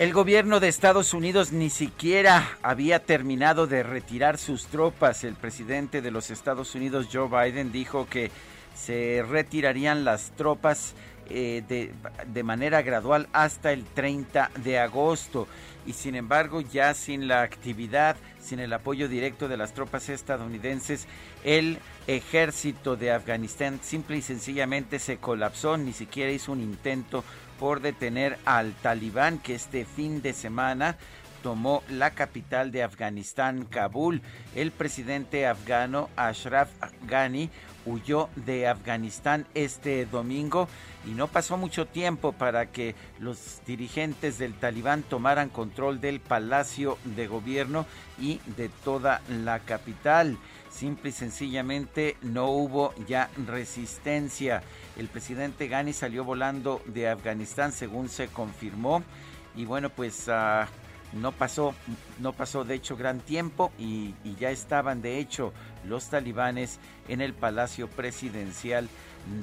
El gobierno de Estados Unidos ni siquiera había terminado de retirar sus tropas. El presidente de los Estados Unidos, Joe Biden, dijo que se retirarían las tropas eh, de, de, manera gradual hasta el 30 de agosto. Y sin embargo, ya sin la actividad, sin el apoyo directo de las tropas estadounidenses, el ejército de Afganistán simple y sencillamente se colapsó, ni siquiera hizo un intento por detener al talibán que este fin de semana tomó la capital de Afganistán, Kabul. El presidente afgano Ashraf Ghani huyó de Afganistán este domingo y no pasó mucho tiempo para que los dirigentes del talibán tomaran control del palacio de gobierno y de toda la capital. Simple y sencillamente no hubo ya resistencia. El presidente Ghani salió volando de Afganistán, según se confirmó. Y bueno, pues uh, no pasó, no pasó de hecho gran tiempo y, y, ya estaban de hecho los talibanes en el Palacio Presidencial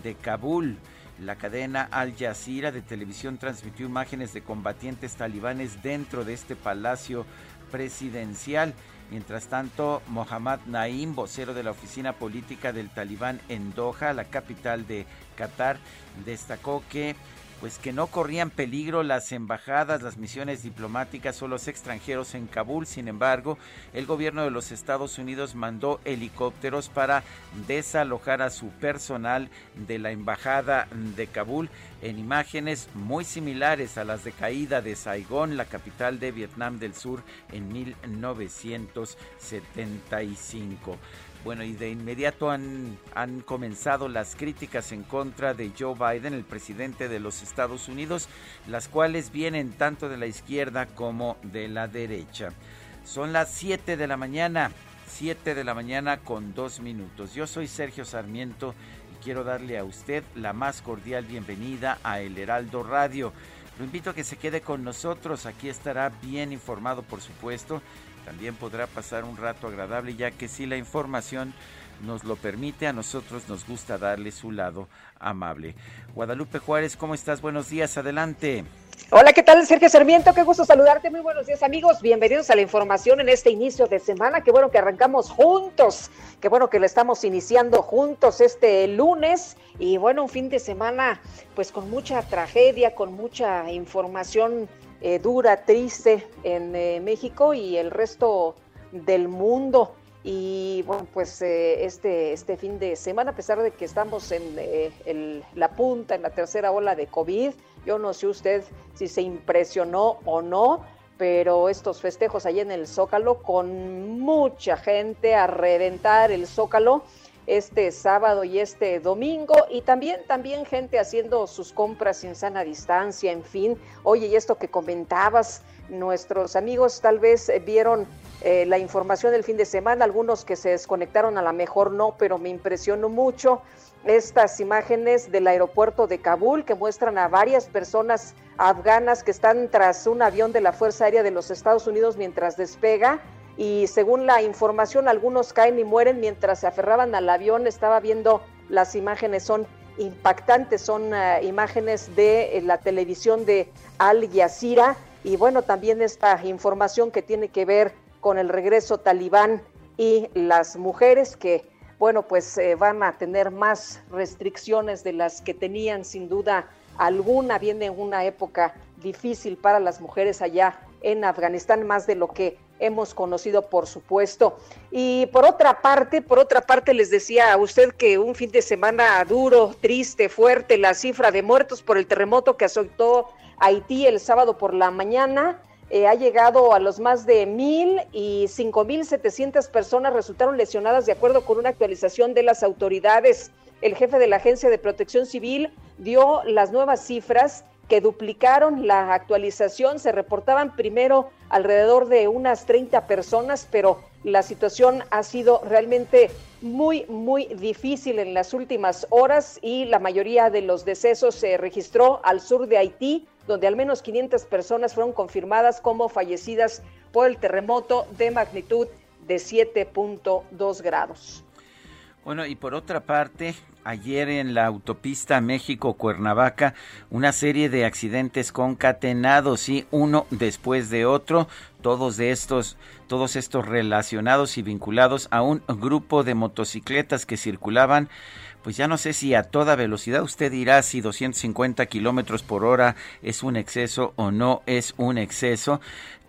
de Kabul. La cadena Al Jazeera de televisión transmitió imágenes de combatientes talibanes dentro de este palacio presidencial. Mientras tanto, Mohammad Naim, vocero de la oficina política del Talibán en Doha, la capital de Qatar, destacó que pues que no corrían peligro las embajadas, las misiones diplomáticas o los extranjeros en Kabul. Sin embargo, el gobierno de los Estados Unidos mandó helicópteros para desalojar a su personal de la embajada de Kabul en imágenes muy similares a las de caída de Saigón, la capital de Vietnam del Sur, en 1975. Bueno, y de inmediato han, han, comenzado las críticas en contra de Joe Biden, el presidente de los Estados Unidos, las cuales vienen tanto de la izquierda como de la derecha. Son las 7 de la mañana, 7 de la mañana con dos minutos. Yo soy Sergio Sarmiento y quiero darle a usted la más cordial bienvenida a El Heraldo Radio. Lo invito a que se quede con nosotros, aquí estará bien informado por supuesto también podrá pasar un rato agradable ya que si la información nos lo permite, a nosotros nos gusta darle su lado amable. Guadalupe Juárez, ¿cómo estás? Buenos días, adelante. Hola, ¿qué tal? Sergio Sarmiento, qué gusto saludarte. Muy buenos días, amigos. Bienvenidos a la información en este inicio de semana. Qué bueno que arrancamos juntos. Qué bueno que lo estamos iniciando juntos este lunes. Y bueno, un fin de semana, pues con mucha tragedia, con mucha información eh, dura, triste en eh, México y el resto del mundo. Y bueno, pues eh, este, este fin de semana, a pesar de que estamos en la punta, en la tercera ola de COVID, yo no sé usted si se impresionó o no, pero estos festejos allí en el Zócalo, con mucha gente a reventar el Zócalo, este sábado y este domingo y también también gente haciendo sus compras sin sana distancia, en fin. Oye, y esto que comentabas, nuestros amigos tal vez vieron eh, la información del fin de semana, algunos que se desconectaron a lo mejor no, pero me impresionó mucho estas imágenes del aeropuerto de Kabul que muestran a varias personas afganas que están tras un avión de la Fuerza Aérea de los Estados Unidos mientras despega y según la información algunos caen y mueren mientras se aferraban al avión. Estaba viendo las imágenes, son impactantes, son uh, imágenes de eh, la televisión de Al Jazeera y bueno, también esta información que tiene que ver con el regreso talibán y las mujeres que, bueno, pues eh, van a tener más restricciones de las que tenían sin duda alguna. Viene una época difícil para las mujeres allá en Afganistán, más de lo que hemos conocido, por supuesto. Y por otra parte, por otra parte, les decía a usted que un fin de semana duro, triste, fuerte, la cifra de muertos por el terremoto que azotó Haití el sábado por la mañana. Eh, ha llegado a los más de mil y cinco mil setecientas personas resultaron lesionadas de acuerdo con una actualización de las autoridades. El jefe de la Agencia de Protección Civil dio las nuevas cifras que duplicaron la actualización. Se reportaban primero alrededor de unas 30 personas, pero la situación ha sido realmente muy, muy difícil en las últimas horas y la mayoría de los decesos se registró al sur de Haití, donde al menos 500 personas fueron confirmadas como fallecidas por el terremoto de magnitud de 7.2 grados. Bueno, y por otra parte, ayer en la autopista México-Cuernavaca, una serie de accidentes concatenados, y uno después de otro, todos estos, todos estos relacionados y vinculados a un grupo de motocicletas que circulaban pues ya no sé si a toda velocidad, usted dirá si 250 kilómetros por hora es un exceso o no es un exceso,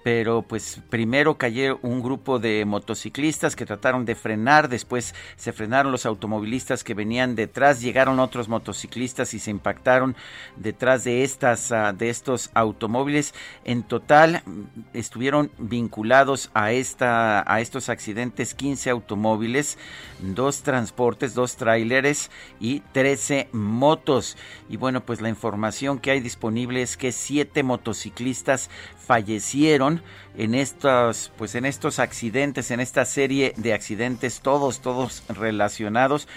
pero pues primero cayó un grupo de motociclistas que trataron de frenar, después se frenaron los automovilistas que venían detrás, llegaron otros motociclistas y se impactaron detrás de estas ah, de estos automóviles. En total mm, estuvieron vinculados a esta a estos accidentes 15 automóviles, dos transportes, dos tráileres y 13 motos. Y bueno, pues la información que hay disponible es que siete motociclistas fallecieron en estos, pues en estos accidentes, en esta serie de accidentes, todos, todos relacionados.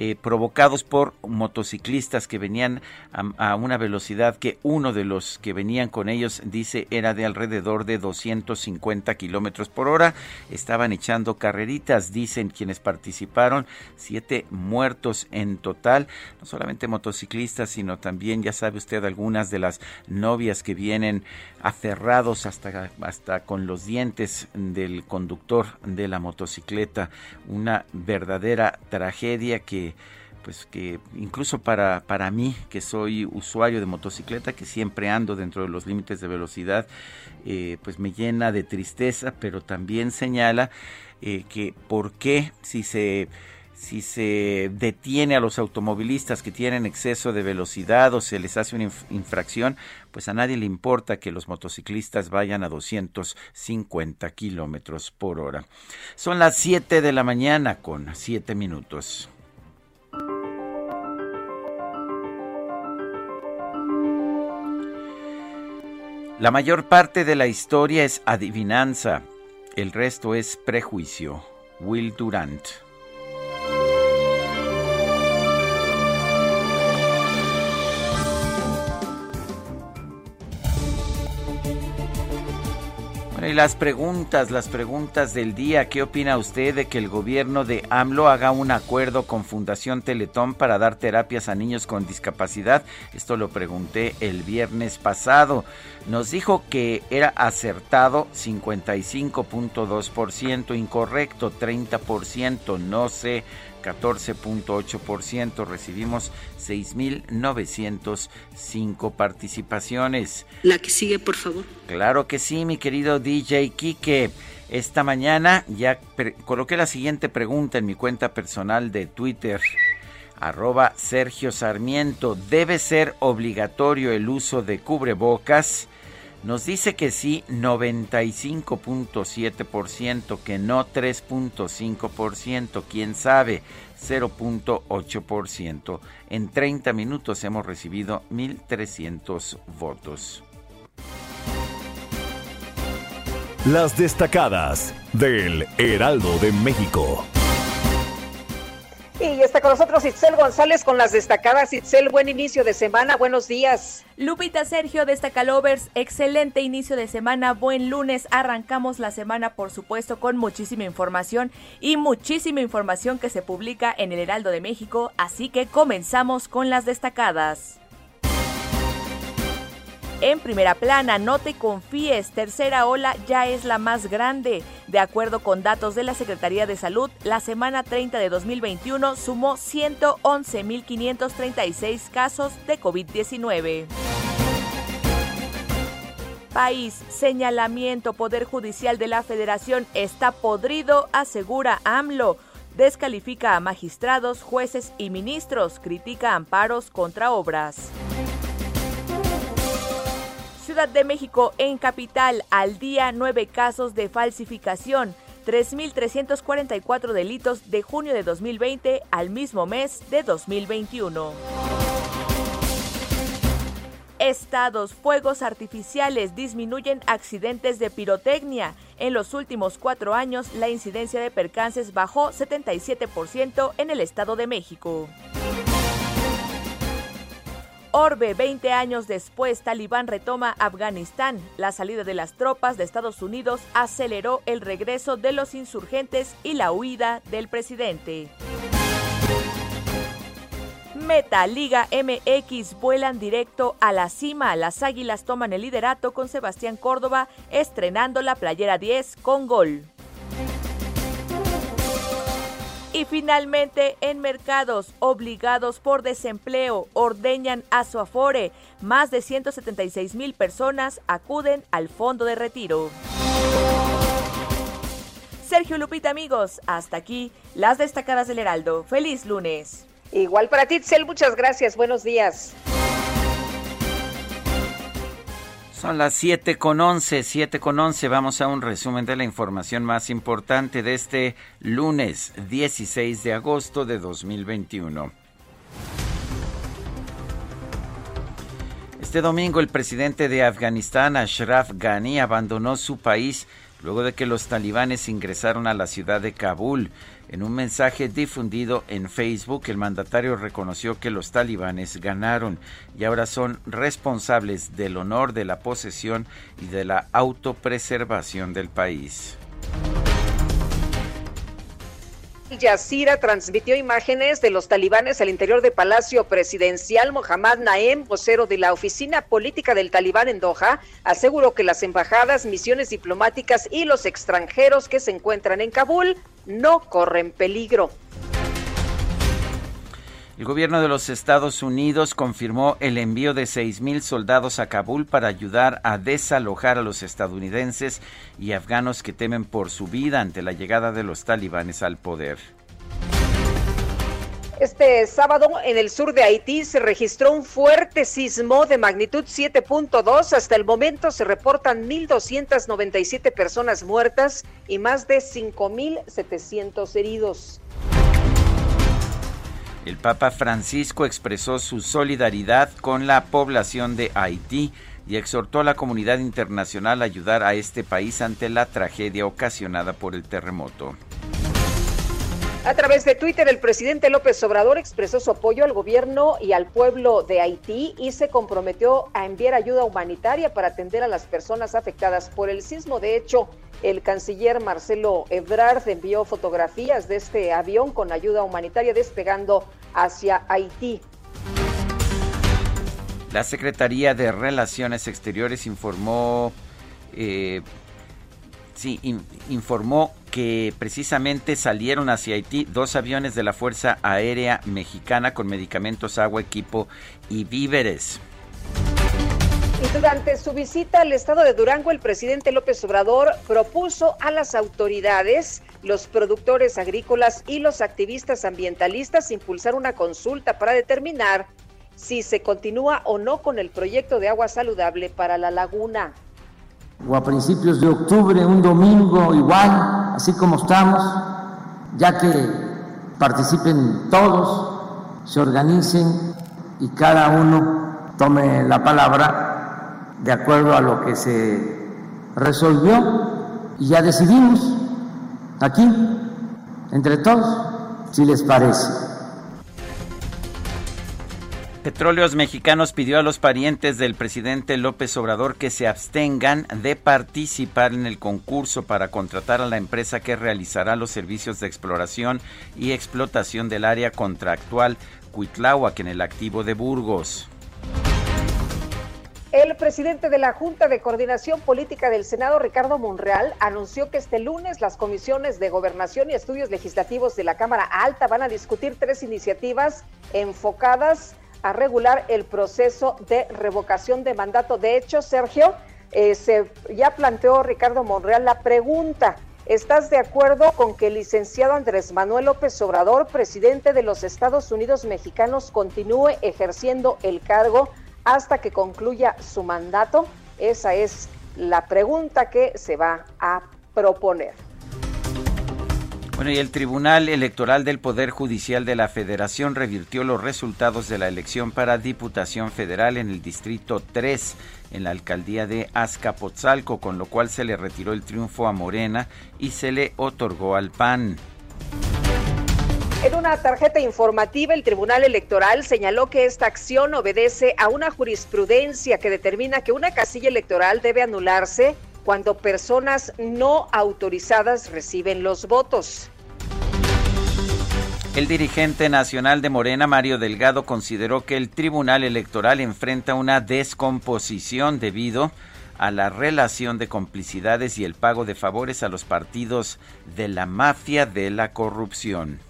Eh, provocados por motociclistas que venían a, una velocidad que uno de los que venían con ellos dice era de alrededor de 250 kilómetros por hora. Estaban echando carreritas, dicen quienes participaron, siete muertos en total. No solamente motociclistas, sino también, ya sabe usted, algunas de las novias que vienen aferrados hasta, hasta con los dientes del conductor de la motocicleta. Una verdadera tragedia que pues que incluso para, para mí, que soy usuario de motocicleta, que siempre ando dentro de los límites de velocidad, eh, pues me llena de tristeza, pero también señala eh, que por qué si se si se detiene a los automovilistas que tienen exceso de velocidad o se les hace una infracción, pues a nadie le importa que los motociclistas vayan a 250 kilómetros por hora. Son las 7 de la mañana con 7 minutos. La mayor parte de la historia es adivinanza, el resto es prejuicio. Will Durant. Y las preguntas, las preguntas del día. ¿Qué opina usted de que el gobierno de AMLO haga un acuerdo con Fundación Teletón para dar terapias a niños con discapacidad? Esto lo pregunté el viernes pasado. Nos dijo que era acertado 55.2%, incorrecto 30%, no sé 14.8%. Recibimos 6.905 participaciones. La que sigue, por favor. Claro que sí, mi querido DJ Kike. Esta mañana ya coloqué la siguiente pregunta en mi cuenta personal de Twitter arroba Sergio Sarmiento. ¿Debe ser obligatorio el uso de cubrebocas? Nos dice que sí 95.7%, que no 3.5%, quién sabe 0.8%. En 30 minutos hemos recibido 1.300 votos. Las destacadas del Heraldo de México. Y está con nosotros Itzel González con las destacadas. Itzel, buen inicio de semana, buenos días. Lupita Sergio, Destacalovers, excelente inicio de semana, buen lunes. Arrancamos la semana, por supuesto, con muchísima información y muchísima información que se publica en el Heraldo de México. Así que comenzamos con las destacadas. En primera plana, no te confíes, tercera ola ya es la más grande. De acuerdo con datos de la Secretaría de Salud, la semana 30 de 2021 sumó 111.536 casos de COVID-19 país. Señalamiento Poder Judicial de la Federación está podrido, asegura AMLO. Descalifica a magistrados, jueces y ministros. Critica amparos contra obras. Ciudad de México en capital, al día nueve casos de falsificación. 3.344 delitos de junio de 2020 al mismo mes de 2021 estados. Fuegos artificiales disminuyen accidentes de pirotecnia. En los últimos cuatro años, la incidencia de percances bajó 77% en el Estado de México. Orbe, 20 años después, Talibán retoma Afganistán. La salida de las tropas de Estados Unidos aceleró el regreso de los insurgentes y la huida del presidente. Meta Liga MX vuelan directo a la cima. Las Águilas toman el liderato con Sebastián Córdoba estrenando la playera 10 con gol. Y finalmente, en mercados obligados por desempleo, ordeñan a su afore. Más de 176 mil personas acuden al fondo de retiro. Sergio Lupita, amigos, hasta aquí las destacadas del Heraldo. Feliz lunes. Igual para ti, Cel, muchas gracias. Buenos días. Son las 7 con 11, 7 con 11. Vamos a un resumen de la información más importante de este lunes 16 de agosto de 2021. Este domingo el presidente de Afganistán, Ashraf Ghani, abandonó su país luego de que los talibanes ingresaron a la ciudad de Kabul. En un mensaje difundido en Facebook, el mandatario reconoció que los talibanes ganaron y ahora son responsables del honor de la posesión y de la autopreservación del país. Yazira transmitió imágenes de los talibanes al interior del Palacio Presidencial. Mohammad Naem, vocero de la Oficina Política del Talibán en Doha, aseguró que las embajadas, misiones diplomáticas y los extranjeros que se encuentran en Kabul no corren peligro. El gobierno de los Estados Unidos confirmó el envío de 6.000 soldados a Kabul para ayudar a desalojar a los estadounidenses y afganos que temen por su vida ante la llegada de los talibanes al poder. Este sábado en el sur de Haití se registró un fuerte sismo de magnitud 7.2. Hasta el momento se reportan 1.297 personas muertas y más de 5.700 heridos. El Papa Francisco expresó su solidaridad con la población de Haití y exhortó a la comunidad internacional a ayudar a este país ante la tragedia ocasionada por el terremoto. A través de Twitter, el presidente López Obrador expresó su apoyo al gobierno y al pueblo de Haití y se comprometió a enviar ayuda humanitaria para atender a las personas afectadas por el sismo. De hecho, el canciller Marcelo Ebrard envió fotografías de este avión con ayuda humanitaria despegando hacia Haití. La Secretaría de Relaciones Exteriores informó, eh, sí, informó que precisamente salieron hacia Haití dos aviones de la Fuerza Aérea Mexicana con medicamentos, agua, equipo y víveres. Y durante su visita al estado de Durango, el presidente López Obrador propuso a las autoridades, los productores agrícolas y los activistas ambientalistas impulsar una consulta para determinar si se continúa o no con el proyecto de agua saludable para la laguna. O a principios de octubre, un domingo igual, así como estamos, ya que participen todos, se organicen y cada uno tome la palabra de acuerdo a lo que se resolvió y ya decidimos aquí, entre todos, si les parece. Petróleos Mexicanos pidió a los parientes del presidente López Obrador que se abstengan de participar en el concurso para contratar a la empresa que realizará los servicios de exploración y explotación del área contractual Cuitláhuac en el activo de Burgos. El presidente de la Junta de Coordinación Política del Senado, Ricardo Monreal, anunció que este lunes las comisiones de Gobernación y Estudios Legislativos de la Cámara Alta van a discutir tres iniciativas enfocadas regular el proceso de revocación de mandato. De hecho, Sergio, eh, se, ya planteó Ricardo Monreal la pregunta. ¿Estás de acuerdo con que el licenciado Andrés Manuel López Obrador, presidente de los Estados Unidos mexicanos, continúe ejerciendo el cargo hasta que concluya su mandato? Esa es la pregunta que se va a proponer. Bueno, y el Tribunal Electoral del Poder Judicial de la Federación revirtió los resultados de la elección para Diputación Federal en el Distrito 3 en la alcaldía de Azcapotzalco, con lo cual se le retiró el triunfo a Morena y se le otorgó al PAN. En una tarjeta informativa, el Tribunal Electoral señaló que esta acción obedece a una jurisprudencia que determina que una casilla electoral debe anularse cuando personas no autorizadas reciben los votos. El dirigente nacional de Morena, Mario Delgado, consideró que el Tribunal Electoral enfrenta una descomposición debido a la relación de complicidades y el pago de favores a los partidos de la mafia de la corrupción.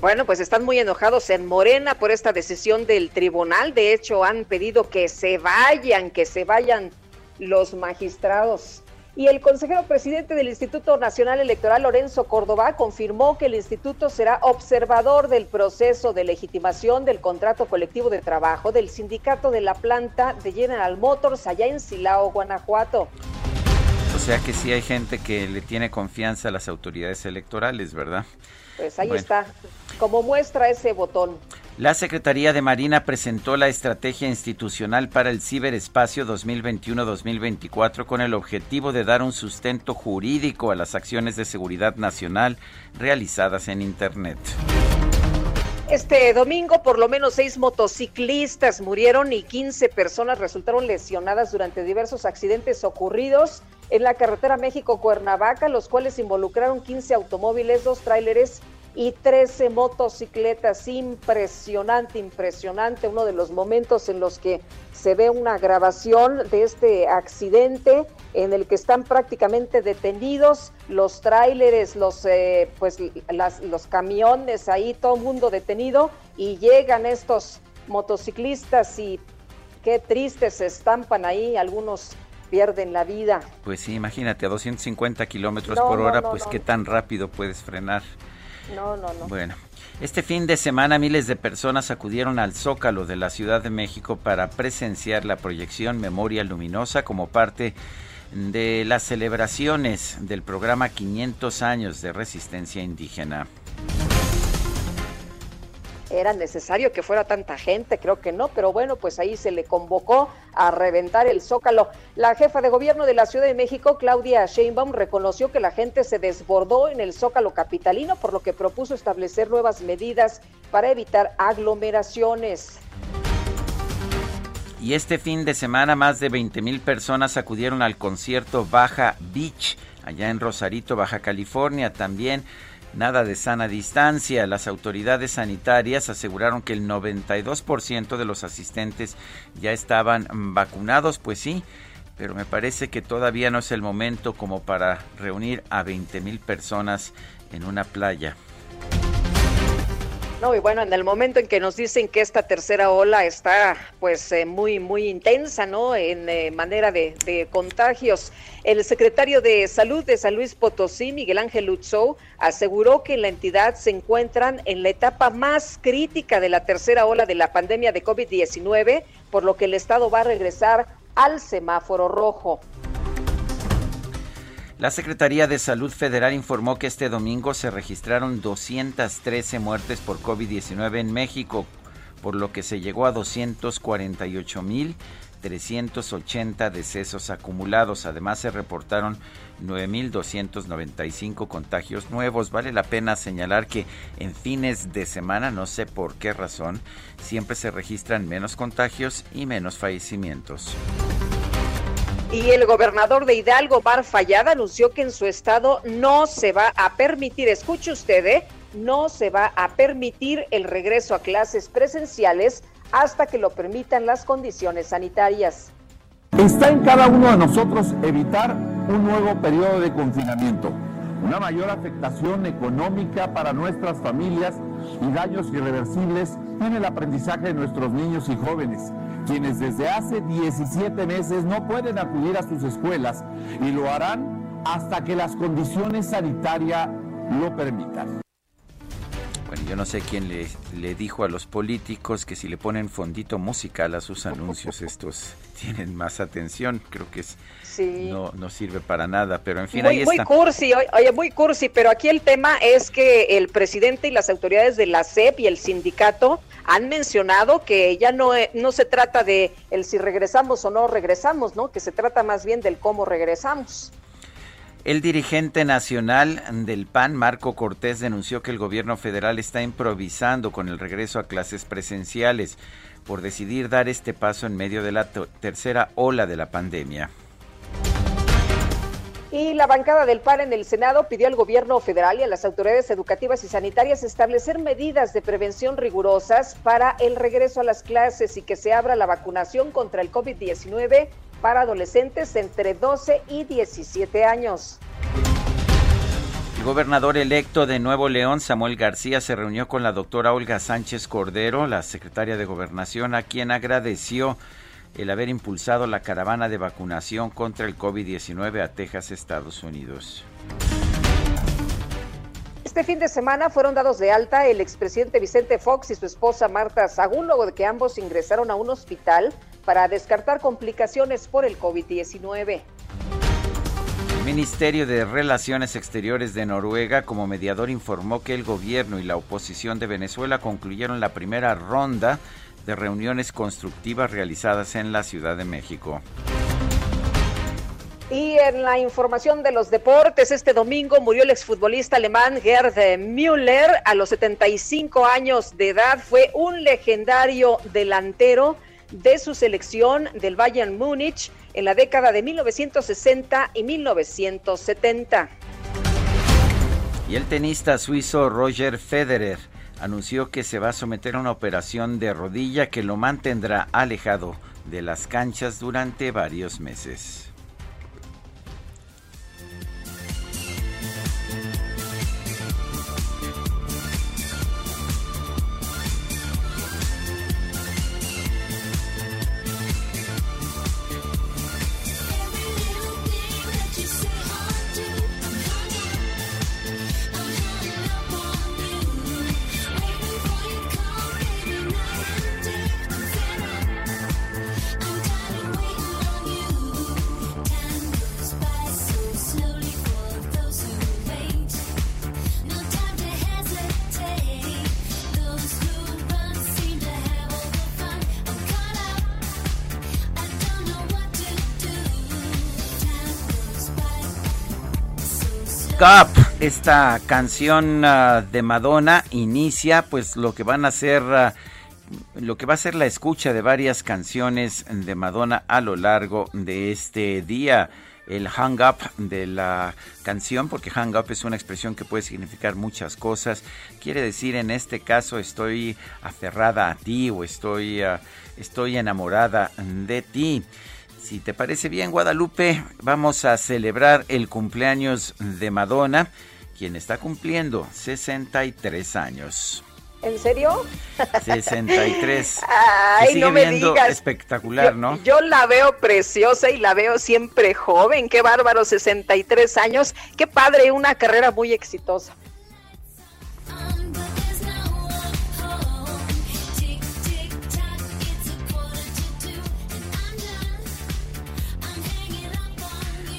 Bueno, pues están muy enojados en Morena por esta decisión del tribunal. De hecho, han pedido que se vayan, que se vayan los magistrados. Y el consejero presidente del Instituto Nacional Electoral, Lorenzo Córdoba, confirmó que el instituto será observador del proceso de legitimación del contrato colectivo de trabajo del sindicato de la planta de General Motors allá en Silao, Guanajuato. O sea que sí hay gente que le tiene confianza a las autoridades electorales, ¿verdad? Pues ahí está, como muestra ese botón. La Secretaría de Marina presentó la Estrategia Institucional para el Ciberespacio 2021-2024 con el objetivo de dar un sustento jurídico a las acciones de seguridad nacional realizadas en Internet. Este domingo, por lo menos seis motociclistas murieron y 15 personas resultaron lesionadas durante diversos accidentes ocurridos en la carretera México-Cuernavaca, los cuales involucraron 15 automóviles, dos tráileres y 13 motocicletas. Impresionante, impresionante. Uno de los momentos en los que se ve una grabación de este accidente en el que están prácticamente detenidos los tráileres, los, eh, pues, los camiones ahí, todo el mundo detenido y llegan estos motociclistas y qué tristes se estampan ahí algunos pierden la vida. Pues sí, imagínate, a 250 kilómetros por hora, pues qué tan rápido puedes frenar. No, no, no. Bueno, este fin de semana miles de personas acudieron al Zócalo de la Ciudad de México para presenciar la proyección Memoria Luminosa como parte de las celebraciones del programa 500 años de resistencia indígena era necesario que fuera tanta gente, creo que no, pero bueno, pues ahí se le convocó a reventar el zócalo. La jefa de gobierno de la Ciudad de México, Claudia Sheinbaum, reconoció que la gente se desbordó en el zócalo capitalino, por lo que propuso establecer nuevas medidas para evitar aglomeraciones. Y este fin de semana más de 20 mil personas acudieron al concierto Baja Beach, allá en Rosarito, Baja California. También Nada de sana distancia. Las autoridades sanitarias aseguraron que el 92% de los asistentes ya estaban vacunados. Pues sí, pero me parece que todavía no es el momento como para reunir a 20 mil personas en una playa. No, y bueno, en el momento en que nos dicen que esta tercera ola está pues eh, muy, muy intensa, ¿no? En eh, manera de, de, contagios. El secretario de Salud de San Luis Potosí, Miguel Ángel Lutzow, aseguró que en la entidad se encuentran en la etapa más crítica de la tercera ola de la pandemia de COVID-19, por lo que el Estado va a regresar al semáforo rojo. La Secretaría de Salud Federal informó que este domingo se registraron 213 muertes por COVID-19 en México, por lo que se llegó a 248.380 decesos acumulados. Además se reportaron 9.295 contagios nuevos. Vale la pena señalar que en fines de semana, no sé por qué razón, siempre se registran menos contagios y menos fallecimientos. Y el gobernador de Hidalgo, Bar Fallada, anunció que en su estado no se va a permitir, escuche usted, ¿eh? no se va a permitir el regreso a clases presenciales hasta que lo permitan las condiciones sanitarias. Está en cada uno de nosotros evitar un nuevo periodo de confinamiento, una mayor afectación económica para nuestras familias y daños irreversibles en el aprendizaje de nuestros niños y jóvenes, quienes desde hace 17 meses no pueden acudir a sus escuelas y lo harán hasta que las condiciones sanitarias lo permitan. Bueno, yo no sé quién le, le, dijo a los políticos que si le ponen fondito musical a sus anuncios, estos tienen más atención. Creo que es, no, no sirve para nada, pero en fin, muy, ahí está. Muy cursi, oye, muy cursi, pero aquí el tema es que el presidente y las autoridades de la CEP y el sindicato han mencionado que ya no, no se trata de el si regresamos o no regresamos, ¿no? Que se trata más bien del cómo regresamos. El dirigente nacional del PAN, Marco Cortés, denunció que el gobierno federal está improvisando con el regreso a clases presenciales por decidir dar este paso en medio de la tercera ola de la pandemia. Y la bancada del PAN en el Senado pidió al gobierno federal y a las autoridades educativas y sanitarias establecer medidas de prevención rigurosas para el regreso a las clases y que se abra la vacunación contra el COVID-19 para adolescentes entre 12 y 17 años. El gobernador electo de Nuevo León, Samuel García, se reunió con la doctora Olga Sánchez Cordero, la secretaria de Gobernación, a quien agradeció el haber impulsado la caravana de vacunación contra el COVID-19 a Texas, Estados Unidos. Este fin de semana fueron dados de alta el expresidente Vicente Fox y su esposa Marta Sagún, luego de que ambos ingresaron a un hospital para descartar complicaciones por el COVID-19. El Ministerio de Relaciones Exteriores de Noruega como mediador informó que el gobierno y la oposición de Venezuela concluyeron la primera ronda de reuniones constructivas realizadas en la Ciudad de México. Y en la información de los deportes, este domingo murió el exfutbolista alemán Gerd Müller a los 75 años de edad. Fue un legendario delantero de su selección del Bayern Múnich en la década de 1960 y 1970. Y el tenista suizo Roger Federer anunció que se va a someter a una operación de rodilla que lo mantendrá alejado de las canchas durante varios meses. Esta canción uh, de Madonna inicia pues lo que van a ser uh, lo que va a ser la escucha de varias canciones de Madonna a lo largo de este día. El hang up de la canción, porque hang up es una expresión que puede significar muchas cosas. Quiere decir en este caso estoy aferrada a ti o estoy, uh, estoy enamorada de ti. Si te parece bien, Guadalupe, vamos a celebrar el cumpleaños de Madonna, quien está cumpliendo 63 años. ¿En serio? 63. Ay, sigue no me digas. espectacular, ¿no? Yo la veo preciosa y la veo siempre joven. Qué bárbaro, 63 años. Qué padre, una carrera muy exitosa.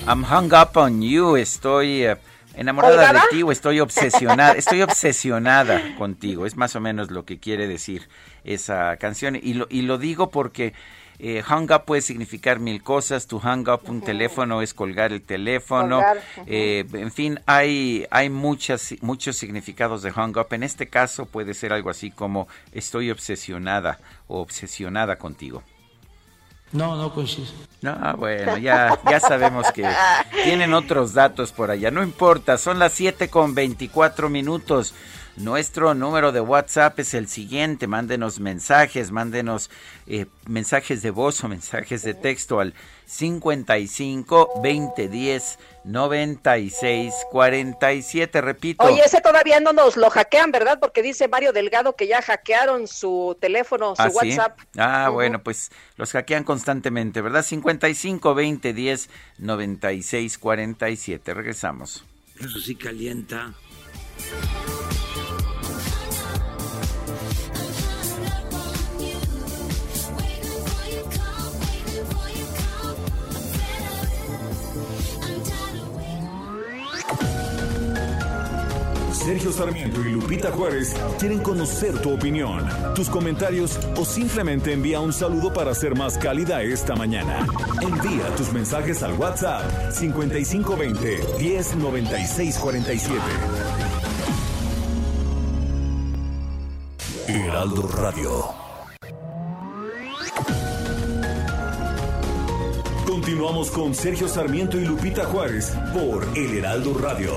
I'm hung up on you. Estoy eh, enamorada de ti o estoy obsesionada. Estoy obsesionada contigo. Es más o menos lo que quiere decir esa canción. Y lo, y lo digo porque eh, hung up puede significar mil cosas. To hang up un teléfono es colgar el teléfono. Eh, en fin, hay, hay muchas, muchos significados de hung up. En este caso puede ser algo así como estoy obsesionada o obsesionada contigo. No, no coincide. No, bueno, ya, ya sabemos que tienen otros datos por allá. No importa, son las 7 con 24 minutos. Nuestro número de WhatsApp es el siguiente. Mándenos mensajes, mándenos eh, mensajes de voz o mensajes de texto al 55 20 10 96 47. Repito. Oye, ese todavía no nos lo hackean, ¿verdad? Porque dice Mario Delgado que ya hackearon su teléfono, su ¿Ah, WhatsApp. Ah, bueno, pues los hackean constantemente, ¿verdad? 55 20 10 96 47. Regresamos. Eso sí calienta. Sergio Sarmiento y Lupita Juárez quieren conocer tu opinión, tus comentarios o simplemente envía un saludo para ser más cálida esta mañana. Envía tus mensajes al WhatsApp 5520 109647. Heraldo Radio. Continuamos con Sergio Sarmiento y Lupita Juárez por El Heraldo Radio.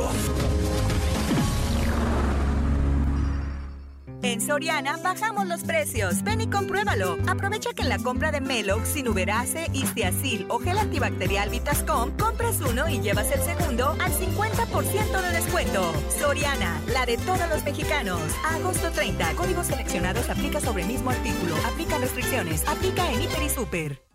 En Soriana bajamos los precios. Ven y compruébalo. Aprovecha que en la compra de Melox, Sinuberase, Istiazil o gel antibacterial Vitascom, compras uno y llevas el segundo al 50% de descuento. Soriana, la de todos los mexicanos. agosto 30. Códigos seleccionados aplica sobre el mismo artículo. Aplica restricciones. Aplica en Hiper y Super.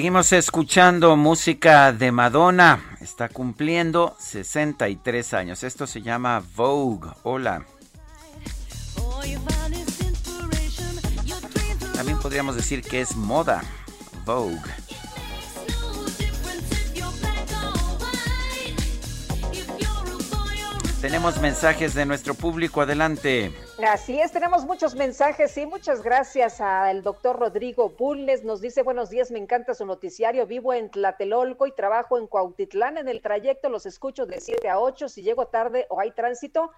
Seguimos escuchando música de Madonna. Está cumpliendo 63 años. Esto se llama Vogue. Hola. También podríamos decir que es moda. Vogue. Tenemos mensajes de nuestro público, adelante. Así es, tenemos muchos mensajes y muchas gracias al doctor Rodrigo Bulnes. Nos dice, buenos días, me encanta su noticiario, vivo en Tlatelolco y trabajo en Cuautitlán. En el trayecto los escucho de 7 a 8, si llego tarde o hay tránsito,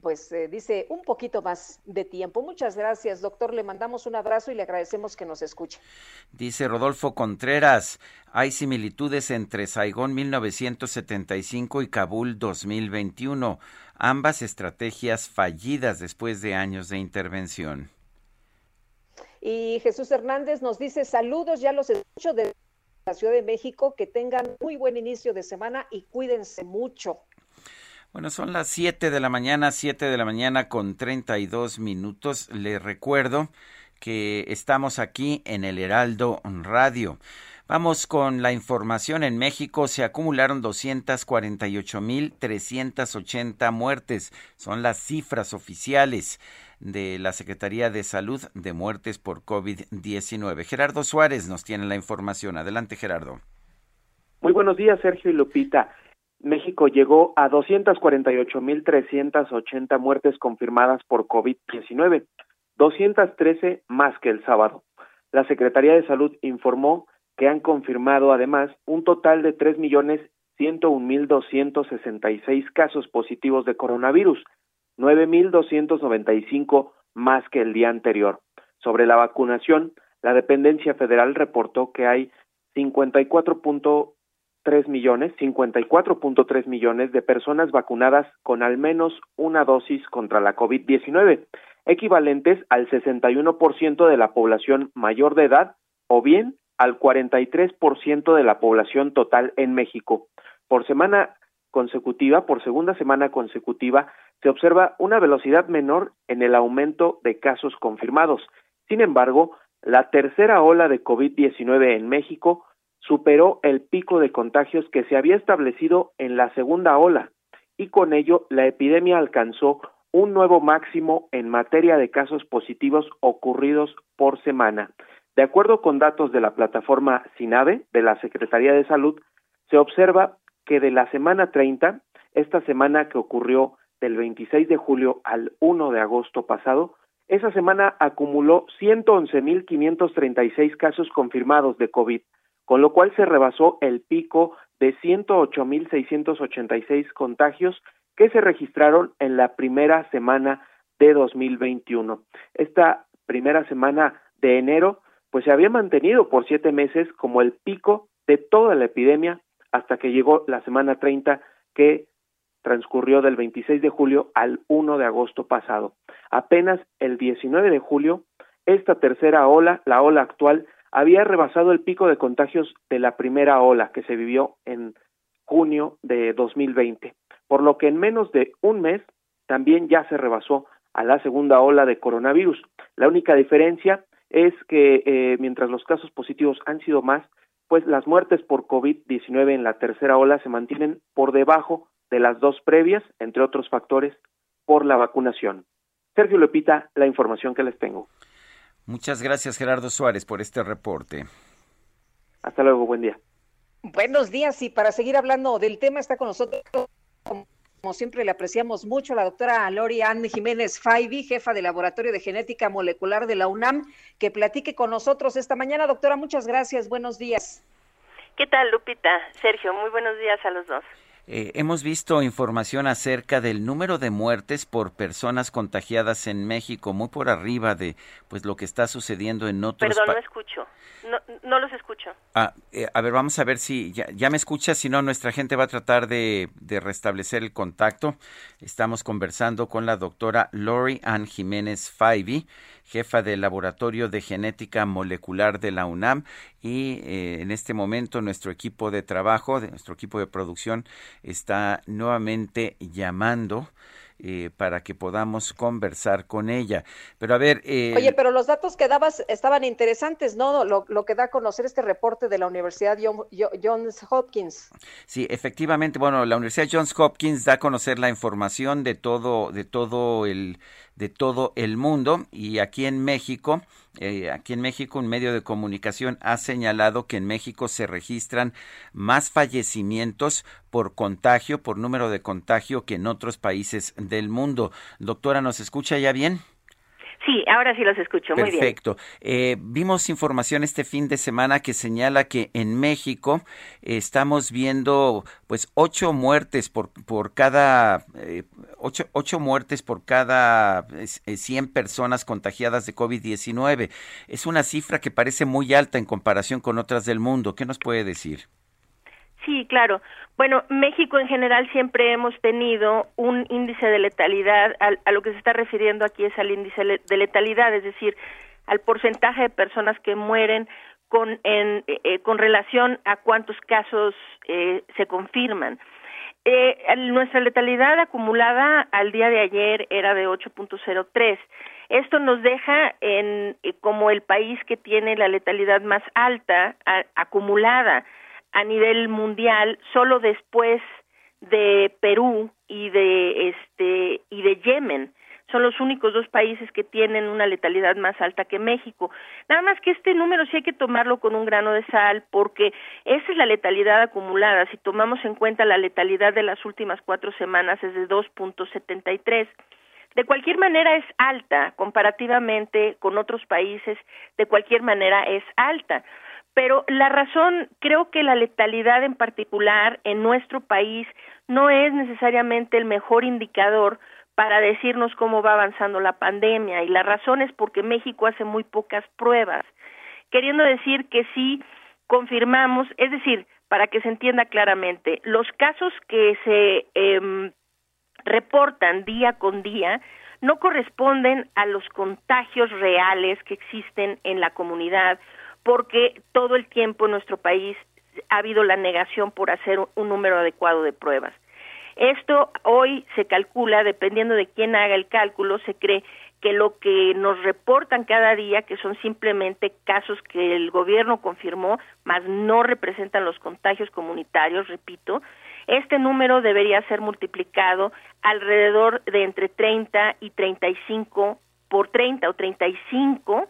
pues eh, dice un poquito más de tiempo. Muchas gracias, doctor. Le mandamos un abrazo y le agradecemos que nos escuche. Dice Rodolfo Contreras, hay similitudes entre Saigón 1975 y Kabul 2021, ambas estrategias fallidas después de años de intervención. Y Jesús Hernández nos dice saludos, ya los escucho de la Ciudad de México, que tengan muy buen inicio de semana y cuídense mucho. Bueno, son las 7 de la mañana, 7 de la mañana con 32 minutos. Le recuerdo que estamos aquí en el Heraldo Radio. Vamos con la información. En México se acumularon 248.380 muertes. Son las cifras oficiales de la Secretaría de Salud de muertes por COVID-19. Gerardo Suárez nos tiene la información. Adelante, Gerardo. Muy buenos días, Sergio y Lupita. México llegó a 248.380 muertes confirmadas por COVID-19, 213 más que el sábado. La Secretaría de Salud informó que han confirmado además un total de 3.101.266 casos positivos de coronavirus, 9.295 más que el día anterior. Sobre la vacunación, la dependencia federal reportó que hay 54 tres millones, 54.3 millones de personas vacunadas con al menos una dosis contra la COVID-19. equivalentes al 61% de la población mayor de edad o bien al 43% de la población total en México. Por semana consecutiva, por segunda semana consecutiva, se observa una velocidad menor en el aumento de casos confirmados. Sin embargo, la tercera ola de COVID-19 en México superó el pico de contagios que se había establecido en la segunda ola y con ello la epidemia alcanzó un nuevo máximo en materia de casos positivos ocurridos por semana. De acuerdo con datos de la plataforma SINAVE de la Secretaría de Salud, se observa que de la semana 30, esta semana que ocurrió del 26 de julio al 1 de agosto pasado, esa semana acumuló 111.536 casos confirmados de COVID, con lo cual se rebasó el pico de 108.686 contagios que se registraron en la primera semana de 2021. Esta primera semana de enero, pues se había mantenido por siete meses como el pico de toda la epidemia hasta que llegó la semana 30 que transcurrió del 26 de julio al 1 de agosto pasado. Apenas el 19 de julio, esta tercera ola, la ola actual, había rebasado el pico de contagios de la primera ola que se vivió en junio de 2020, por lo que en menos de un mes también ya se rebasó a la segunda ola de coronavirus. La única diferencia es que eh, mientras los casos positivos han sido más, pues las muertes por COVID-19 en la tercera ola se mantienen por debajo de las dos previas, entre otros factores, por la vacunación. Sergio Lepita, la información que les tengo. Muchas gracias, Gerardo Suárez, por este reporte. Hasta luego, buen día. Buenos días y para seguir hablando del tema está con nosotros, como siempre le apreciamos mucho, la doctora Lori Anne Jiménez Faibi, jefa del Laboratorio de Genética Molecular de la UNAM, que platique con nosotros esta mañana. Doctora, muchas gracias, buenos días. ¿Qué tal, Lupita? Sergio, muy buenos días a los dos. Eh, hemos visto información acerca del número de muertes por personas contagiadas en México, muy por arriba de pues lo que está sucediendo en otros Perdón, no escucho. No, no los escucho. Ah, eh, a ver, vamos a ver si ya, ya me escucha, si no, nuestra gente va a tratar de, de, restablecer el contacto. Estamos conversando con la doctora Lori Ann Jiménez Faibi jefa del Laboratorio de Genética Molecular de la UNAM y eh, en este momento nuestro equipo de trabajo, de nuestro equipo de producción está nuevamente llamando eh, para que podamos conversar con ella. Pero a ver... Eh, Oye, pero los datos que dabas estaban interesantes, ¿no? Lo, lo, que da a conocer este reporte de la Universidad Johns Hopkins. Sí, efectivamente, bueno, la Universidad Johns Hopkins da a conocer la información de todo, de todo el de todo el mundo y aquí en México, eh, aquí en México un medio de comunicación ha señalado que en México se registran más fallecimientos por contagio, por número de contagio que en otros países del mundo. Doctora, ¿nos escucha ya bien? Sí, ahora sí los escucho. Muy bien. Perfecto. Eh, vimos información este fin de semana que señala que en México estamos viendo pues ocho muertes por, por cada eh, ocho, ocho, muertes por cada eh, 100 personas contagiadas de COVID-19. Es una cifra que parece muy alta en comparación con otras del mundo. ¿Qué nos puede decir? Sí, claro. Bueno, México en general siempre hemos tenido un índice de letalidad, a, lo que se está refiriendo aquí es al índice de letalidad, es decir, al porcentaje de personas que mueren con, en, eh, con relación a cuántos casos eh, se confirman. Eh, nuestra letalidad acumulada al día de ayer era de 8.03. Esto nos deja en, eh, como el país que tiene la letalidad más alta a, acumulada a nivel mundial solo después de Perú y de este y de Yemen son los únicos dos países que tienen una letalidad más alta que México. Nada más que este número sí hay que tomarlo con un grano de sal porque esa es la letalidad acumulada. Si tomamos en cuenta la letalidad de las últimas cuatro semanas es de 2.73. De cualquier manera es alta comparativamente con otros países, de cualquier manera es alta. Pero la razón, creo que la letalidad en particular en nuestro país no es necesariamente el mejor indicador para decirnos cómo va avanzando la pandemia y la razón es porque México hace muy pocas pruebas, queriendo decir que sí confirmamos, es decir, para que se entienda claramente, los casos que se eh, reportan día con día no corresponden a los contagios reales que existen en la comunidad, porque todo el tiempo en nuestro país ha habido la negación por hacer un número adecuado de pruebas. Esto hoy se calcula, dependiendo de quién haga el cálculo, se cree que lo que nos reportan cada día, que son simplemente casos que el gobierno confirmó, más no representan los contagios comunitarios, repito, este número debería ser multiplicado alrededor de entre 30 y 35 por 30 o 35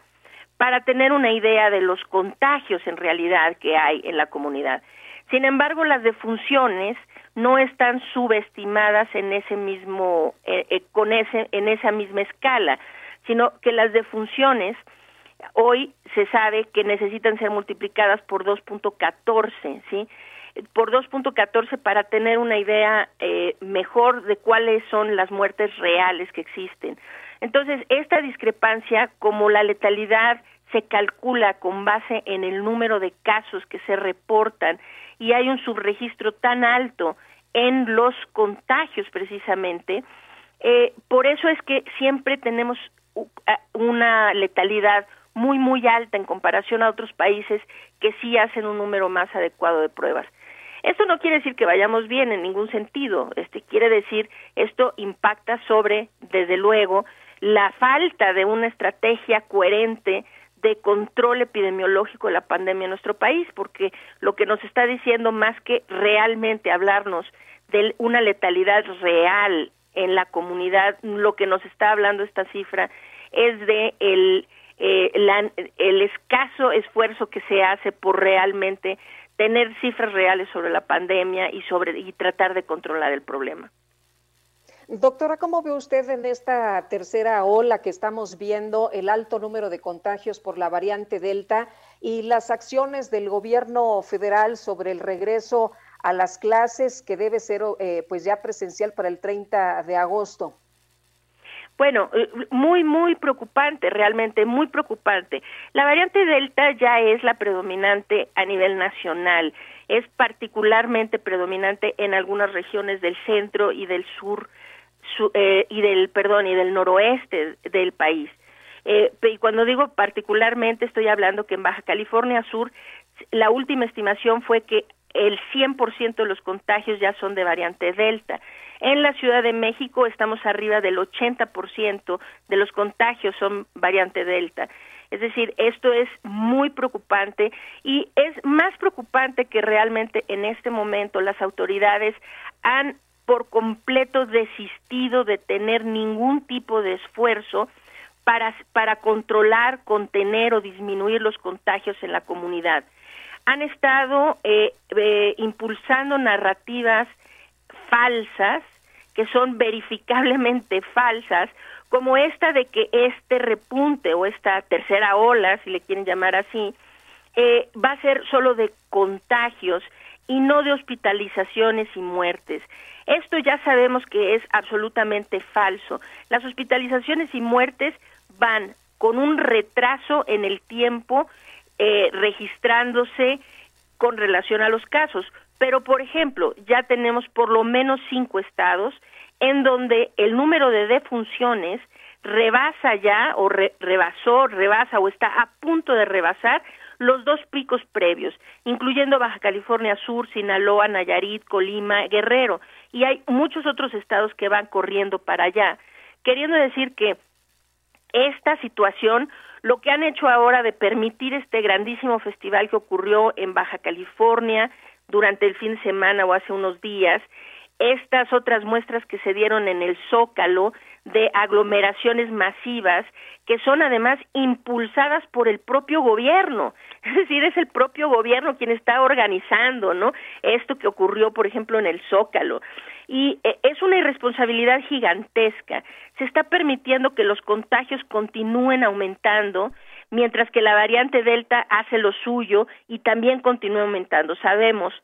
para tener una idea de los contagios en realidad que hay en la comunidad. Sin embargo, las defunciones no están subestimadas en ese mismo, eh, eh, con ese, en esa misma escala, sino que las defunciones hoy se sabe que necesitan ser multiplicadas por 2.14, ¿sí? Por 2.14 para tener una idea eh, mejor de cuáles son las muertes reales que existen. Entonces, esta discrepancia, como la letalidad se calcula con base en el número de casos que se reportan y hay un subregistro tan alto en los contagios precisamente, eh, por eso es que siempre tenemos una letalidad muy muy alta en comparación a otros países que sí hacen un número más adecuado de pruebas. Esto no quiere decir que vayamos bien en ningún sentido, este quiere decir esto impacta sobre desde luego la falta de una estrategia coherente de control epidemiológico de la pandemia en nuestro país, porque lo que nos está diciendo más que realmente hablarnos de una letalidad real en la comunidad, lo que nos está hablando esta cifra es de el, eh, el escaso esfuerzo que se hace por realmente tener cifras reales sobre la pandemia y sobre y tratar de controlar el problema. Doctora, ¿cómo ve usted en esta tercera ola que estamos viendo el alto número de contagios por la variante Delta y las acciones del gobierno federal sobre el regreso a las clases que debe ser eh, pues ya presencial para el 30 de agosto? Bueno, eh, muy, muy preocupante, realmente muy preocupante. La variante Delta ya es la predominante a nivel nacional, es particularmente predominante en algunas regiones del centro y del sur eh, y del perdón y del noroeste del país. Eh, y cuando digo particularmente estoy hablando que en Baja California Sur la última estimación fue que el 100% de los contagios ya son de variante Delta. En la Ciudad de México estamos arriba del 80% de los contagios son variante Delta. Es decir, esto es muy preocupante y es más preocupante que realmente en este momento las autoridades han por completo desistido de tener ningún tipo de esfuerzo para, para controlar, contener o disminuir los contagios en la comunidad. Han estado eh, eh, impulsando narrativas falsas, que son verificablemente falsas, como esta de que este repunte o esta tercera ola, si le quieren llamar así, eh, va a ser solo de contagios y no de hospitalizaciones y muertes. Esto ya sabemos que es absolutamente falso. Las hospitalizaciones y muertes van con un retraso en el tiempo eh, registrándose con relación a los casos. Pero, por ejemplo, ya tenemos por lo menos cinco estados en donde el número de defunciones rebasa ya o rebasó, rebasa o está a punto de rebasar los dos picos previos, incluyendo Baja California Sur, Sinaloa, Nayarit, Colima, Guerrero, y hay muchos otros estados que van corriendo para allá, queriendo decir que esta situación, lo que han hecho ahora de permitir este grandísimo festival que ocurrió en Baja California durante el fin de semana o hace unos días, estas otras muestras que se dieron en el Zócalo de aglomeraciones masivas que son además impulsadas por el propio gobierno. Es decir, es el propio gobierno quien está organizando, ¿no? Esto que ocurrió, por ejemplo, en el Zócalo. Y eh, es una irresponsabilidad gigantesca. Se está permitiendo que los contagios continúen aumentando mientras que la variante Delta hace lo suyo y también continúa aumentando. Sabemos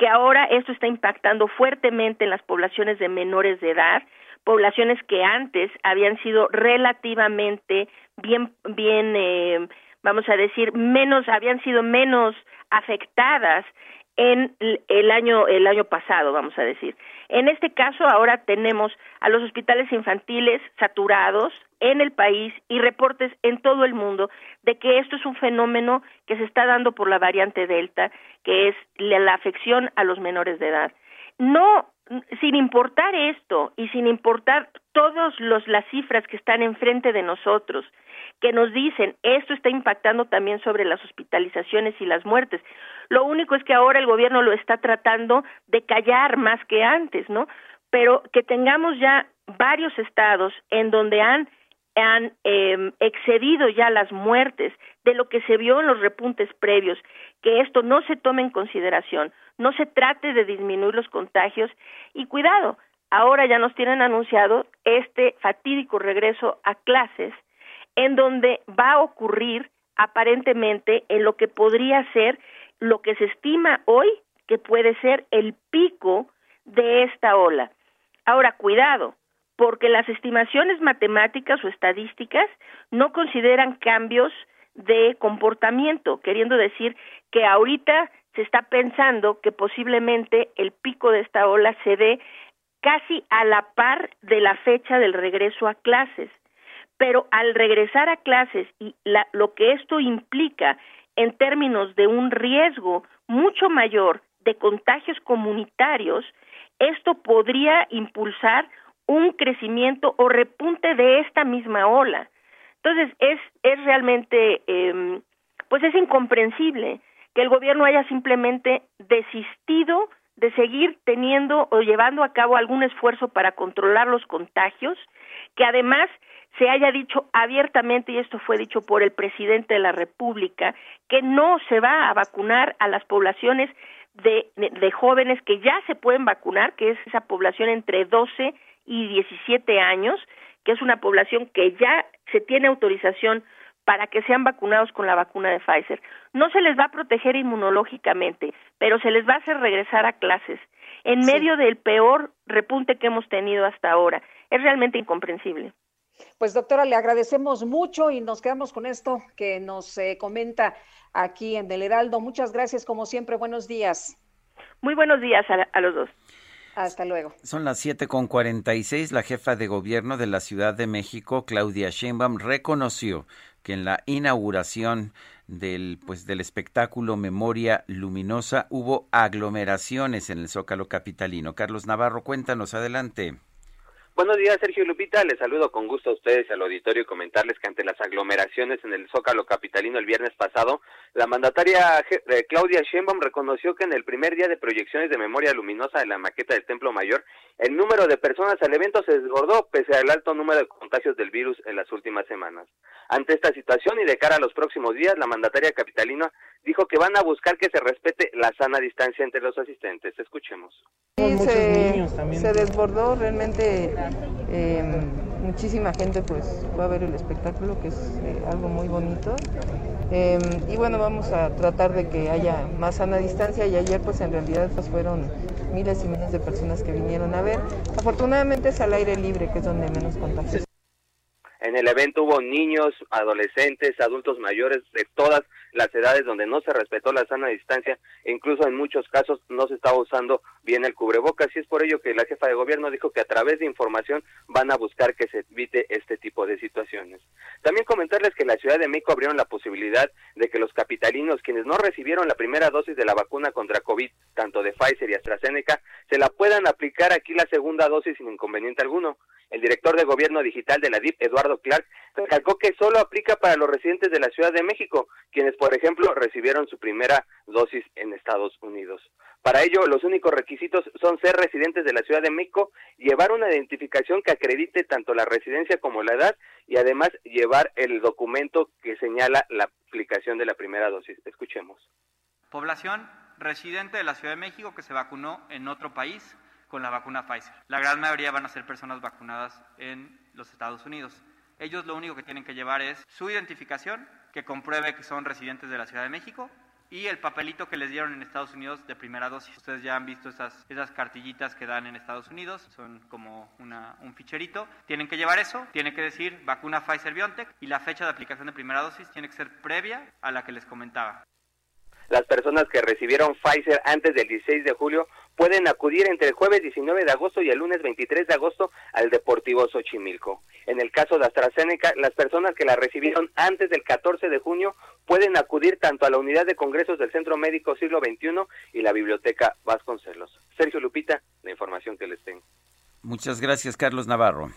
que ahora esto está impactando fuertemente en las poblaciones de menores de edad, poblaciones que antes habían sido relativamente bien, bien, eh, vamos a decir, menos, habían sido menos afectadas en el año el año pasado, vamos a decir. En este caso ahora tenemos a los hospitales infantiles saturados en el país y reportes en todo el mundo de que esto es un fenómeno que se está dando por la variante Delta, que es la afección a los menores de edad. No sin importar esto y sin importar todas las cifras que están enfrente de nosotros, que nos dicen esto está impactando también sobre las hospitalizaciones y las muertes. Lo único es que ahora el gobierno lo está tratando de callar más que antes, ¿no? Pero que tengamos ya varios estados en donde han em, excedido ya las muertes de lo que se vio en los repuntes previos, que esto no se tome en consideración, no se trate de disminuir los contagios y cuidado, ahora ya nos tienen anunciado este fatídico regreso a clases en donde va a ocurrir aparentemente en lo que podría ser lo que se estima hoy que puede ser el pico de esta ola. Ahora, cuidado, porque las estimaciones matemáticas o estadísticas no consideran cambios de comportamiento, queriendo decir que ahorita se está pensando que posiblemente el pico de esta ola se dé casi a la par de la fecha del regreso a clases. Pero al regresar a clases y lo que esto implica en términos de un riesgo mucho mayor de contagios comunitarios, esto podría impulsar un crecimiento o repunte de esta misma ola. Entonces es es realmente eh, pues es incomprensible que el gobierno haya simplemente desistido de seguir teniendo o llevando a cabo algún esfuerzo para controlar los contagios, que además se haya dicho abiertamente, y esto fue dicho por el presidente de la República, que no se va a vacunar a las poblaciones de, de jóvenes que ya se pueden vacunar, que es esa población entre 12 y 17 años, que es una población que ya se tiene autorización para que sean vacunados con la vacuna de Pfizer. No se les va a proteger inmunológicamente, pero se les va a hacer regresar a clases en medio del peor repunte que hemos tenido hasta ahora. Es realmente incomprensible. Pues doctora, le agradecemos mucho y nos quedamos con esto que nos eh, comenta aquí en Del Heraldo. Muchas gracias, como siempre. Buenos días. Muy buenos días a los dos. Hasta luego. Son las siete con seis. La jefa de gobierno de la Ciudad de México, Claudia Sheinbaum, reconoció que en la inauguración del pues del espectáculo Memoria Luminosa hubo aglomeraciones en el Zócalo capitalino. Carlos Navarro, cuéntanos adelante. Buenos días, Sergio Lupita. Les saludo con gusto a ustedes y al auditorio y comentarles que ante las aglomeraciones en el Zócalo Capitalino el viernes pasado, la mandataria eh, Claudia Sheinbaum reconoció que en el primer día de proyecciones de memoria luminosa de la maqueta del Templo Mayor, el número de personas al evento se desbordó pese al alto número de contagios del virus en las últimas semanas. Ante esta situación y de cara a los próximos días, la mandataria capitalina dijo que van a buscar que se respete la sana distancia entre los asistentes. Escuchemos. Sí, se, se desbordó realmente eh, muchísima gente pues fue a ver el espectáculo, que es eh, algo muy bonito. Eh, y bueno, vamos a tratar de que haya más sana distancia y ayer pues en realidad pues fueron miles y miles de personas que vinieron a ver. Afortunadamente es al aire libre, que es donde menos contagios. En el evento hubo niños, adolescentes, adultos mayores de todas las edades donde no se respetó la sana distancia e incluso en muchos casos no se estaba usando bien el cubrebocas y es por ello que la jefa de gobierno dijo que a través de información van a buscar que se evite este tipo de situaciones. También comentarles que en la Ciudad de México abrieron la posibilidad de que los capitalinos quienes no recibieron la primera dosis de la vacuna contra COVID, tanto de Pfizer y AstraZeneca, se la puedan aplicar aquí la segunda dosis sin inconveniente alguno. El director de gobierno digital de la DIP, Eduardo Clark, recalcó que solo aplica para los residentes de la Ciudad de México, quienes, por ejemplo, recibieron su primera dosis en Estados Unidos. Para ello, los únicos requisitos son ser residentes de la Ciudad de México, llevar una identificación que acredite tanto la residencia como la edad y además llevar el documento que señala la aplicación de la primera dosis. Escuchemos. Población residente de la Ciudad de México que se vacunó en otro país con la vacuna Pfizer. La gran mayoría van a ser personas vacunadas en los Estados Unidos. Ellos lo único que tienen que llevar es su identificación, que compruebe que son residentes de la Ciudad de México, y el papelito que les dieron en Estados Unidos de primera dosis. Ustedes ya han visto esas, esas cartillitas que dan en Estados Unidos, son como un ficherito. Tienen que llevar eso, tiene que decir vacuna Pfizer BioNTech y la fecha de aplicación de primera dosis tiene que ser previa a la que les comentaba. Las personas que recibieron Pfizer antes del 16 de julio pueden acudir entre el jueves 19 de agosto y el lunes 23 de agosto al Deportivo Xochimilco. En el caso de AstraZeneca, las personas que la recibieron antes del 14 de junio pueden acudir tanto a la unidad de congresos del Centro Médico Siglo XXI y la Biblioteca Vasconcelos. Sergio Lupita, la información que les tengo. Muchas gracias, Carlos Navarro.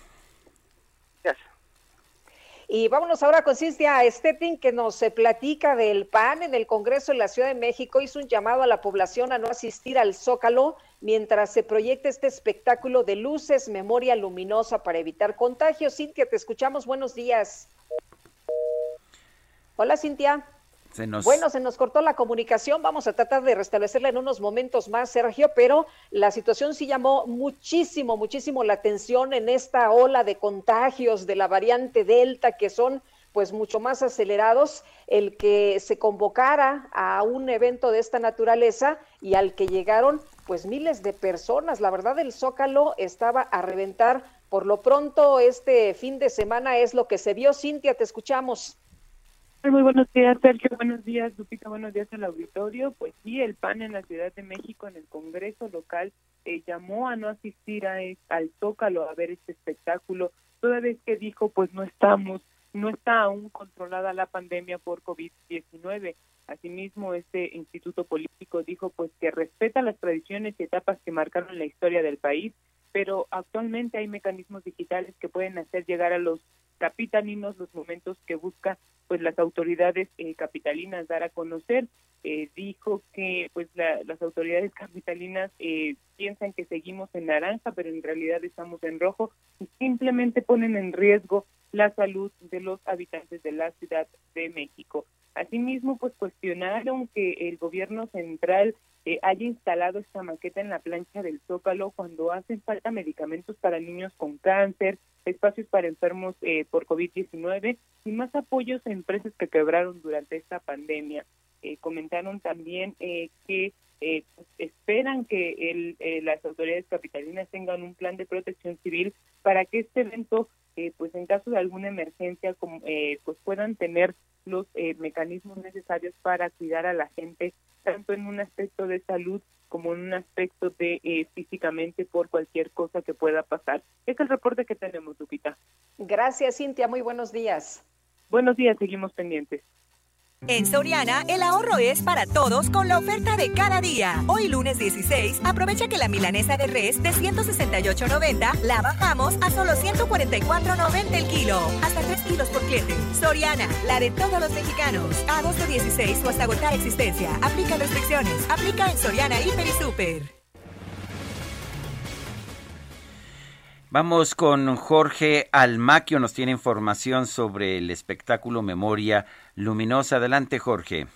Y vámonos ahora con Cintia Stettin, que nos eh, platica del PAN en el Congreso de la Ciudad de México. Hizo un llamado a la población a no asistir al Zócalo mientras se proyecta este espectáculo de luces, memoria luminosa para evitar contagios. Cintia, te escuchamos. Buenos días. Hola, Cintia. Bueno, se nos cortó la comunicación, vamos a tratar de restablecerla en unos momentos más, Sergio, pero la situación sí llamó muchísimo, muchísimo la atención en esta ola de contagios de la variante Delta, que son pues mucho más acelerados, el que se convocara a un evento de esta naturaleza y al que llegaron pues miles de personas. La verdad, el Zócalo estaba a reventar. Por lo pronto, este fin de semana es lo que se vio. Cintia, te escuchamos. Muy buenos días, Sergio. Buenos días, Lupita. Buenos días al auditorio. Pues sí, el PAN en la Ciudad de México, en el Congreso local, eh, llamó a no asistir a, al Zócalo a ver este espectáculo, toda vez que dijo, pues no estamos, no está aún controlada la pandemia por COVID-19. Asimismo, este instituto político dijo, pues que respeta las tradiciones y etapas que marcaron la historia del país, pero actualmente hay mecanismos digitales que pueden hacer llegar a los capitalinos los momentos que busca pues las autoridades eh, capitalinas dar a conocer eh, dijo que pues las autoridades capitalinas eh, piensan que seguimos en naranja pero en realidad estamos en rojo y simplemente ponen en riesgo la salud de los habitantes de la Ciudad de México. Asimismo, pues cuestionaron que el gobierno central haya instalado esta maqueta en la plancha del Zócalo cuando hacen falta medicamentos para niños con cáncer, espacios para enfermos eh, por COVID-19 y más apoyos a empresas que quebraron durante esta pandemia. Eh, comentaron también eh, que pues, esperan que el, las autoridades capitalinas tengan un plan de protección civil para que este evento, pues en caso de alguna emergencia, como, pues puedan tener los mecanismos necesarios para cuidar a la gente, tanto en un aspecto de salud como en un aspecto de eh, físicamente por cualquier cosa que pueda pasar. Es el reporte que tenemos, Lupita. Gracias, Cintia. Muy buenos días. Buenos días, seguimos pendientes. En Soriana, el ahorro es para todos con la oferta de cada día. Hoy lunes 16, aprovecha que la milanesa de res de 168.90 la bajamos a solo 144.90 el kilo. Hasta 3 kilos por cliente. Soriana, la de todos los mexicanos. Agosto 16 o hasta agotar existencia. Aplica restricciones. Aplica en Soriana, Hiper y Super. Vamos con Jorge Almaquio, nos tiene información sobre el espectáculo Memoria Luminosa. Adelante, Jorge.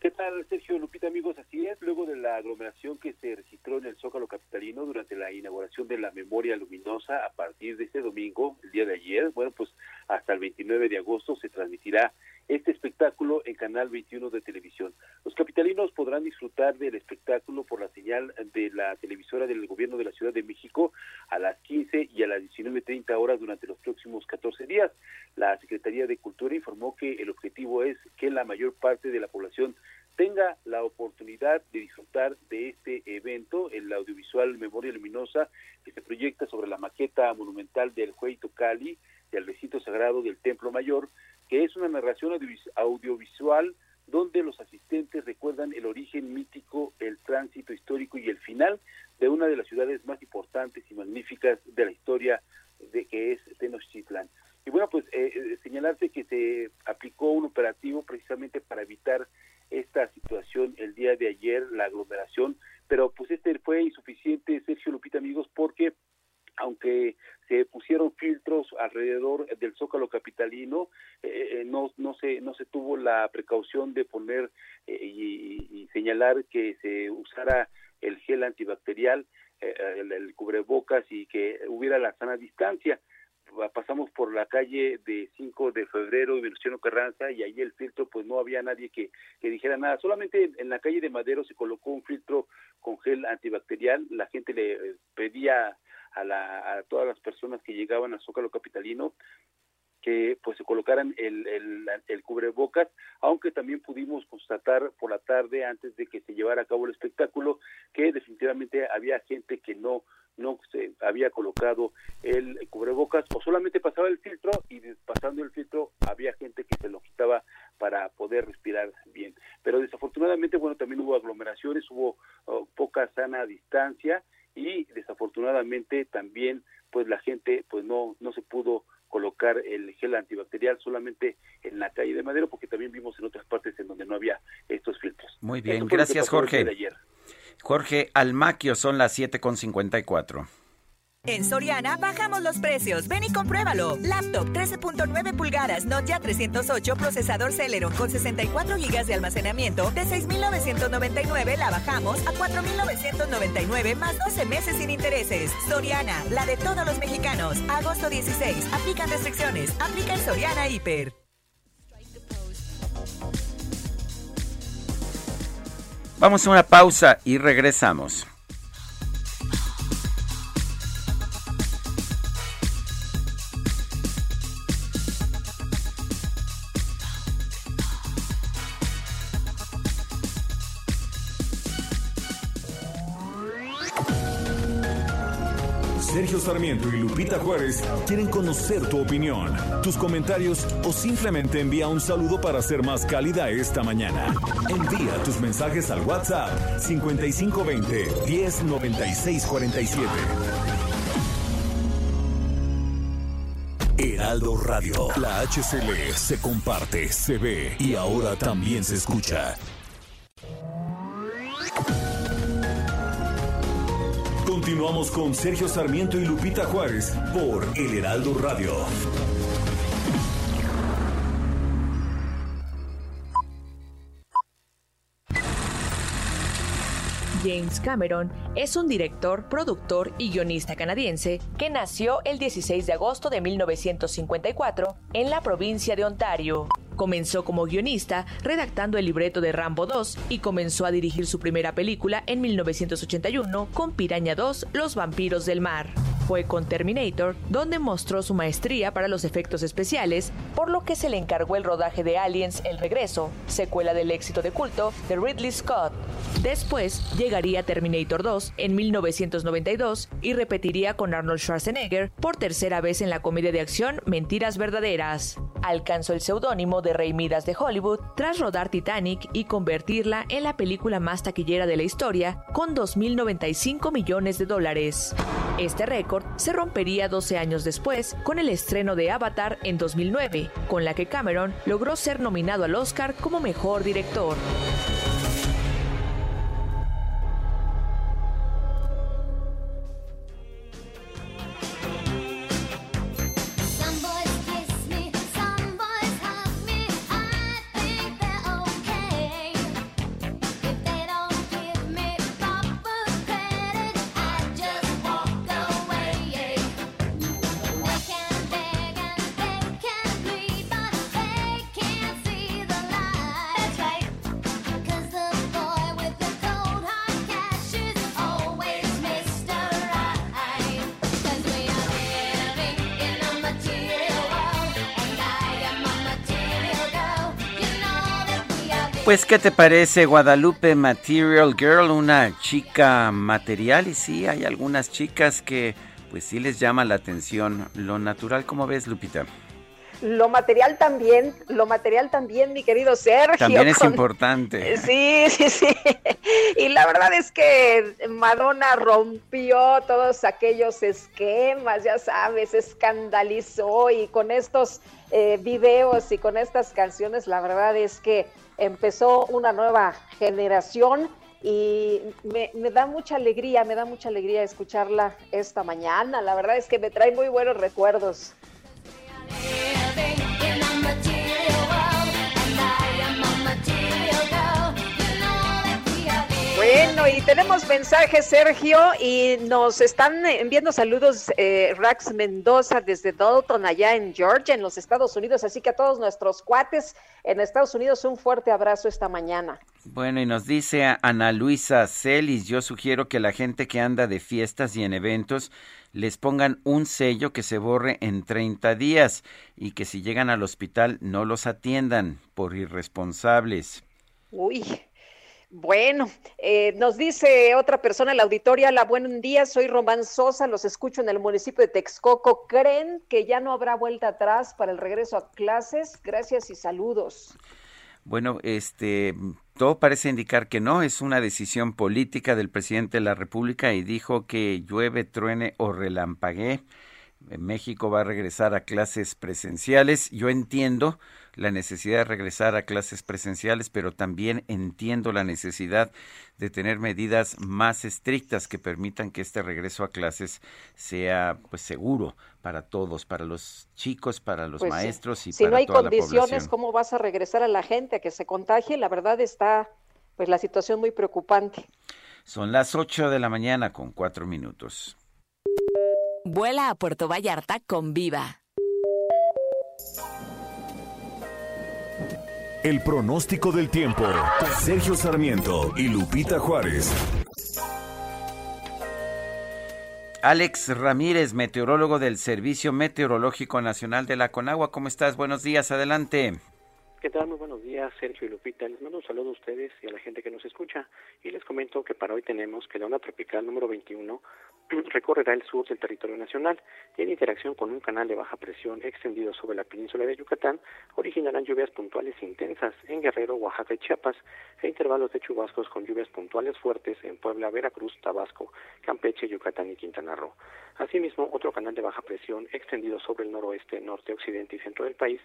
¿Qué tal, Sergio Lupita, amigos? Así es, luego de la aglomeración que se registró en el Zócalo Capitalino durante la inauguración de la Memoria Luminosa a partir de este domingo, el día de ayer, bueno, pues hasta el 29 de agosto se transmitirá este espectáculo en Canal 21 de televisión. Los capitalinos podrán disfrutar del espectáculo por la señal de la televisora del gobierno de la Ciudad de México a las 15 y a las 19.30 horas durante los próximos 14 días. La Secretaría de Cultura informó que el objetivo es que la mayor parte de la población tenga la oportunidad de disfrutar de este evento, el audiovisual Memoria Luminosa, que se proyecta sobre la maqueta monumental del Hueyto Cali, del recinto sagrado del Templo Mayor, que es una narración audiovisual donde los asistentes recuerdan el origen mítico, el tránsito histórico y el final de una de las ciudades más importantes y magníficas de la historia de que es Tenochtitlan. Y bueno, pues eh, eh señalarte que se aplicó un operativo precisamente para evitar esta situación el día de ayer, la aglomeración, pero pues este fue insuficiente, Sergio Lupita, amigos, porque aunque se pusieron filtros alrededor del zócalo capitalino, eh, eh, no, no, se, no se tuvo la precaución de poner eh, y, señalar que se usara el gel antibacterial, el, cubrebocas y que hubiera la sana distancia. Pasamos por la calle de 5 de febrero de Venustiano Carranza y ahí el filtro pues no había nadie que, que dijera nada, solamente en la calle de Madero se colocó un filtro con gel antibacterial, la gente le pedía a, la, a todas las personas que llegaban al Zócalo Capitalino que pues se colocaran el, el, cubrebocas, aunque también pudimos constatar por la tarde, antes de que se llevara a cabo el espectáculo, que definitivamente había gente que no no se había colocado el cubrebocas o solamente pasaba el filtro y pasando el filtro había gente que se lo quitaba para poder respirar bien. Pero desafortunadamente, bueno, también hubo aglomeraciones, hubo oh, poca sana distancia y desafortunadamente también pues la gente pues no no se pudo colocar el gel antibacterial solamente en la calle de Madero, porque también vimos en otras partes en donde no había estos filtros. Muy bien, gracias Jorge. Jorge Almaquio, son las 7.54. En Soriana bajamos los precios. Ven y compruébalo. Laptop 13.9 pulgadas Nokia 308 procesador Celeron con 64 GB de almacenamiento de 6.999 la bajamos a 4.999 más 12 meses sin intereses. Soriana, la de todos los mexicanos. Agosto 16. Aplican restricciones. Aplica en Soriana Hiper. Vamos a una pausa y regresamos. Sarmiento y Lupita Juárez quieren conocer tu opinión, tus comentarios o simplemente envía un saludo para ser más cálida esta mañana. Envía tus mensajes al WhatsApp 5520 109647. Heraldo Radio, la HCL se comparte, se ve y ahora también se escucha. Continuamos con Sergio Sarmiento y Lupita Juárez por El Heraldo Radio. James Cameron es un director, productor y guionista canadiense que nació el 16 de agosto de 1954 en la provincia de Ontario. Comenzó como guionista redactando el libreto de Rambo 2 y comenzó a dirigir su primera película en 1981 con Piraña 2, Los vampiros del mar. Fue con Terminator donde mostró su maestría para los efectos especiales, por lo que se le encargó el rodaje de Aliens El Regreso, secuela del éxito de culto de Ridley Scott. Después llegaría Terminator 2 en 1992 y repetiría con Arnold Schwarzenegger por tercera vez en la comedia de acción Mentiras Verdaderas. Alcanzó el seudónimo de Rey Midas de Hollywood tras rodar Titanic y convertirla en la película más taquillera de la historia con 2.095 millones de dólares. Este récord se rompería 12 años después con el estreno de Avatar en 2009, con la que Cameron logró ser nominado al Oscar como mejor director. Pues, ¿qué te parece Guadalupe Material Girl? Una chica material y sí, hay algunas chicas que pues sí les llama la atención lo natural. ¿Cómo ves, Lupita? Lo material también, lo material también, mi querido Sergio. También es importante. Sí, sí, sí. Y la verdad es que Madonna rompió todos aquellos esquemas, ya sabes, escandalizó y con estos eh, videos y con estas canciones, la verdad es que empezó una nueva generación y me, da mucha alegría, me da mucha alegría escucharla esta mañana. La verdad es que me trae muy buenos recuerdos. Bueno, y tenemos mensajes, Sergio, y nos están enviando saludos eh, Rax Mendoza desde Dalton, allá en Georgia, en los Estados Unidos. Así que a todos nuestros cuates en Estados Unidos, un fuerte abrazo esta mañana. Bueno, y nos dice Ana Luisa Celis, yo sugiero que la gente que anda de fiestas y en eventos les pongan un sello que se borre en 30 días y que si llegan al hospital no los atiendan por irresponsables. Uy, bueno, eh, nos dice otra persona en la auditoria, la buen día, soy Román Sosa, los escucho en el municipio de Texcoco. ¿Creen que ya no habrá vuelta atrás para el regreso a clases? Gracias y saludos. Bueno, este, todo parece indicar que no, es una decisión política del presidente de la República y dijo que llueve, truene o relampaguee. México va a regresar a clases presenciales. Yo entiendo la necesidad de regresar a clases presenciales, pero también entiendo la necesidad de tener medidas más estrictas que permitan que este regreso a clases sea pues seguro para todos, para los chicos, para los pues maestros y si para no hay toda condiciones, la ¿cómo vas a regresar a la gente a que se contagie? La verdad está pues la situación muy preocupante. Son las 8 de la mañana con cuatro minutos. Vuela a Puerto Vallarta con Viva. El pronóstico del tiempo. Sergio Sarmiento y Lupita Juárez. Alex Ramírez, meteorólogo del Servicio Meteorológico Nacional de la Conagua. ¿Cómo estás? Buenos días, adelante. ¿Qué tal? Muy buenos días, Sergio y Lupita. Les mando un saludo a ustedes y a la gente que nos escucha. Y les comento que para hoy tenemos que la onda tropical número 21 recorrerá el sur del territorio nacional y en interacción con un canal de baja presión extendido sobre la península de Yucatán originarán lluvias puntuales intensas en Guerrero, Oaxaca y Chiapas e intervalos de chubascos con lluvias puntuales fuertes en Puebla, Veracruz, Tabasco, Campeche, Yucatán y Quintana Roo. Asimismo, otro canal de baja presión extendido sobre el noroeste, norte, occidente y centro del país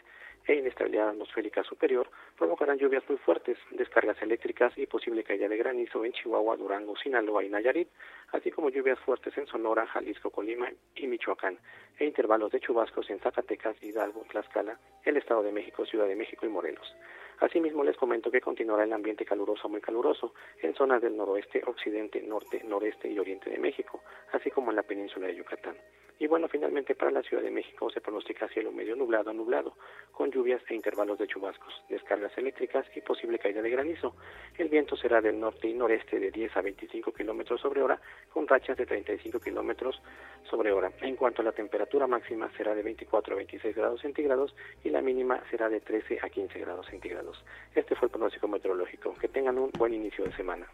e inestabilidad atmosférica superior provocarán lluvias muy fuertes, descargas eléctricas y posible caída de granizo en Chihuahua, Durango, Sinaloa y Nayarit, así como lluvias fuertes en Sonora, Jalisco, Colima y Michoacán, e intervalos de chubascos en Zacatecas, Hidalgo, Tlaxcala, el Estado de México, Ciudad de México y Morelos. Asimismo, les comento que continuará el ambiente caluroso muy caluroso en zonas del noroeste, occidente, norte, noreste y oriente de México, así como en la península de Yucatán. Y bueno, finalmente para la Ciudad de México se pronostica cielo medio nublado a nublado, con lluvias e intervalos de chubascos, descargas eléctricas y posible caída de granizo. El viento será del norte y noreste de 10 a 25 kilómetros sobre hora, con rachas de 35 kilómetros sobre hora. En cuanto a la temperatura máxima, será de 24 a 26 grados centígrados y la mínima será de 13 a 15 grados centígrados. Este fue el pronóstico meteorológico. Que tengan un buen inicio de semana.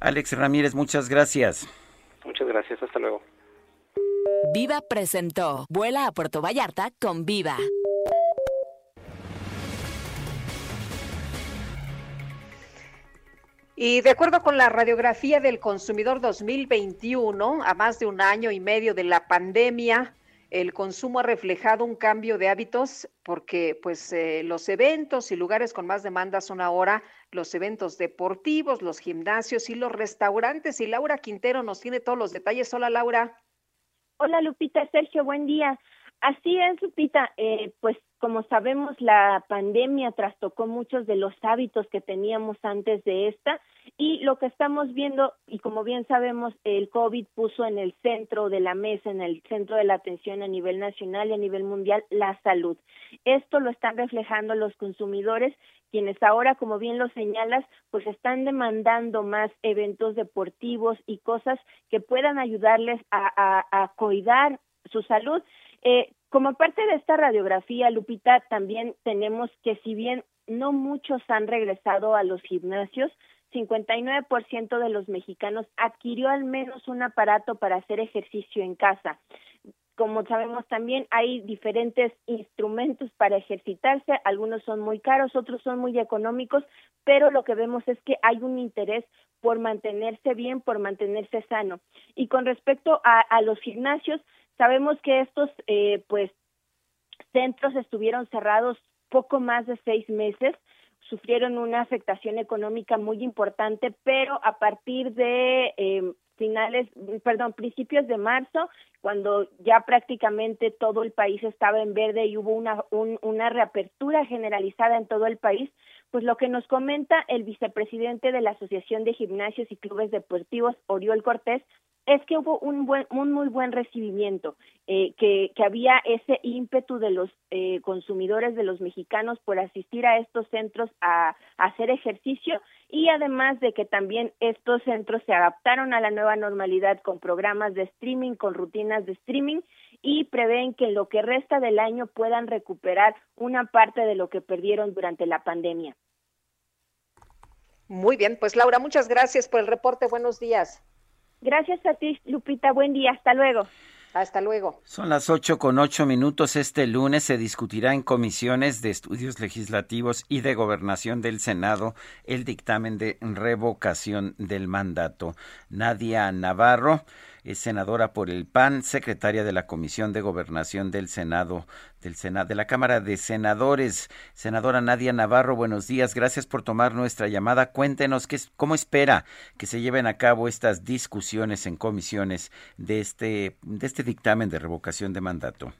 Alex Ramírez, muchas gracias. Muchas gracias. Hasta luego. Viva presentó Vuela a Puerto Vallarta con Viva. Y de acuerdo con la radiografía del consumidor 2021, a más de un año y medio de la pandemia, el consumo ha reflejado un cambio de hábitos porque pues eh, los eventos y lugares con más demanda son ahora los eventos deportivos, los gimnasios y los restaurantes. Y Laura Quintero nos tiene todos los detalles. Hola Laura. Hola Lupita, Sergio, buen día. Así es, Lupita, eh, pues como sabemos, la pandemia trastocó muchos de los hábitos que teníamos antes de esta y lo que estamos viendo, y como bien sabemos, el COVID puso en el centro de la mesa, en el centro de la atención a nivel nacional y a nivel mundial, la salud. Esto lo están reflejando los consumidores, quienes ahora, como bien lo señalas, pues están demandando más eventos deportivos y cosas que puedan ayudarles a, a cuidar su salud. Eh, como parte de esta radiografía, Lupita, también tenemos que si bien no muchos han regresado a los gimnasios, 59% de los mexicanos adquirió al menos un aparato para hacer ejercicio en casa. Como sabemos también hay diferentes instrumentos para ejercitarse, algunos son muy caros, otros son muy económicos, pero lo que vemos es que hay un interés por mantenerse bien, por mantenerse sano. Y con respecto a, los gimnasios, Sabemos que estos, eh, pues, centros estuvieron cerrados poco más de seis meses, sufrieron una afectación económica muy importante, pero a partir de eh, finales, perdón, principios de marzo, cuando ya prácticamente todo el país estaba en verde y hubo una, una reapertura generalizada en todo el país, Pues lo que nos comenta el vicepresidente de la Asociación de Gimnasios y Clubes Deportivos, Oriol Cortés, es que hubo un buen, un muy buen recibimiento, eh, que, que, había ese ímpetu de los eh, consumidores, de los mexicanos, por asistir a estos centros a, a, hacer ejercicio y además de que también estos centros se adaptaron a la nueva normalidad con programas de streaming, con rutinas de streaming y prevén que en lo que resta del año puedan recuperar una parte de lo que perdieron durante la pandemia. Muy bien, pues Laura, muchas gracias por el reporte. Buenos días. Gracias a ti, Lupita. Buen día. Hasta luego. Hasta luego. Son las ocho con ocho minutos. Este lunes se discutirá en comisiones de estudios legislativos y de gobernación del Senado el dictamen de revocación del mandato. Nadia Navarro es senadora por el PAN, secretaria de la Comisión de Gobernación del Senado, del Senado, de la Cámara de Senadores. Senadora Nadia Navarro, buenos días. Gracias por tomar nuestra llamada. Cuéntenos qué, cómo espera que se lleven a cabo estas discusiones en comisiones de este, de este dictamen de revocación de mandato.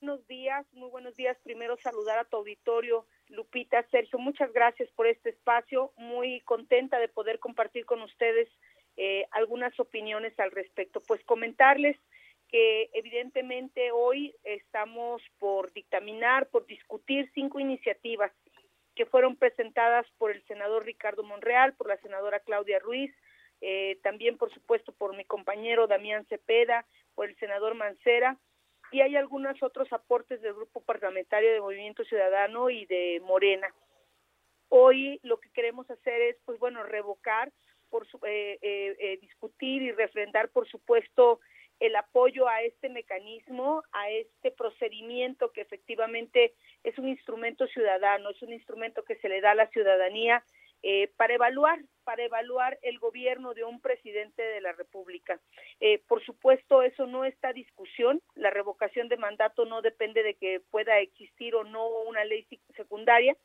Buenos días, muy buenos días. Primero saludar a tu auditorio, Lupita, Sergio. Muchas gracias por este espacio. Muy contenta de poder compartir con ustedes eh, algunas opiniones al respecto. Pues comentarles que evidentemente hoy estamos por dictaminar, por discutir cinco iniciativas que fueron presentadas por el senador Ricardo Monreal, por la senadora Claudia Ruiz, eh, también por supuesto por mi compañero Damián Cepeda, por el senador Mancera, y hay algunos otros aportes del grupo parlamentario de Movimiento Ciudadano y de Morena. Hoy lo que queremos hacer es, pues bueno, revocar por eh, eh, eh, discutir y refrendar, por supuesto, el apoyo a este mecanismo, a este procedimiento que efectivamente es un instrumento ciudadano, es un instrumento que se le da a la ciudadanía eh, para evaluar, para evaluar el gobierno de un presidente de la República. Eh, por supuesto, eso no está discusión. La revocación de mandato no depende de que pueda existir o no una ley secundaria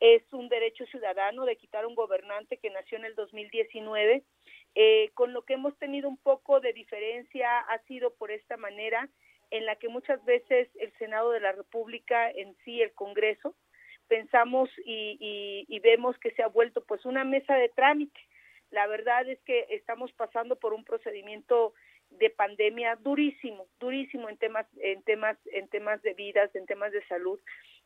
es un derecho ciudadano de quitar un gobernante que nació en el 2019. Eh, con lo que hemos tenido un poco de diferencia ha sido por esta manera en la que muchas veces el Senado de la República en sí, el Congreso, pensamos y, y vemos que se ha vuelto pues una mesa de trámite. La verdad es que estamos pasando por un procedimiento de pandemia durísimo, durísimo en temas, en temas, en temas de vidas, en temas de salud.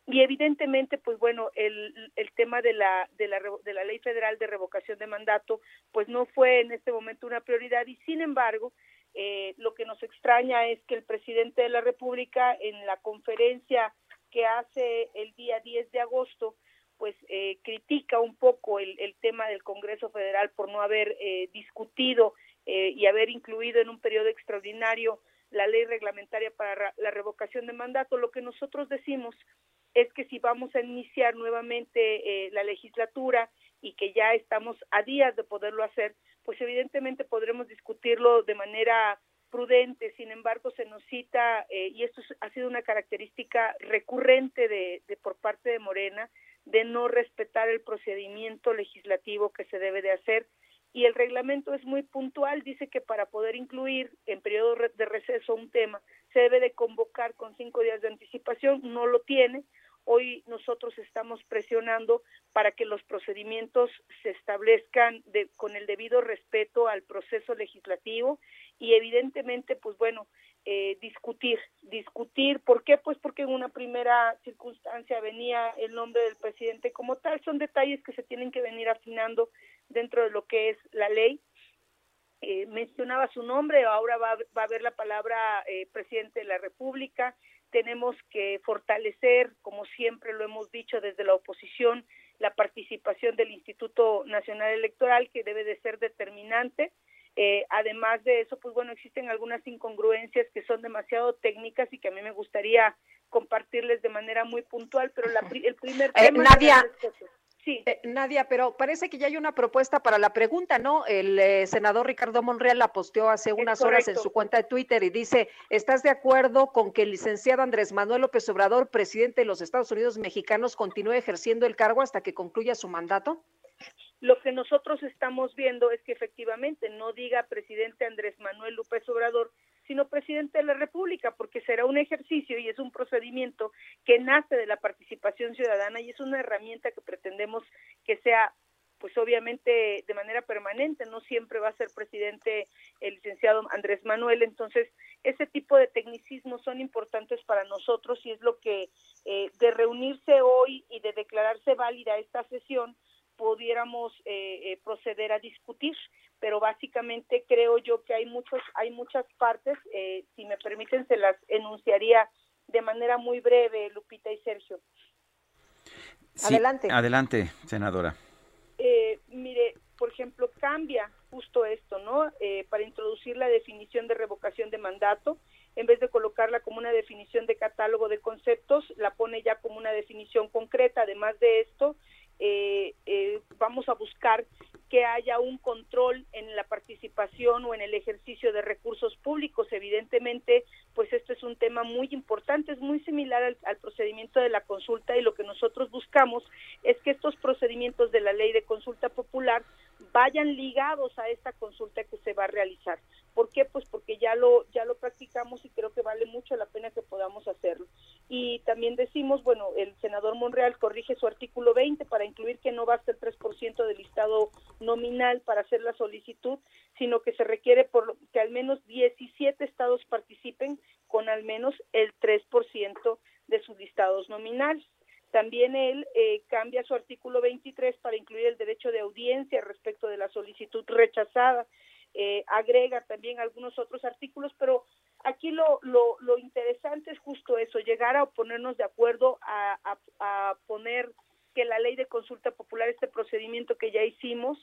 Y evidentemente, pues bueno, el, el tema de la, de, la, de la ley federal de revocación de mandato, pues no fue en este momento una prioridad y sin embargo, eh, lo que nos extraña es que el presidente de la República en la conferencia que hace el día 10 de agosto, pues eh, critica un poco el, el, tema del Congreso Federal por no haber eh, discutido eh, y haber incluido en un periodo extraordinario la ley reglamentaria para la revocación de mandato. Lo que nosotros decimos es que si vamos a iniciar nuevamente eh, la legislatura y que ya estamos a días de poderlo hacer, pues evidentemente podremos discutirlo de manera prudente, sin embargo se nos cita, eh, y esto ha sido una característica recurrente de, de por parte de Morena, de no respetar el procedimiento legislativo que se debe de hacer, y el reglamento es muy puntual, dice que para poder incluir en periodo de receso un tema se debe de convocar con cinco días de anticipación, no lo tiene. Hoy nosotros estamos presionando para que los procedimientos se establezcan de, con el debido respeto al proceso legislativo y evidentemente, pues bueno, eh, discutir, discutir. ¿Por qué? Pues porque en una primera circunstancia venía el nombre del presidente como tal. Son detalles que se tienen que venir afinando dentro de lo que es la ley. Eh, mencionaba su nombre, ahora va, va a haber la palabra eh, presidente de la República. Tenemos que fortalecer, como siempre lo hemos dicho desde la oposición, la participación del Instituto Nacional Electoral, que debe de ser determinante. Eh, además de eso, pues bueno, existen algunas incongruencias que son demasiado técnicas y que a mí me gustaría compartirles de manera muy puntual, pero la, el primer eh, tema... Nadia, Sí. Eh, Nadia, pero parece que ya hay una propuesta para la pregunta, ¿no? El eh, senador Ricardo Monreal la posteó hace unas horas en su cuenta de Twitter y dice, ¿estás de acuerdo con que el licenciado Andrés Manuel López Obrador, presidente de los Estados Unidos mexicanos, continúe ejerciendo el cargo hasta que concluya su mandato? Lo que nosotros estamos viendo es que efectivamente no diga presidente Andrés Manuel López Obrador, sino presidente de la República, porque será un ejercicio y es un procedimiento que nace de la participación ciudadana y es una herramienta que pretendemos que sea pues obviamente de manera permanente, no siempre va a ser presidente el licenciado Andrés Manuel, entonces ese tipo de tecnicismos son importantes para nosotros y es lo que eh, de reunirse hoy y de declararse válida esta sesión pudiéramos eh, eh, proceder a discutir, pero básicamente creo yo que hay muchos, hay muchas partes, si me permiten se las enunciaría de manera muy breve, Lupita y Sergio. adelante. Adelante, senadora. Eh, mire, por ejemplo, cambia justo esto, ¿no? Eh, para introducir la definición de revocación de mandato, en vez de colocarla como una definición de catálogo de conceptos, la pone ya como una definición concreta. Además de esto, eh, vamos a buscar que haya un control en la participación o en el ejercicio de recursos públicos. Evidentemente, pues esto es un tema muy importante, es muy similar al, al, procedimiento de la consulta y lo que nosotros buscamos es que estos procedimientos de la ley de consulta popular vayan ligados a esta consulta que se va a realizar. ¿Por qué? Pues porque ya lo ya lo practicamos y creo que vale mucho la pena que podamos hacerlo. Y también decimos, bueno, el senador Monreal corrige su artículo 20 para incluir que no basta el 3% del listado nominal para hacer la solicitud, sino que se requiere por que al menos 17 estados participen con al menos el 3% de sus listados nominales. También él eh, cambia su artículo 23 para incluir el derecho de audiencia respecto de la solicitud rechazada. Eh, agrega también algunos otros artículos, pero aquí lo, lo, lo, interesante es justo eso, llegar a ponernos de acuerdo a, a poner que la ley de consulta popular, este procedimiento que ya hicimos,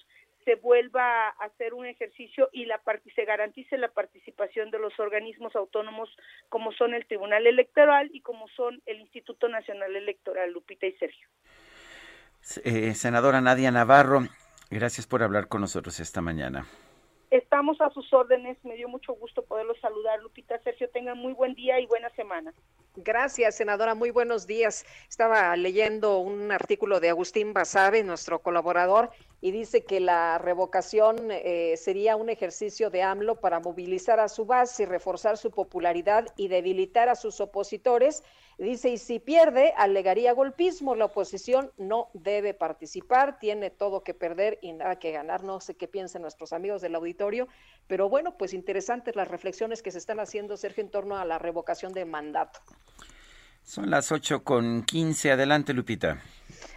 se vuelva a hacer un ejercicio y la se garantice la participación de los organismos autónomos como son el Tribunal Electoral y como son el Instituto Nacional Electoral, Lupita y Sergio. Eh, senadora Nadia Navarro, gracias por hablar con nosotros esta mañana. Estamos a sus órdenes, me dio mucho gusto poderlos saludar, Lupita, Sergio, tengan muy buen día y buena semana. Gracias, senadora. Muy buenos días. Estaba leyendo un artículo de Agustín Basabe, nuestro colaborador, y dice que la revocación eh, sería un ejercicio de AMLO para movilizar a su base reforzar su popularidad y debilitar a sus opositores. Dice, y si pierde, alegaría golpismo. La oposición no debe participar, tiene todo que perder y nada que ganar. No sé qué piensan nuestros amigos del auditorio, pero bueno, pues interesantes las reflexiones que se están haciendo, Sergio, en torno a la revocación de mandato. Son las ocho con quince. Adelante, Lupita.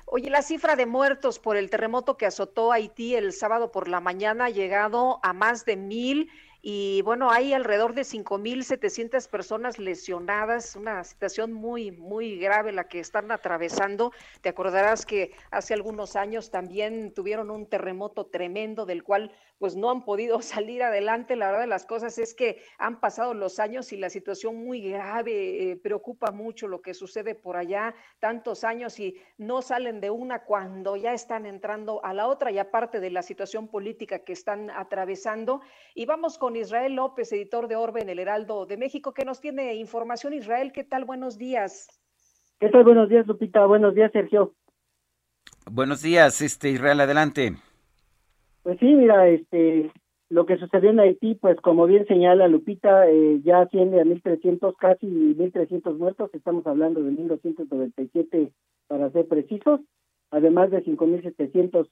Oye, la cifra de muertos por el terremoto que azotó Haití el sábado por la mañana ha llegado a más de mil y bueno, hay alrededor de 5.700 personas lesionadas, una situación muy, muy grave la que están atravesando. Te acordarás que hace algunos años también tuvieron un terremoto tremendo del cual pues no han podido salir adelante. La verdad de las cosas es que han pasado los años y la situación muy grave, eh, preocupa mucho lo que sucede por allá, tantos años y no salen de una cuando ya están entrando a la otra y aparte de la situación política que están atravesando. Y vamos con Israel López, editor de Orbe en el Heraldo de México, que nos tiene información. Israel, ¿qué tal? Buenos días. ¿Qué tal? Buenos días, Lupita. Buenos días, Sergio. Buenos días, este Israel, adelante. Pues sí, mira, este, lo que sucedió en Haití, pues como bien señala Lupita, eh, ya asciende a 1.300, casi 1.300 muertos, estamos hablando de 1.297 para ser precisos, además de 5.700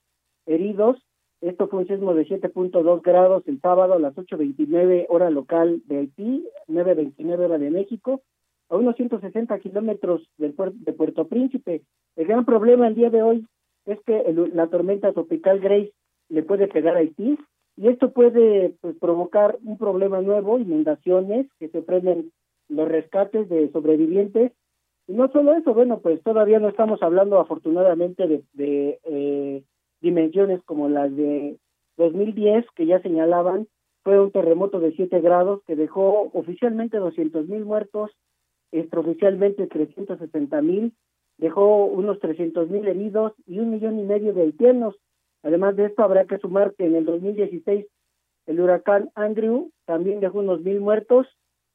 heridos, esto fue un sismo de 7.2 grados el sábado a las 8.29 hora local de Haití, 9.29 hora de México, a unos 160 kilómetros del de Puerto Príncipe. El gran problema el día de hoy es que la tormenta tropical Grace le puede pegar a Haití y esto puede pues, provocar un problema nuevo, inundaciones, que se prenden los rescates de sobrevivientes. Y no solo eso, bueno, pues todavía no estamos hablando afortunadamente de, eh, dimensiones como las de 2010 que ya señalaban, fue un terremoto de 7 grados que dejó oficialmente 200 mil muertos, extraoficialmente 360 mil, dejó unos 300 mil heridos y un millón y medio de haitianos. Además de esto, habrá que sumar que en el 2016 el huracán Andrew también dejó unos mil muertos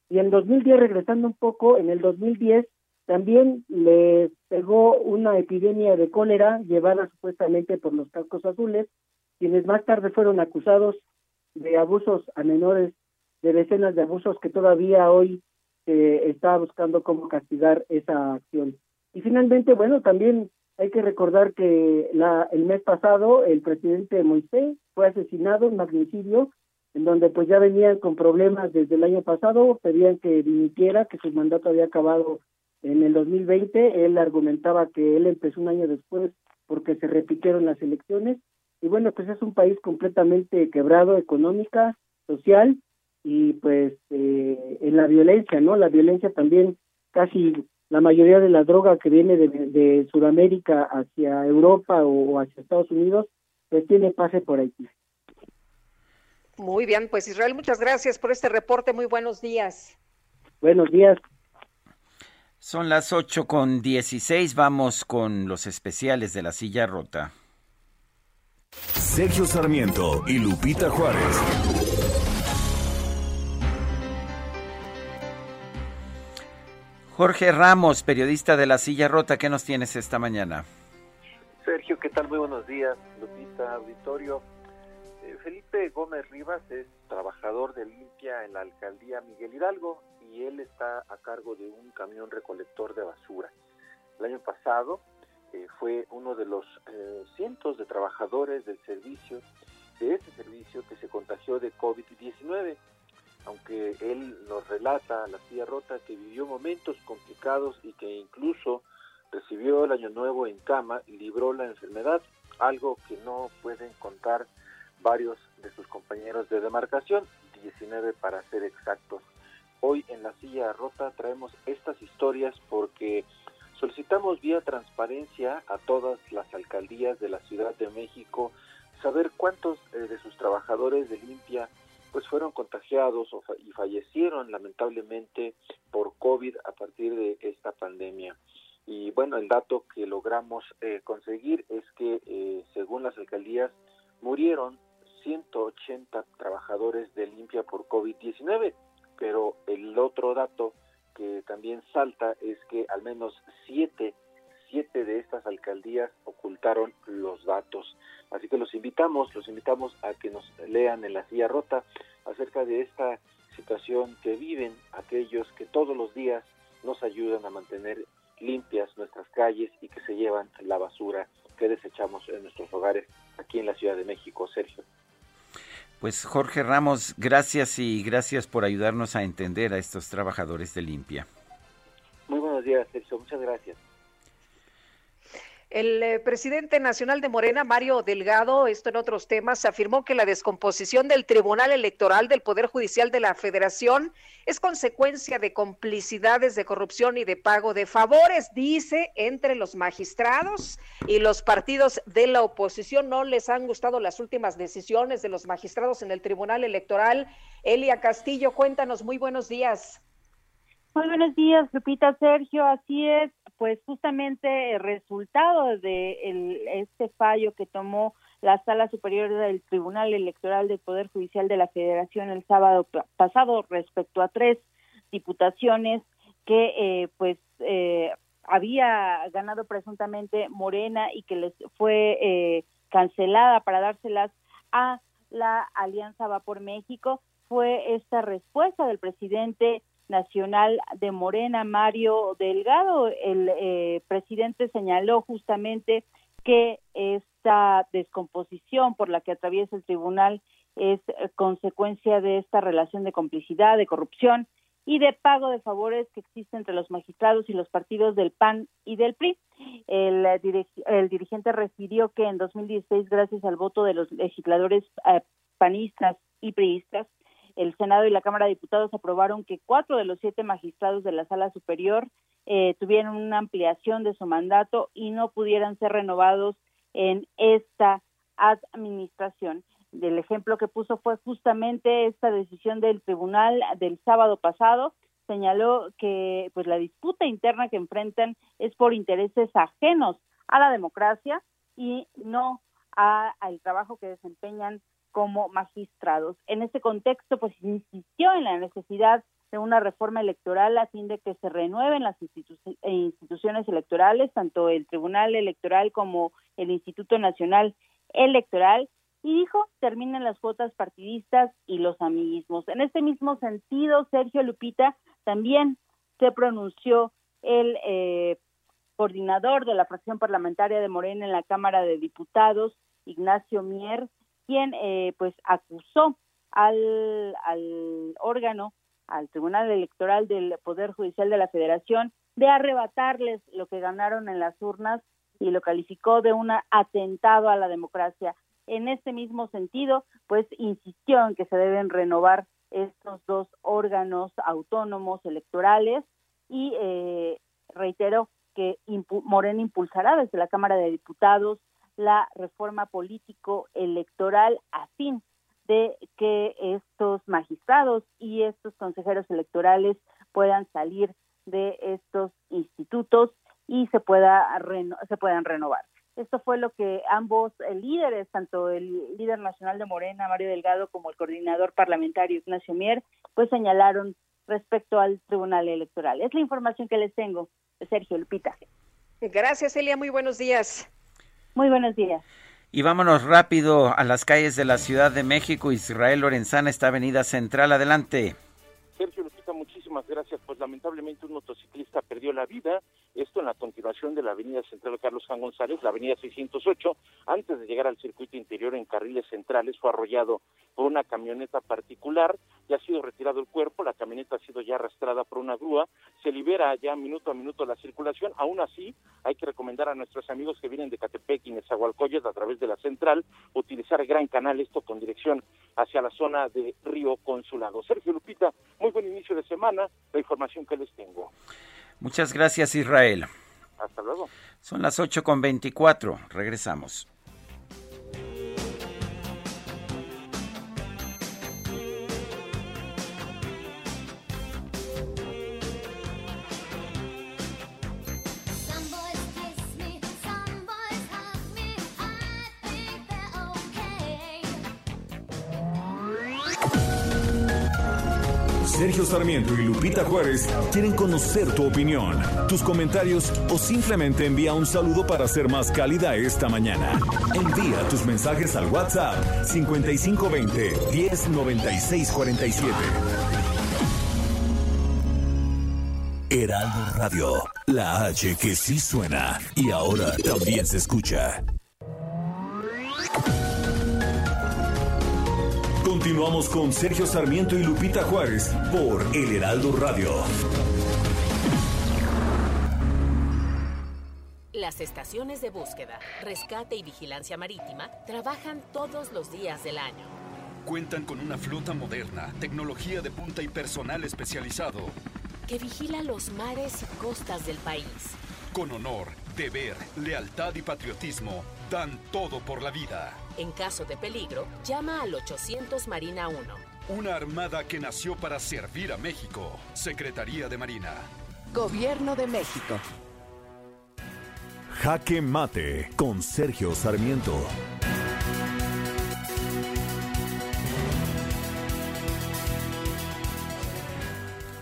y en 2010, regresando un poco, en el 2010 también le pegó una epidemia de cólera llevada supuestamente por los cascos azules, quienes más tarde fueron acusados de abusos a menores de decenas de abusos que todavía hoy se está buscando cómo castigar esa acción. Y finalmente, bueno, también hay que recordar que la, el mes pasado el presidente Moisés fue asesinado en magnicidio, en donde pues ya venían con problemas desde el año pasado, pedían que dimitiera, que su mandato había acabado en el 2020. Él argumentaba que él empezó un año después porque se repitieron las elecciones. Y bueno, pues es un país completamente quebrado económica, social y pues eh, en la violencia, ¿no? La violencia también casi la mayoría de la droga que viene de, de Sudamérica hacia Europa o hacia Estados Unidos, pues tiene pase por Haití. Muy bien, pues Israel, muchas gracias por este reporte. Muy buenos días. Buenos días. Son las ocho con dieciséis. Vamos con los especiales de la silla rota. Sergio Sarmiento y Lupita Juárez. Jorge Ramos, periodista de La Silla Rota, ¿qué nos tienes esta mañana? Sergio, ¿qué tal? Muy buenos días, Lupita, auditorio. Eh, Felipe Gómez Rivas es trabajador de limpia en la alcaldía Miguel Hidalgo y él está a cargo de un camión recolector de basura. El año pasado eh, fue uno de los eh, cientos de trabajadores del servicio, de ese servicio que se contagió de COVID-19 aunque él nos relata, la tía rota, que vivió momentos complicados y que incluso recibió el año nuevo en cama y libró la enfermedad, algo que no pueden contar varios de sus compañeros de demarcación, 19 para ser exactos. Hoy en la silla rota traemos estas historias porque solicitamos vía transparencia a todas las alcaldías de la Ciudad de México saber cuántos eh, de sus trabajadores de limpia pues fueron contagiados y fallecieron lamentablemente por COVID a partir de esta pandemia. Y bueno, el dato que logramos eh, conseguir es que eh, según las alcaldías murieron 180 trabajadores de limpia por COVID-19, pero el otro dato que también salta es que al menos siete, siete de estas alcaldías ocultaron los datos. Así que los invitamos, los invitamos a que nos lean en la silla rota acerca de esta situación que viven aquellos que todos los días nos ayudan a mantener limpias nuestras calles y que se llevan la basura que desechamos en nuestros hogares aquí en la Ciudad de México, Sergio. Pues Jorge Ramos, gracias y gracias por ayudarnos a entender a estos trabajadores de limpia. Muy buenos días, Sergio. Muchas gracias. El eh, presidente nacional de Morena, Mario Delgado, esto en otros temas, afirmó que la descomposición del Tribunal Electoral del Poder Judicial de la Federación es consecuencia de complicidades de corrupción y de pago de favores, dice, entre los magistrados y los partidos de la oposición. No les han gustado las últimas decisiones de los magistrados en el Tribunal Electoral. Elia Castillo, cuéntanos, muy buenos días. Muy buenos días, Lupita Sergio. Así es, pues justamente el resultado de este fallo que tomó la Sala Superior del Tribunal Electoral del Poder Judicial de la Federación el sábado pasado respecto a tres diputaciones que eh, pues eh, había ganado presuntamente Morena y que les fue eh, cancelada para dárselas a la Alianza Va por México. Fue esta respuesta del presidente nacional de Morena, Mario Delgado. El eh, presidente señaló justamente que esta descomposición por la que atraviesa el tribunal es eh, consecuencia de esta relación de complicidad, de corrupción y de pago de favores que existe entre los magistrados y los partidos del PAN y del PRI. El, el dirigente refirió que en 2016, gracias al voto de los legisladores eh, panistas y priistas, el Senado y la Cámara de Diputados aprobaron que cuatro de los siete magistrados de la Sala Superior eh, tuvieran una ampliación de su mandato y no pudieran ser renovados en esta administración. El ejemplo que puso fue justamente esta decisión del tribunal del sábado pasado. Señaló que pues la disputa interna que enfrentan es por intereses ajenos a la democracia y no al trabajo que desempeñan como magistrados. En ese contexto, pues insistió en la necesidad de una reforma electoral a fin de que se renueven las eh, instituciones electorales, tanto el Tribunal Electoral como el Instituto Nacional Electoral, y dijo, terminen las cuotas partidistas y los amiguismos. En este mismo sentido, Sergio Lupita también se pronunció el eh, coordinador de la fracción parlamentaria de Morena en la Cámara de Diputados, Ignacio Mier, quien eh, pues acusó al, órgano, al Tribunal Electoral del Poder Judicial de la Federación, de arrebatarles lo que ganaron en las urnas y lo calificó de un atentado a la democracia. En este mismo sentido, pues insistió en que se deben renovar estos dos órganos autónomos electorales y eh, reiteró que Morena impulsará desde la Cámara de Diputados la reforma político electoral a fin de que estos magistrados y estos consejeros electorales puedan salir de estos institutos y se pueda se puedan renovar. Esto fue lo que ambos eh, líderes, tanto el líder nacional de Morena, Mario Delgado, como el coordinador parlamentario Ignacio Mier, pues señalaron respecto al Tribunal Electoral. Es la información que les tengo, Sergio Lupita. Gracias, Elia. Muy buenos días. Muy buenos días. Y vámonos rápido a las calles de la Ciudad de México. Israel Lorenzana, esta avenida central. Adelante. Sergio Lupita, muchísimas gracias. Pues lamentablemente un motociclista perdió la vida esto en la continuación de la avenida central Carlos Juan González, la avenida 608, antes de llegar al circuito interior en carriles centrales, fue arrollado por una camioneta particular, ya ha sido retirado el cuerpo, la camioneta ha sido ya arrastrada por una grúa, se libera ya minuto a minuto la circulación, aún así hay que recomendar a nuestros amigos que vienen de Catepec y Nezahualcóyotl a través de la central utilizar Gran Canal, esto con dirección hacia la zona de Río Consulado. Sergio Lupita, muy buen inicio de semana, la información que les tengo. Muchas gracias, Israel. Hasta luego. Son las 8 con 24. Regresamos. Sergio Sarmiento y Lupita Juárez quieren conocer tu opinión, tus comentarios o simplemente envía un saludo para ser más cálida esta mañana. Envía tus mensajes al WhatsApp 5520 109647. Heraldo Radio, la H que sí suena y ahora también se escucha. Continuamos con Sergio Sarmiento y Lupita Juárez por El Heraldo Radio. Las estaciones de búsqueda, rescate y vigilancia marítima trabajan todos los días del año. Cuentan con una flota moderna, tecnología de punta y personal especializado. Que vigila los mares y costas del país. Con honor, deber, lealtad y patriotismo, dan todo por la vida. En caso de peligro, llama al 800 Marina 1. Una armada que nació para servir a México. Secretaría de Marina. Gobierno de México. Jaque Mate con Sergio Sarmiento.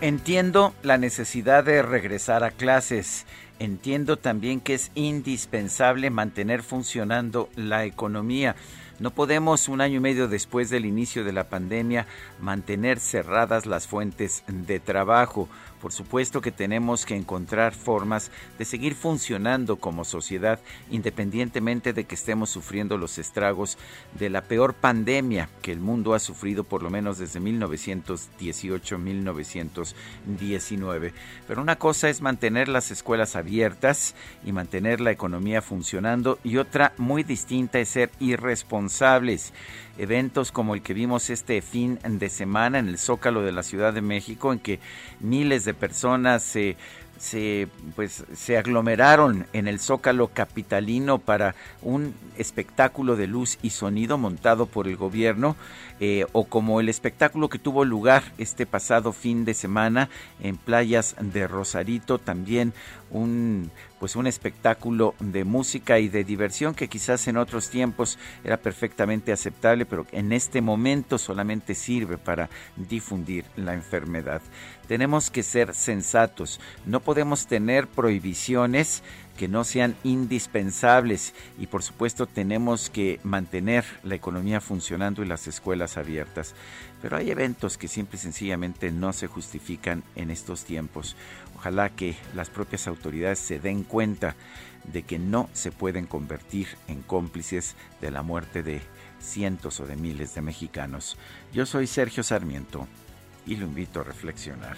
Entiendo la necesidad de regresar a clases entiendo también que es indispensable mantener funcionando la economía. No podemos, un año y medio después del inicio de la pandemia, mantener cerradas las fuentes de trabajo. Por supuesto que tenemos que encontrar formas de seguir funcionando como sociedad independientemente de que estemos sufriendo los estragos de la peor pandemia que el mundo ha sufrido por lo menos desde 1918-1919. Pero una cosa es mantener las escuelas abiertas y mantener la economía funcionando y otra muy distinta es ser irresponsables eventos como el que vimos este fin de semana en el Zócalo de la Ciudad de México, en que miles de personas se se pues se aglomeraron en el Zócalo capitalino para un espectáculo de luz y sonido montado por el gobierno eh, o como el espectáculo que tuvo lugar este pasado fin de semana en playas de Rosarito también un pues un espectáculo de música y de diversión que quizás en otros tiempos era perfectamente aceptable, pero en este momento solamente sirve para difundir la enfermedad. Tenemos que ser sensatos, no podemos tener prohibiciones que no sean indispensables y por supuesto tenemos que mantener la economía funcionando y las escuelas abiertas. Pero hay eventos que simple y sencillamente no se justifican en estos tiempos. Ojalá que las propias autoridades se den cuenta de que no se pueden convertir en cómplices de la muerte de cientos o de miles de mexicanos. Yo soy Sergio Sarmiento y lo invito a reflexionar.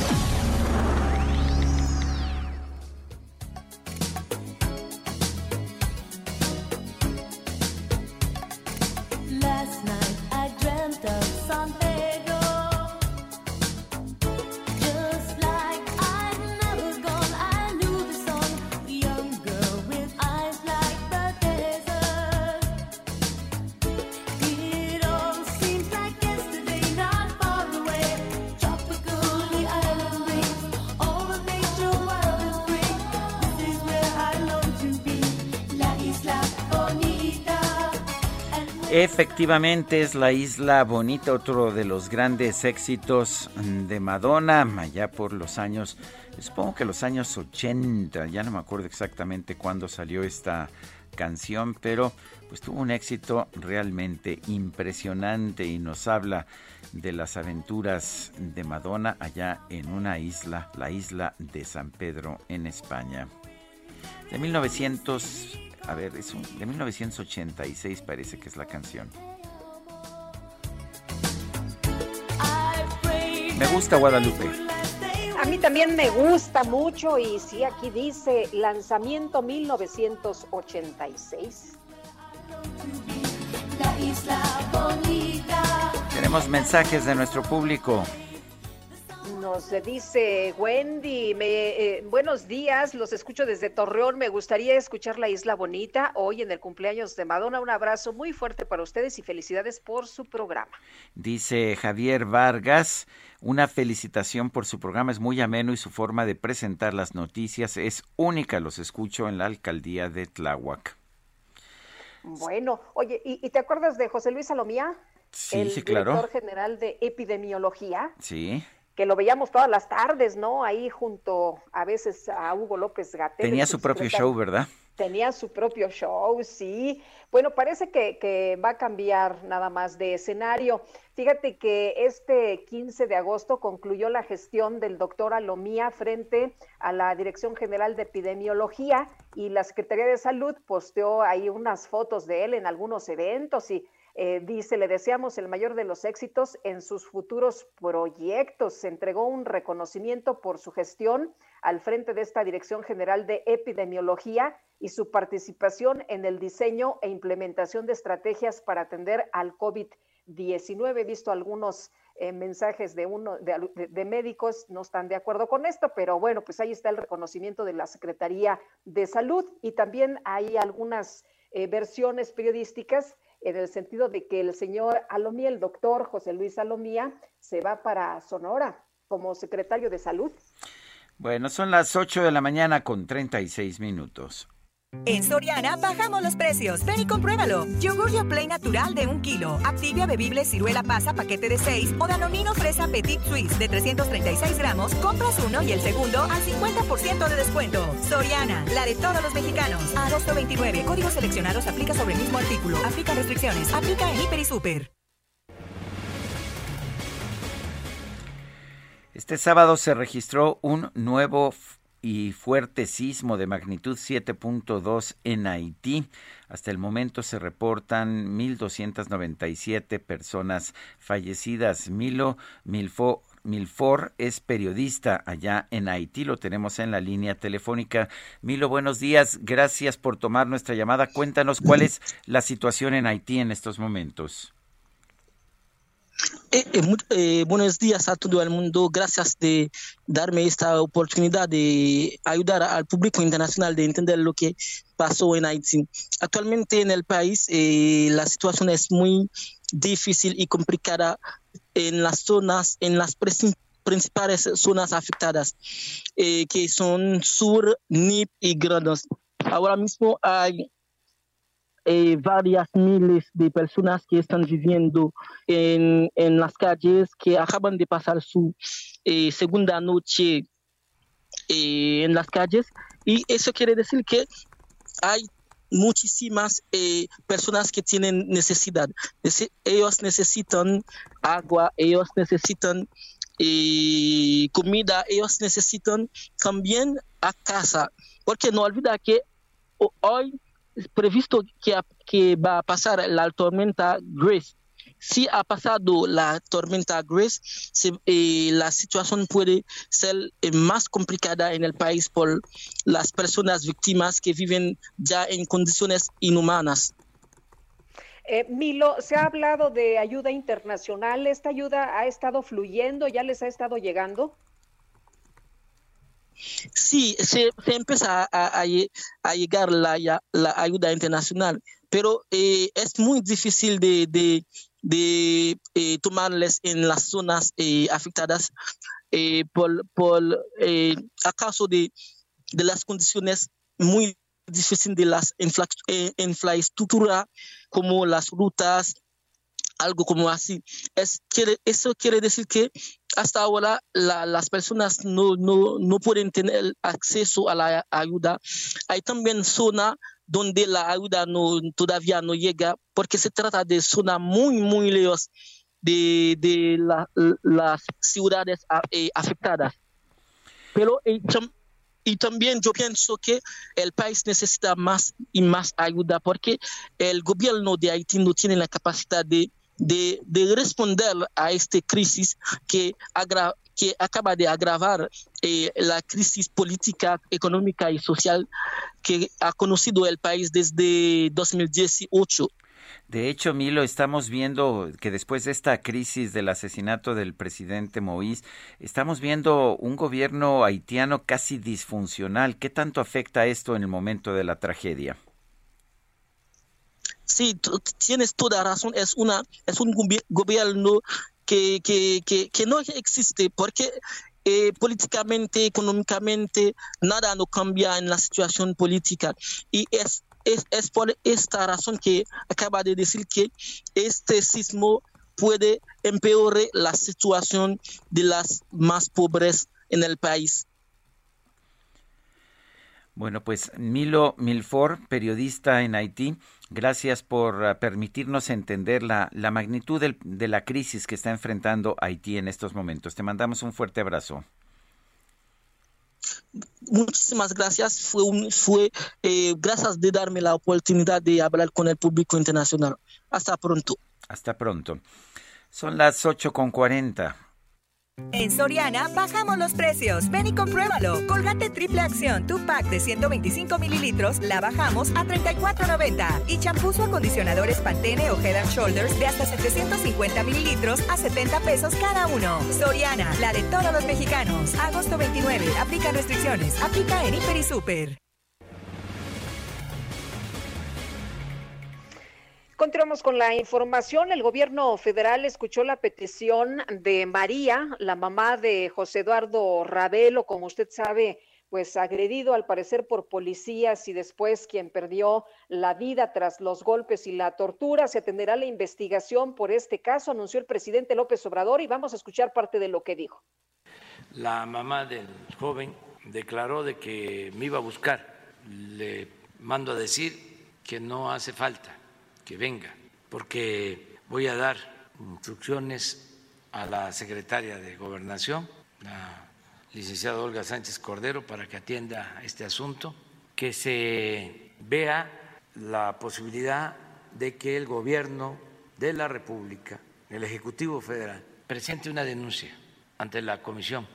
Efectivamente es la isla bonita, otro de los grandes éxitos de Madonna, allá por los años, supongo que los años 80, ya no me acuerdo exactamente cuándo salió esta canción, pero pues tuvo un éxito realmente impresionante y nos habla de las aventuras de Madonna allá en una isla, la isla de San Pedro en España. De 1900 a ver, es un, de 1986 parece que es la canción. Me gusta Guadalupe. A mí también me gusta mucho y sí, aquí dice lanzamiento 1986. Tenemos mensajes de nuestro público. Nos dice Wendy, eh, buenos días, los escucho desde Torreón, me gustaría escuchar La Isla Bonita hoy en el cumpleaños de Madonna. Un abrazo muy fuerte para ustedes y felicidades por su programa. Dice Javier Vargas, una felicitación por su programa, es muy ameno y su forma de presentar las noticias es única, los escucho en la alcaldía de Tláhuac. Bueno, oye, ¿y, te acuerdas de José Luis Salomía? Sí, sí, claro. director general de epidemiología. Sí que lo veíamos todas las tardes, ¿no? Ahí junto a veces a Hugo López Gatel. Tenía su propio show, ¿verdad? Tenía su propio show, sí. Bueno, parece que, que, va a cambiar nada más de escenario. Fíjate que este 15 de agosto concluyó la gestión del doctor Alomía frente a la Dirección General de Epidemiología y la Secretaría de Salud posteó ahí unas fotos de él en algunos eventos y eh, dice, le deseamos el mayor de los éxitos en sus futuros proyectos. Se entregó un reconocimiento por su gestión al frente de esta Dirección General de Epidemiología y su participación en el diseño e implementación de estrategias para atender al COVID-19. He visto algunos eh, mensajes de, uno, de, médicos, no están de acuerdo con esto, pero bueno, pues ahí está el reconocimiento de la Secretaría de Salud y también hay algunas eh, versiones periodísticas en el sentido de que el señor Alomía, el doctor José Luis Alomía, se va para Sonora como secretario de Salud. Bueno, son las 8 de la mañana con 36 minutos. En Soriana bajamos los precios. Ven y compruébalo. Yogur Play natural de un kilo. Activia bebible ciruela pasa paquete de 6 o Danonino fresa Petit Suisse de 336 gramos. Compras uno y el segundo al 50% de descuento. Soriana, la de todos los mexicanos. Agosto 29. Códigos seleccionados aplica sobre el mismo artículo. Aplica restricciones. Aplica en Hiper y Super. Este sábado se registró un nuevo y fuerte sismo de magnitud 7.2 en Haití. Hasta el momento se reportan 1.297 personas fallecidas. Milo Milfo Milfor es periodista allá en Haití, lo tenemos en la línea telefónica. Milo, buenos días, gracias por tomar nuestra llamada. Cuéntanos cuál es la situación en Haití en estos momentos. Eh, eh, eh, buenos días a todo el mundo. Gracias de darme esta oportunidad de ayudar al público internacional de entender lo que pasó en Haití. Actualmente en el país la situación es muy difícil y complicada en las zonas, en las principales zonas afectadas, que son Sur, Nip y Granos. Ahora mismo hay eh, varias miles de personas que están viviendo en, en, las calles, que acaban de pasar su eh, segunda noche eh, en las calles. Y eso quiere decir que hay muchísimas personas que tienen necesidad. Ellos necesitan agua, ellos necesitan comida, ellos necesitan también a casa. Porque no olvida que hoy previsto que, que va a pasar la tormenta Grace. Si ha pasado la tormenta Grace, eh, la situación puede ser eh, más complicada en el país por las personas víctimas que viven ya en condiciones inhumanas. Eh, Milo, se ha hablado de ayuda internacional. ¿Esta ayuda ha estado fluyendo? ¿Ya les ha estado llegando? Sí, se, empieza a, llegar la, ayuda internacional, pero eh, es muy difícil de, eh, tomarles en las zonas eh, afectadas por, por acaso de, las condiciones muy difíciles de las infraestructuras como las rutas, algo como así. Es, eso quiere decir que hasta ahora las personas no, no, pueden tener acceso a la ayuda. Hay también zonas donde la ayuda no, todavía no llega porque se trata de zonas muy, muy lejos de, de las ciudades eh, afectadas. Pero eh, y también yo pienso que el país necesita más y más ayuda porque el gobierno de Haití no tiene la capacidad de de, responder a esta crisis que, acaba de agravar eh, la crisis política, económica y social que ha conocido el país desde 2018. De hecho, Milo, estamos viendo que después de esta crisis del asesinato del presidente Moïse, estamos viendo un gobierno haitiano casi disfuncional. ¿Qué tanto afecta esto en el momento de la tragedia? Sí, tienes toda razón, es, una, es un gobierno que, que, que, no existe porque eh, políticamente, económicamente, nada no cambia en la situación política. Y es, es, es, por esta razón que acaba de decir que este sismo puede empeorar la situación de las más pobres en el país. Bueno, pues Milo Milfor, periodista en Haití, gracias por ah, permitirnos entender la, la magnitud de la crisis que está enfrentando Haití en estos momentos. Te mandamos un fuerte abrazo. Muchísimas gracias. Fue, fue eh, gracias de darme la oportunidad de hablar con el público internacional. Hasta pronto. Hasta pronto. Son las 8 con 40. En Soriana bajamos los precios. Ven y compruébalo. Colgate triple acción, tu pack de 125 mililitros, la bajamos a 34.90. Y champús o acondicionadores Pantene o Head Shoulders de hasta 750 mililitros a 70 pesos cada uno. Soriana, la de todos los mexicanos. Agosto 29. Aplica restricciones. Aplica en Hiper y Super. Continuamos con la información. El gobierno federal escuchó la petición de María, la mamá de José Eduardo Ravelo, como usted sabe, pues agredido al parecer por policías y después quien perdió la vida tras los golpes y la tortura. Se atenderá la investigación por este caso, anunció el presidente López Obrador y vamos a escuchar parte de lo que dijo. La mamá del joven declaró de que me iba a buscar. Le mando a decir que no hace falta que venga, porque voy a dar instrucciones a la secretaria de Gobernación, la licenciada Olga Sánchez Cordero, para que atienda este asunto, que se vea la posibilidad de que el gobierno de la República, el Ejecutivo Federal, presente una denuncia ante la Comisión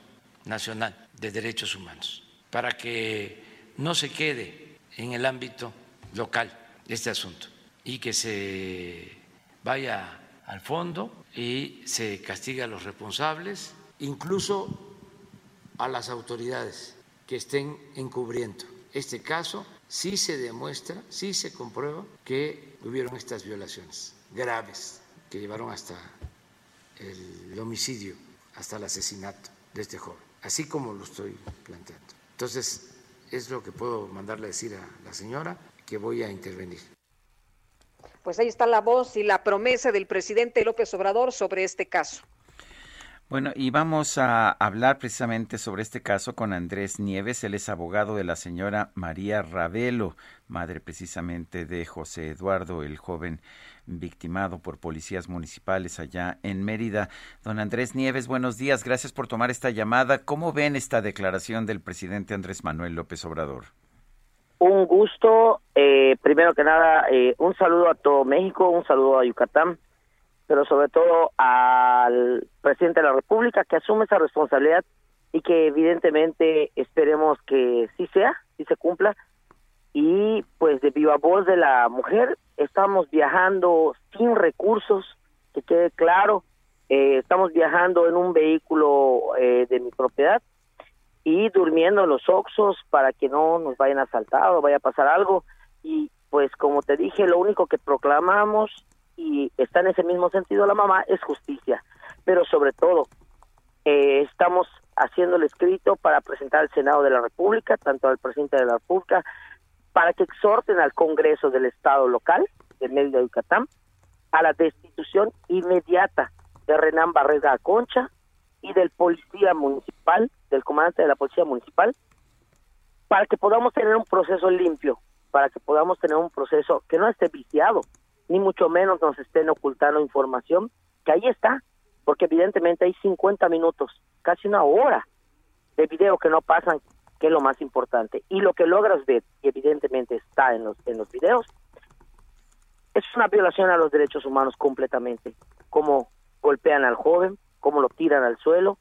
Nacional de Derechos Humanos, para que no se quede en el ámbito local este asunto y que se vaya al fondo y se castiga a los responsables, incluso a las autoridades que estén encubriendo este caso si se demuestra, si se comprueba que hubieron estas violaciones graves que llevaron hasta el homicidio, hasta el asesinato de este joven, así como lo estoy planteando. Entonces, es lo que puedo mandarle a decir a la señora, que voy a intervenir. Pues ahí está la voz y la promesa del presidente López Obrador sobre este caso. Bueno, y vamos a hablar precisamente sobre este caso con Andrés Nieves. Él es abogado de la señora María Ravelo, madre precisamente de José Eduardo, el joven victimado por policías municipales allá en Mérida. Don Andrés Nieves, buenos días. Gracias por tomar esta llamada. ¿Cómo ven esta declaración del presidente Andrés Manuel López Obrador? Un gusto. Eh, primero que nada, eh, un saludo a todo México, un saludo a Yucatán pero sobre todo al presidente de la República que asume esa responsabilidad y que evidentemente esperemos que sí sea, sí se cumpla. Y pues de viva voz de la mujer, estamos viajando sin recursos, que quede claro, eh, estamos viajando en un vehículo eh, de mi propiedad y durmiendo en los oxos para que no nos vayan a asaltar o vaya a pasar algo. Y pues como te dije, lo único que proclamamos y está en ese mismo sentido la mamá, es justicia. Pero sobre todo, eh, estamos haciendo el escrito para presentar al Senado de la República, tanto al presidente de la República, para que exhorten al Congreso del Estado local de Yucatán, a la destitución inmediata de Renán Barrera Concha y del policía municipal, del comandante de la policía municipal, para que podamos tener un proceso limpio, para que podamos tener un proceso que no esté viciado, ni mucho menos nos estén ocultando información, que ahí está, porque evidentemente hay 50 minutos, casi una hora de video que no pasan, que es lo más importante. Y lo que logras ver, y evidentemente está en los, en los videos, es una violación a los derechos humanos completamente. Cómo golpean al joven, cómo lo tiran al suelo.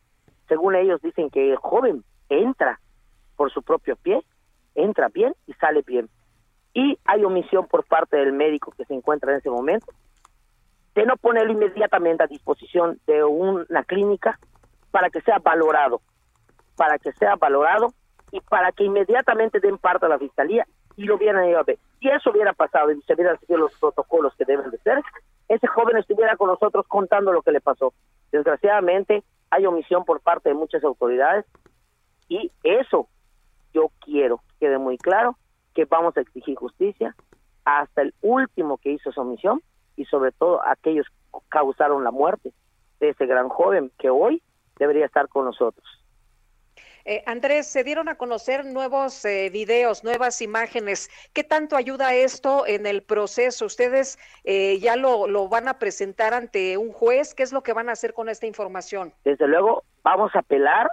Según ellos dicen que el joven entra por su propio pie, entra bien y sale bien y hay omisión por parte del médico que se encuentra en ese momento de no ponerlo inmediatamente a disposición de una clínica para que sea valorado, para que sea valorado y para que inmediatamente den parte a la fiscalía y lo hubieran a ver. Si eso hubiera pasado y se hubieran seguido los protocolos que deben de ser, ese joven estuviera con nosotros contando lo que le pasó. Desgraciadamente hay omisión por parte de muchas autoridades y eso yo quiero que quede muy claro que vamos a exigir justicia hasta el último que hizo su omisión y sobre todo aquellos que causaron la muerte de ese gran joven que hoy debería estar con nosotros. Eh, Andrés, se dieron a conocer nuevos eh, videos, nuevas imágenes. ¿Qué tanto ayuda esto en el proceso? ¿Ustedes eh, ya lo, lo, van a presentar ante un juez? ¿Qué es lo que van a hacer con esta información? Desde luego, vamos a apelar.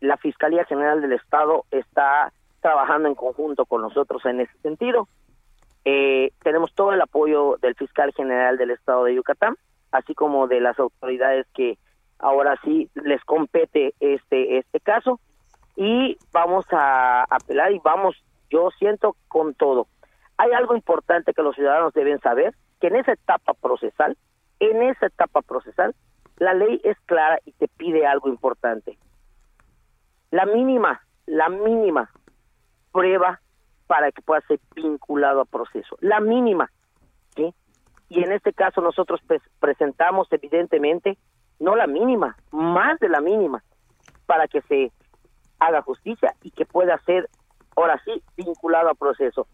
la Fiscalía General del Estado está trabajando en conjunto con nosotros en ese sentido. Eh, tenemos todo el apoyo del fiscal general del estado de Yucatán, así como de las autoridades que ahora sí les compete este este caso y vamos a apelar y vamos, yo siento con todo. Hay algo importante que los ciudadanos deben saber, que en esa etapa procesal, en esa etapa procesal, la ley es clara y te pide algo importante. La mínima, la mínima prueba para que pueda ser vinculado a proceso. La mínima, ¿sí? Y en este caso nosotros presentamos evidentemente no la mínima, más de la mínima, para que se haga justicia y que pueda ser, ahora sí, vinculado a proceso.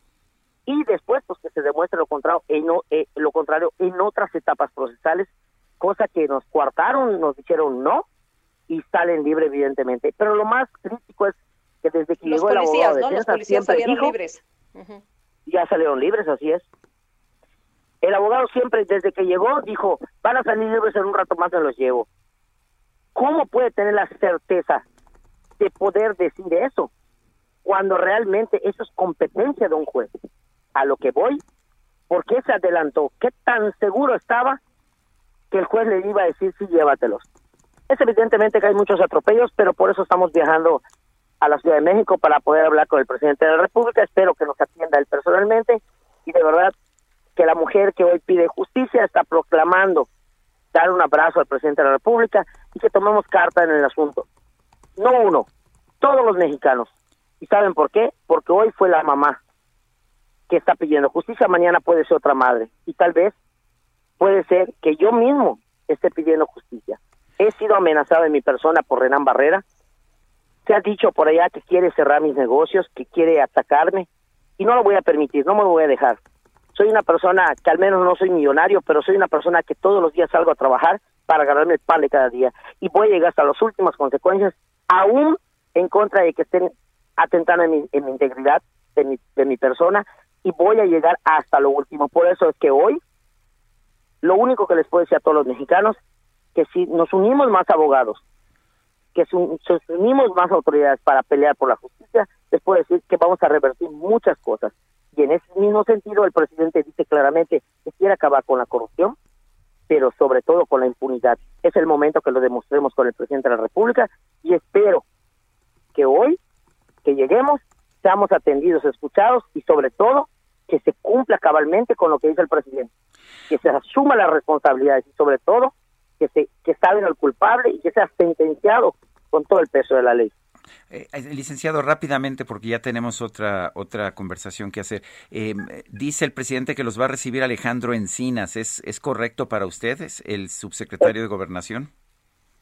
Y después, pues que se demuestre lo contrario en, eh, lo contrario en otras etapas procesales, cosa que nos coartaron, nos dijeron no, y salen libre evidentemente. Pero lo más crítico es que desde que llegó el abogado de ¿no? Los policías salieron libres. Ya salieron libres, así es. El abogado siempre, desde que llegó, dijo, van a salir libres en un rato más, me los llevo. ¿Cómo puede tener la certeza de poder decir eso cuando realmente eso es competencia de un juez? A lo que voy, ¿por qué se adelantó? ¿Qué tan seguro estaba que el juez le iba a decir, sí, llévatelos? Es evidentemente que hay muchos atropellos, pero por eso estamos viajando a la Ciudad de México para poder hablar con el presidente de la República. Espero que nos atienda él personalmente y de verdad que la mujer que hoy pide justicia está proclamando dar un abrazo al presidente de la República y que tomemos carta en el asunto. No uno, todos los mexicanos. ¿Y saben por qué? Porque hoy fue la mamá que está pidiendo justicia, mañana puede ser otra madre. Y tal vez puede ser que yo mismo esté pidiendo justicia. He sido amenazado en mi persona por Renan Barrera. Se ha dicho por allá que quiere cerrar mis negocios, que quiere atacarme. Y no lo voy a permitir, no me lo voy a dejar. Soy una persona que al menos no soy millonario, pero soy una persona que todos los días salgo a trabajar para ganarme el pan de cada día. Y voy a llegar hasta las últimas consecuencias, aún en contra de que estén atentando en mi, integridad de mi, de mi persona y voy a llegar hasta lo último. Por eso es que hoy lo único que les puedo decir a todos los mexicanos que si nos unimos más abogados, que si nos unimos más autoridades para pelear por la justicia, les puedo decir que vamos a revertir muchas cosas. Y en ese mismo sentido, el presidente dice claramente que quiere acabar con la corrupción, pero sobre todo con la impunidad. Es el momento que lo demostremos con el presidente de la República y espero que hoy, que lleguemos, seamos atendidos, escuchados y sobre todo que se cumpla cabalmente con lo que dice el presidente, que se asuma las responsabilidades y sobre todo que se que salga el culpable y que sea sentenciado con todo el peso de la ley. Eh, eh, licenciado, rápidamente, porque ya tenemos otra otra conversación que hacer. Eh, dice el presidente que los va a recibir Alejandro Encinas. ¿Es, ¿Es correcto para ustedes, el subsecretario de Gobernación?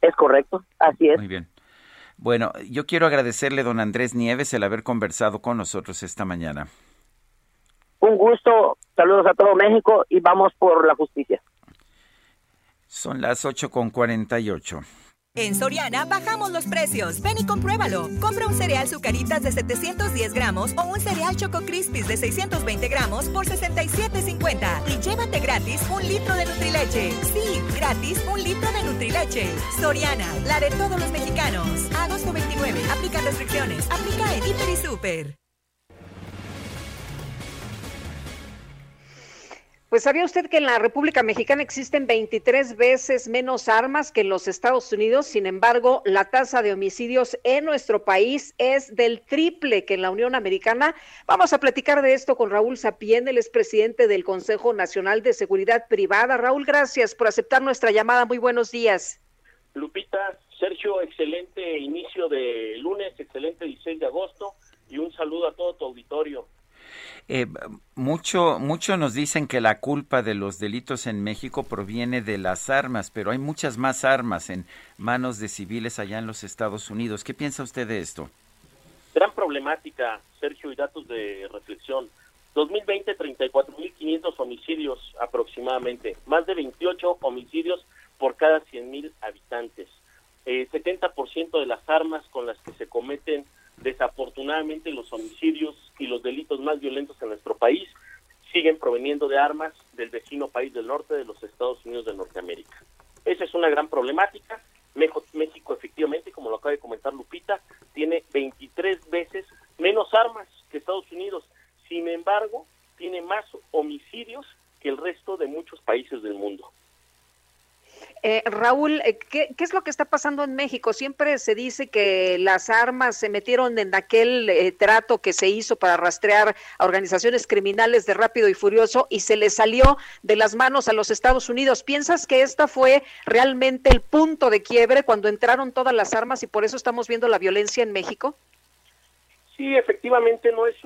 Es correcto, así es. Muy bien. Bueno, yo quiero agradecerle, don Andrés Nieves, el haber conversado con nosotros esta mañana. Un gusto, saludos a todo México y vamos por la justicia. Son las 8 con 48. En Soriana bajamos los precios. Ven y compruébalo. Compra un cereal Zucaritas de 710 gramos o un cereal Choco Crispies de 620 gramos por 67.50 y llévate gratis un litro de Nutrileche. Sí, gratis un litro de Nutrileche. Soriana, la de todos los mexicanos. Agosto 29. Aplica restricciones. Aplica en Hiper y Super. Pues sabía usted que en la República Mexicana existen 23 veces menos armas que en los Estados Unidos, sin embargo, la tasa de homicidios en nuestro país es del triple que en la Unión Americana. Vamos a platicar de esto con Raúl Sapien, el expresidente del Consejo Nacional de Seguridad Privada. Raúl, gracias por aceptar nuestra llamada. Muy buenos días. Lupita, Sergio, excelente inicio de lunes, excelente 16 de agosto y un saludo a todo tu auditorio. Eh, mucho, mucho nos dicen que la culpa de los delitos en México proviene de las armas, pero hay muchas más armas en manos de civiles allá en los Estados Unidos. ¿Qué piensa usted de esto? Gran problemática, Sergio, y datos de reflexión. 2020, 34.500 homicidios aproximadamente, más de 28 homicidios por cada 100.000 habitantes. Eh, 70% de las armas con las que se cometen desafortunadamente los homicidios y los delitos más violentos en nuestro país siguen proveniendo de armas del vecino país del norte de los Estados Unidos de Norteamérica. Esa es una gran problemática. México efectivamente, como lo acaba de comentar Lupita, tiene 23 veces menos armas que Estados Unidos. Sin embargo, tiene más homicidios que el resto de muchos países del mundo. Eh, Raúl, eh, ¿qué, es lo que está pasando en México? Siempre se dice que las armas se metieron en aquel eh, trato que se hizo para rastrear a organizaciones criminales de Rápido y Furioso y se le salió de las manos a los Estados Unidos. ¿Piensas que esta fue realmente el punto de quiebre cuando entraron todas las armas y por eso estamos viendo la violencia en México? Sí, efectivamente no es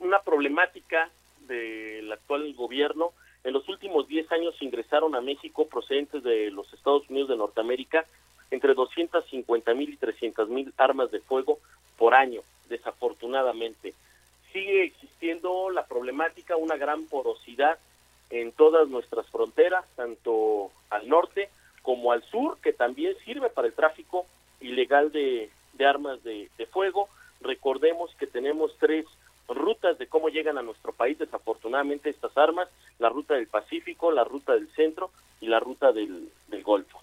una problemática del actual gobierno en los últimos 10 años ingresaron a México procedentes de los Estados Unidos de Norteamérica entre 250 mil y 300 mil armas de fuego por año, desafortunadamente. Sigue existiendo la problemática, una gran porosidad en todas nuestras fronteras, tanto al norte como al sur, que también sirve para el tráfico ilegal de, armas de fuego. Recordemos que tenemos tres rutas de cómo llegan a nuestro país desafortunadamente estas armas, la ruta del Pacífico, la ruta del centro y la ruta del, Golfo.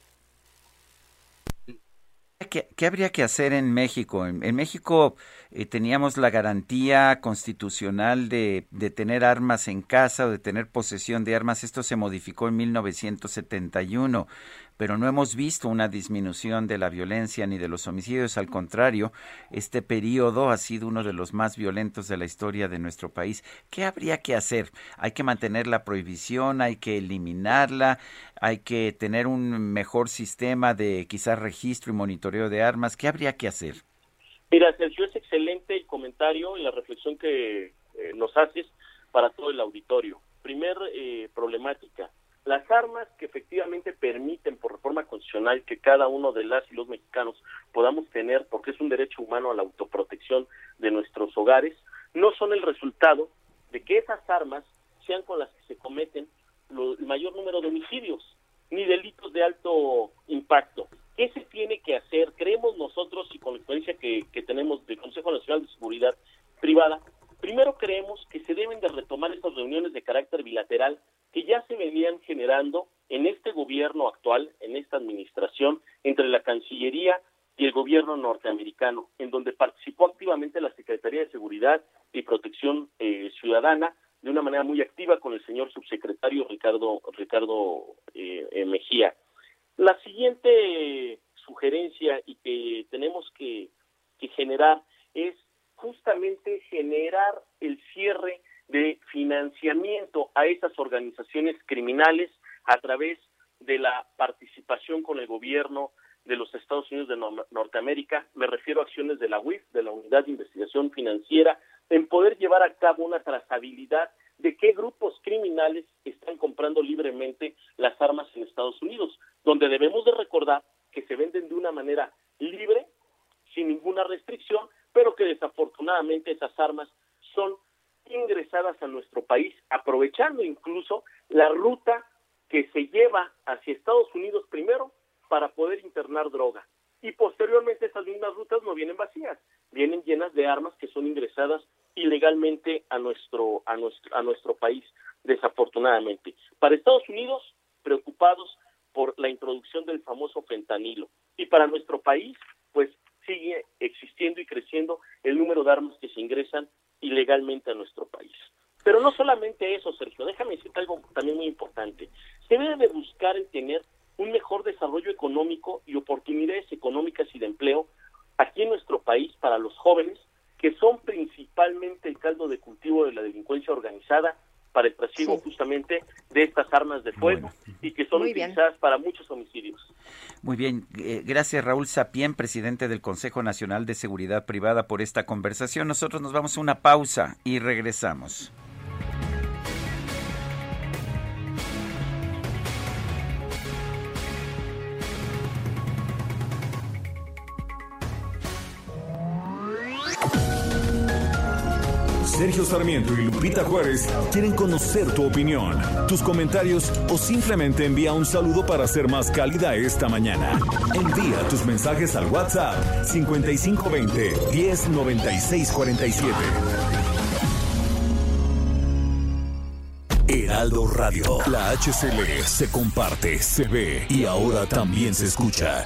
¿Qué, habría que hacer en México? En, México eh, teníamos la garantía constitucional de, de, tener armas en casa o de tener posesión de armas. Esto se modificó en 1971. Pero no hemos visto una disminución de la violencia ni de los homicidios. Al contrario, este periodo ha sido uno de los más violentos de la historia de nuestro país. ¿Qué habría que hacer? Hay que mantener la prohibición, hay que eliminarla, hay que tener un mejor sistema de quizás registro y monitoreo de armas. ¿Qué habría que hacer? Mira, Sergio, es excelente el comentario y la reflexión que eh, nos haces para todo el auditorio. Primer eh, problemática, las armas que efectivamente permiten por reforma constitucional que cada uno de las y los mexicanos podamos tener, porque es un derecho humano a la autoprotección de nuestros hogares, no son el resultado de que esas armas sean con las que se cometen el mayor número de homicidios ni delitos de alto impacto. ¿Qué se tiene que hacer? Creemos nosotros, y con la experiencia que, que tenemos del Consejo Nacional de Seguridad Privada, primero creemos que se deben de retomar estas reuniones de carácter bilateral que ya se venían generando en este gobierno actual, en esta administración, entre la Cancillería y el gobierno norteamericano, en donde participó activamente la Secretaría de Seguridad y Protección eh, Ciudadana de una manera muy activa con el señor subsecretario Ricardo Ricardo eh, Mejía. La siguiente sugerencia y que tenemos que generar es justamente generar el cierre de financiamiento a esas organizaciones criminales a través de la participación con el gobierno de los Estados Unidos de Norteamérica, me refiero a acciones de la UIF, de la Unidad de Investigación Financiera, en poder llevar a cabo una trazabilidad de qué grupos criminales están comprando libremente las armas en Estados Unidos, donde debemos de recordar que se venden de una manera libre, sin ninguna restricción, pero que esas armas son ingresadas a nuestro país, aprovechando incluso la ruta que se lleva hacia Estados Unidos primero para poder internar droga. Y posteriormente esas mismas rutas no vienen vacías, vienen llenas de armas que son ingresadas ilegalmente a nuestro, a nuestro, a nuestro país, desafortunadamente. Para Estados Unidos, preocupados por la introducción del famoso fentanilo. Y para nuestro país, pues sigue existiendo y creciendo el número de armas que se ingresan ilegalmente a nuestro país. Pero no solamente eso, Sergio, déjame decirte algo también muy importante. Se debe de buscar el tener un mejor desarrollo económico y oportunidades económicas y de empleo aquí en nuestro país para los jóvenes, que son principalmente el caldo de cultivo de la delincuencia organizada para el trasiego justamente de estas fuego y que son utilizadas para muchos homicidios. Muy bien, eh, gracias Raúl Sapien, presidente del Consejo Nacional de Seguridad Privada, por esta conversación. Nosotros nos vamos a una pausa y regresamos. Sergio Sarmiento y Lupita Juárez quieren conocer tu opinión, tus comentarios o simplemente envía un saludo para ser más cálida esta mañana. Envía tus mensajes al WhatsApp 5520 109647. Heraldo Radio, la HCL se comparte, se ve y ahora también se escucha.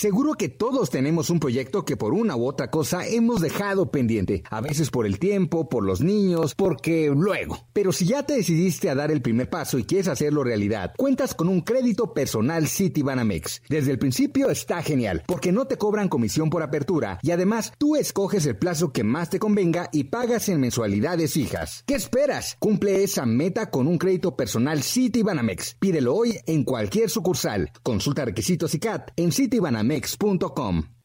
Seguro que todos tenemos un proyecto que por una u otra cosa hemos dejado pendiente, a veces por el tiempo, por los niños, porque luego. Pero si ya te decidiste a dar el primer paso y quieres hacerlo realidad, cuentas con un crédito personal Citibanamex. Desde el principio está genial, porque no te cobran comisión por apertura y además tú escoges el plazo que más te convenga y pagas en mensualidades fijas. ¿Qué esperas? Cumple esa meta con un crédito personal Citibanamex. Pídelo hoy en cualquier sucursal. Consulta requisitos y CAT en Citibanamex mex.com.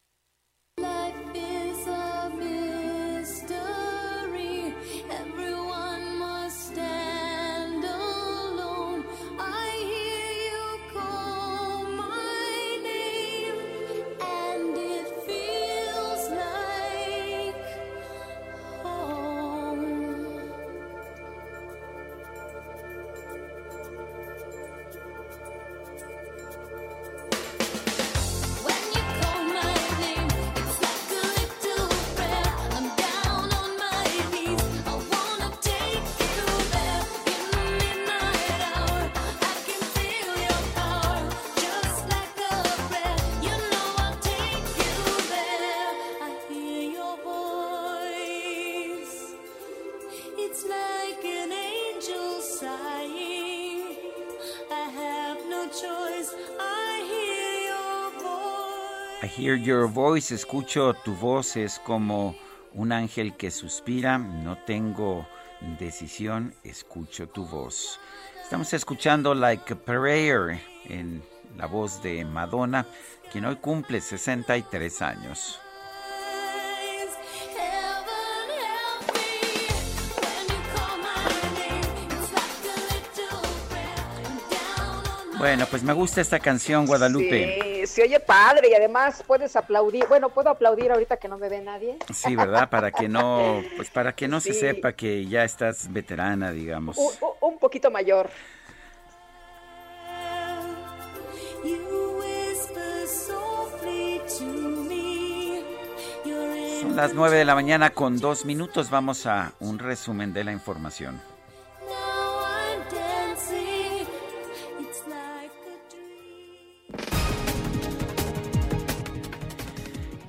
voice, escucho tu voz, es como un ángel que suspira, no tengo decisión, escucho tu voz. Estamos escuchando Like a Prayer en la voz de Madonna, quien hoy cumple 63 años. Bueno, pues me gusta esta canción, Guadalupe. Sí, se oye padre y además puedes aplaudir. Bueno, puedo aplaudir ahorita que no me ve nadie. Sí, ¿verdad? Para que no, pues para que no se sepa que ya estás veterana, digamos. Un, un poquito mayor. Son las nueve de la mañana con dos minutos. Vamos a un resumen de la información.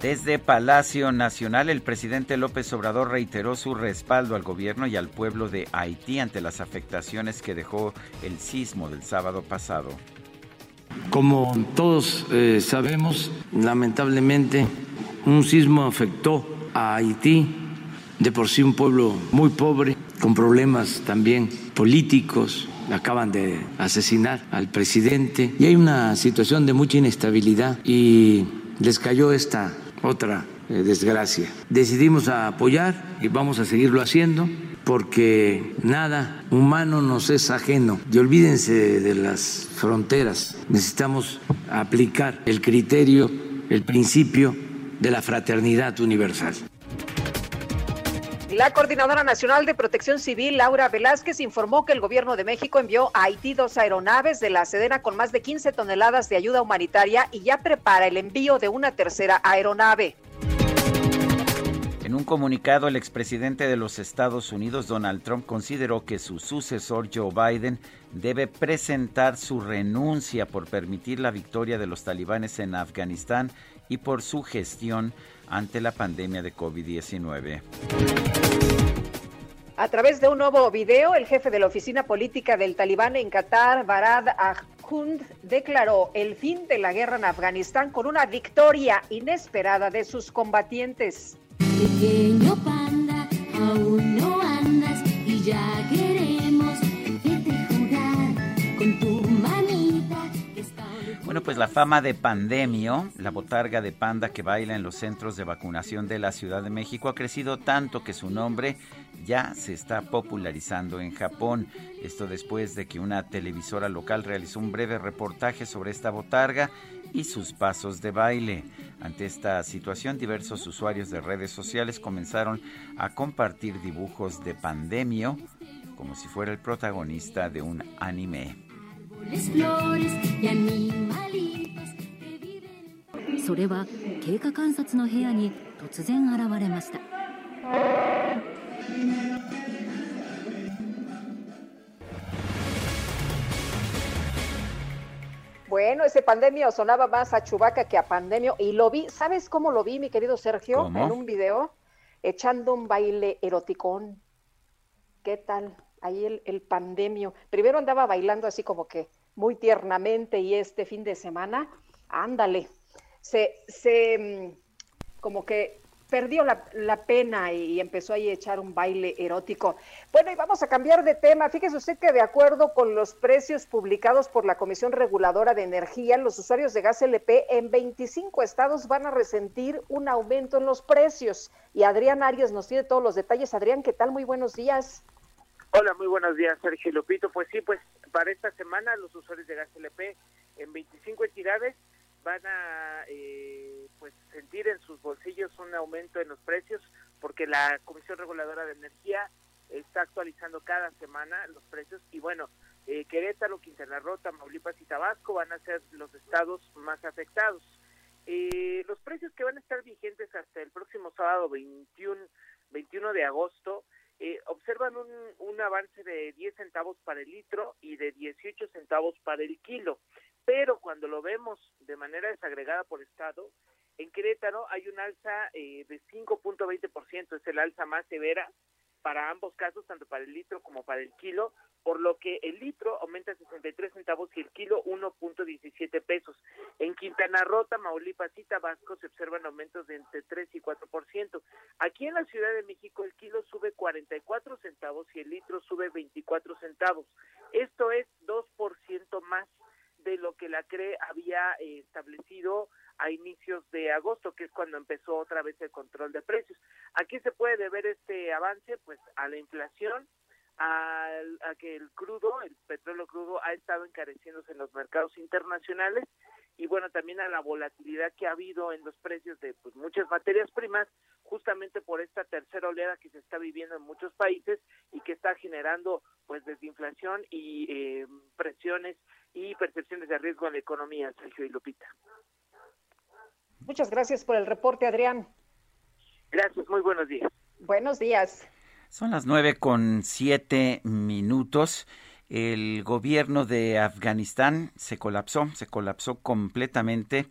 Desde Palacio Nacional, el presidente López Obrador reiteró su respaldo al gobierno y al pueblo de Haití ante las afectaciones que dejó el sismo del sábado pasado. Como todos eh, sabemos, lamentablemente un sismo afectó a Haití, de por sí un pueblo muy pobre, con problemas también políticos, acaban de asesinar al presidente y hay una situación de mucha inestabilidad y les cayó esta otra eh, desgracia. Decidimos apoyar y vamos a seguirlo haciendo porque nada humano nos es ajeno. Y olvídense de las fronteras. Necesitamos aplicar el criterio, el principio de la fraternidad universal. La Coordinadora Nacional de Protección Civil, Laura Velázquez, informó que el Gobierno de México envió a Haití dos aeronaves de la Sedena con más de 15 toneladas de ayuda humanitaria y ya prepara el envío de una tercera aeronave. En un comunicado, el expresidente de los Estados Unidos, Donald Trump, consideró que su sucesor, Joe Biden, debe presentar su renuncia por permitir la victoria de los talibanes en Afganistán y por su gestión ante la pandemia de COVID-19. A través de un nuevo video, el jefe de la oficina política del talibán en Qatar, Barad Ahund, declaró el fin de la guerra en Afganistán con una victoria inesperada de sus combatientes. Pequeño panda, aún no andas y ya queremos bueno, pues la fama de Pandemio, la botarga de panda que baila en los centros de vacunación de la Ciudad de México, ha crecido tanto que su nombre ya se está popularizando en Japón. Esto después de que una televisora local realizó un breve reportaje sobre esta botarga y sus pasos de baile. Ante esta situación, diversos usuarios de redes sociales comenzaron a compartir dibujos de Pandemio como si fuera el protagonista de un anime. それは経過観察の部屋に突然現れました Bueno, ese pandemio sonaba más a Chubaca que a pandemio y lo vi, ¿sabes cómo lo vi, mi querido Sergio? ¿Cómo? En un video, echando un baile eroticón. ¿Qué tal? Ahí el, el pandemio. Primero andaba bailando así como que muy tiernamente y este fin de semana, ándale, se, se mm, como que perdió la, la, pena y empezó ahí a echar un baile erótico. Bueno, y vamos a cambiar de tema. Fíjese usted que de acuerdo con los precios publicados por la Comisión Reguladora de Energía, los usuarios de gas LP en 25 estados van a resentir un aumento en los precios. Y Adrián Arias nos tiene todos los detalles. Adrián, ¿qué tal? Muy buenos días. Hola, muy buenos días, Sergio Lupito. Pues sí, pues para esta semana los usuarios de gas LP en 25 entidades van a eh, pues sentir en sus bolsillos un aumento en los precios porque la Comisión Reguladora de Energía está actualizando cada semana los precios y bueno, eh, Querétaro, Quintana Roo, Tamaulipas y Tabasco van a ser los estados más afectados. Eh, los precios que van a estar vigentes hasta el próximo sábado 21, 21 de agosto eh, observan un, un avance de 10 centavos para el litro y de 18 centavos para el kilo. Pero cuando lo vemos de manera desagregada por estado, en Querétaro hay un alza eh, de 5.20%, es el alza más severa para ambos casos, tanto para el litro como para el kilo, por lo que el litro aumenta 63 centavos y el kilo 1.17 pesos. En Quintana Roo, Tamaulipas y Tabasco se observan aumentos de entre 3 y 4%. Aquí en la Ciudad de México el kilo sube 44 centavos y el litro sube 24 centavos. Esto es 2% más de lo que la CRE había eh, establecido a inicios de agosto, que es cuando empezó otra vez el control de precios. Aquí se puede deber este avance pues a la inflación, a, a, que el crudo, el petróleo crudo ha estado encareciéndose en los mercados internacionales y bueno, también a la volatilidad que ha habido en los precios de pues, muchas materias primas, justamente por esta tercera oleada que se está viviendo en muchos países y que está generando pues desinflación y eh, presiones y percepciones de riesgo en la economía, Sergio y Lupita. Muchas gracias por el reporte, Adrián. Gracias, muy buenos días. Buenos días. Son las nueve con siete minutos. El gobierno de Afganistán se colapsó, se colapsó completamente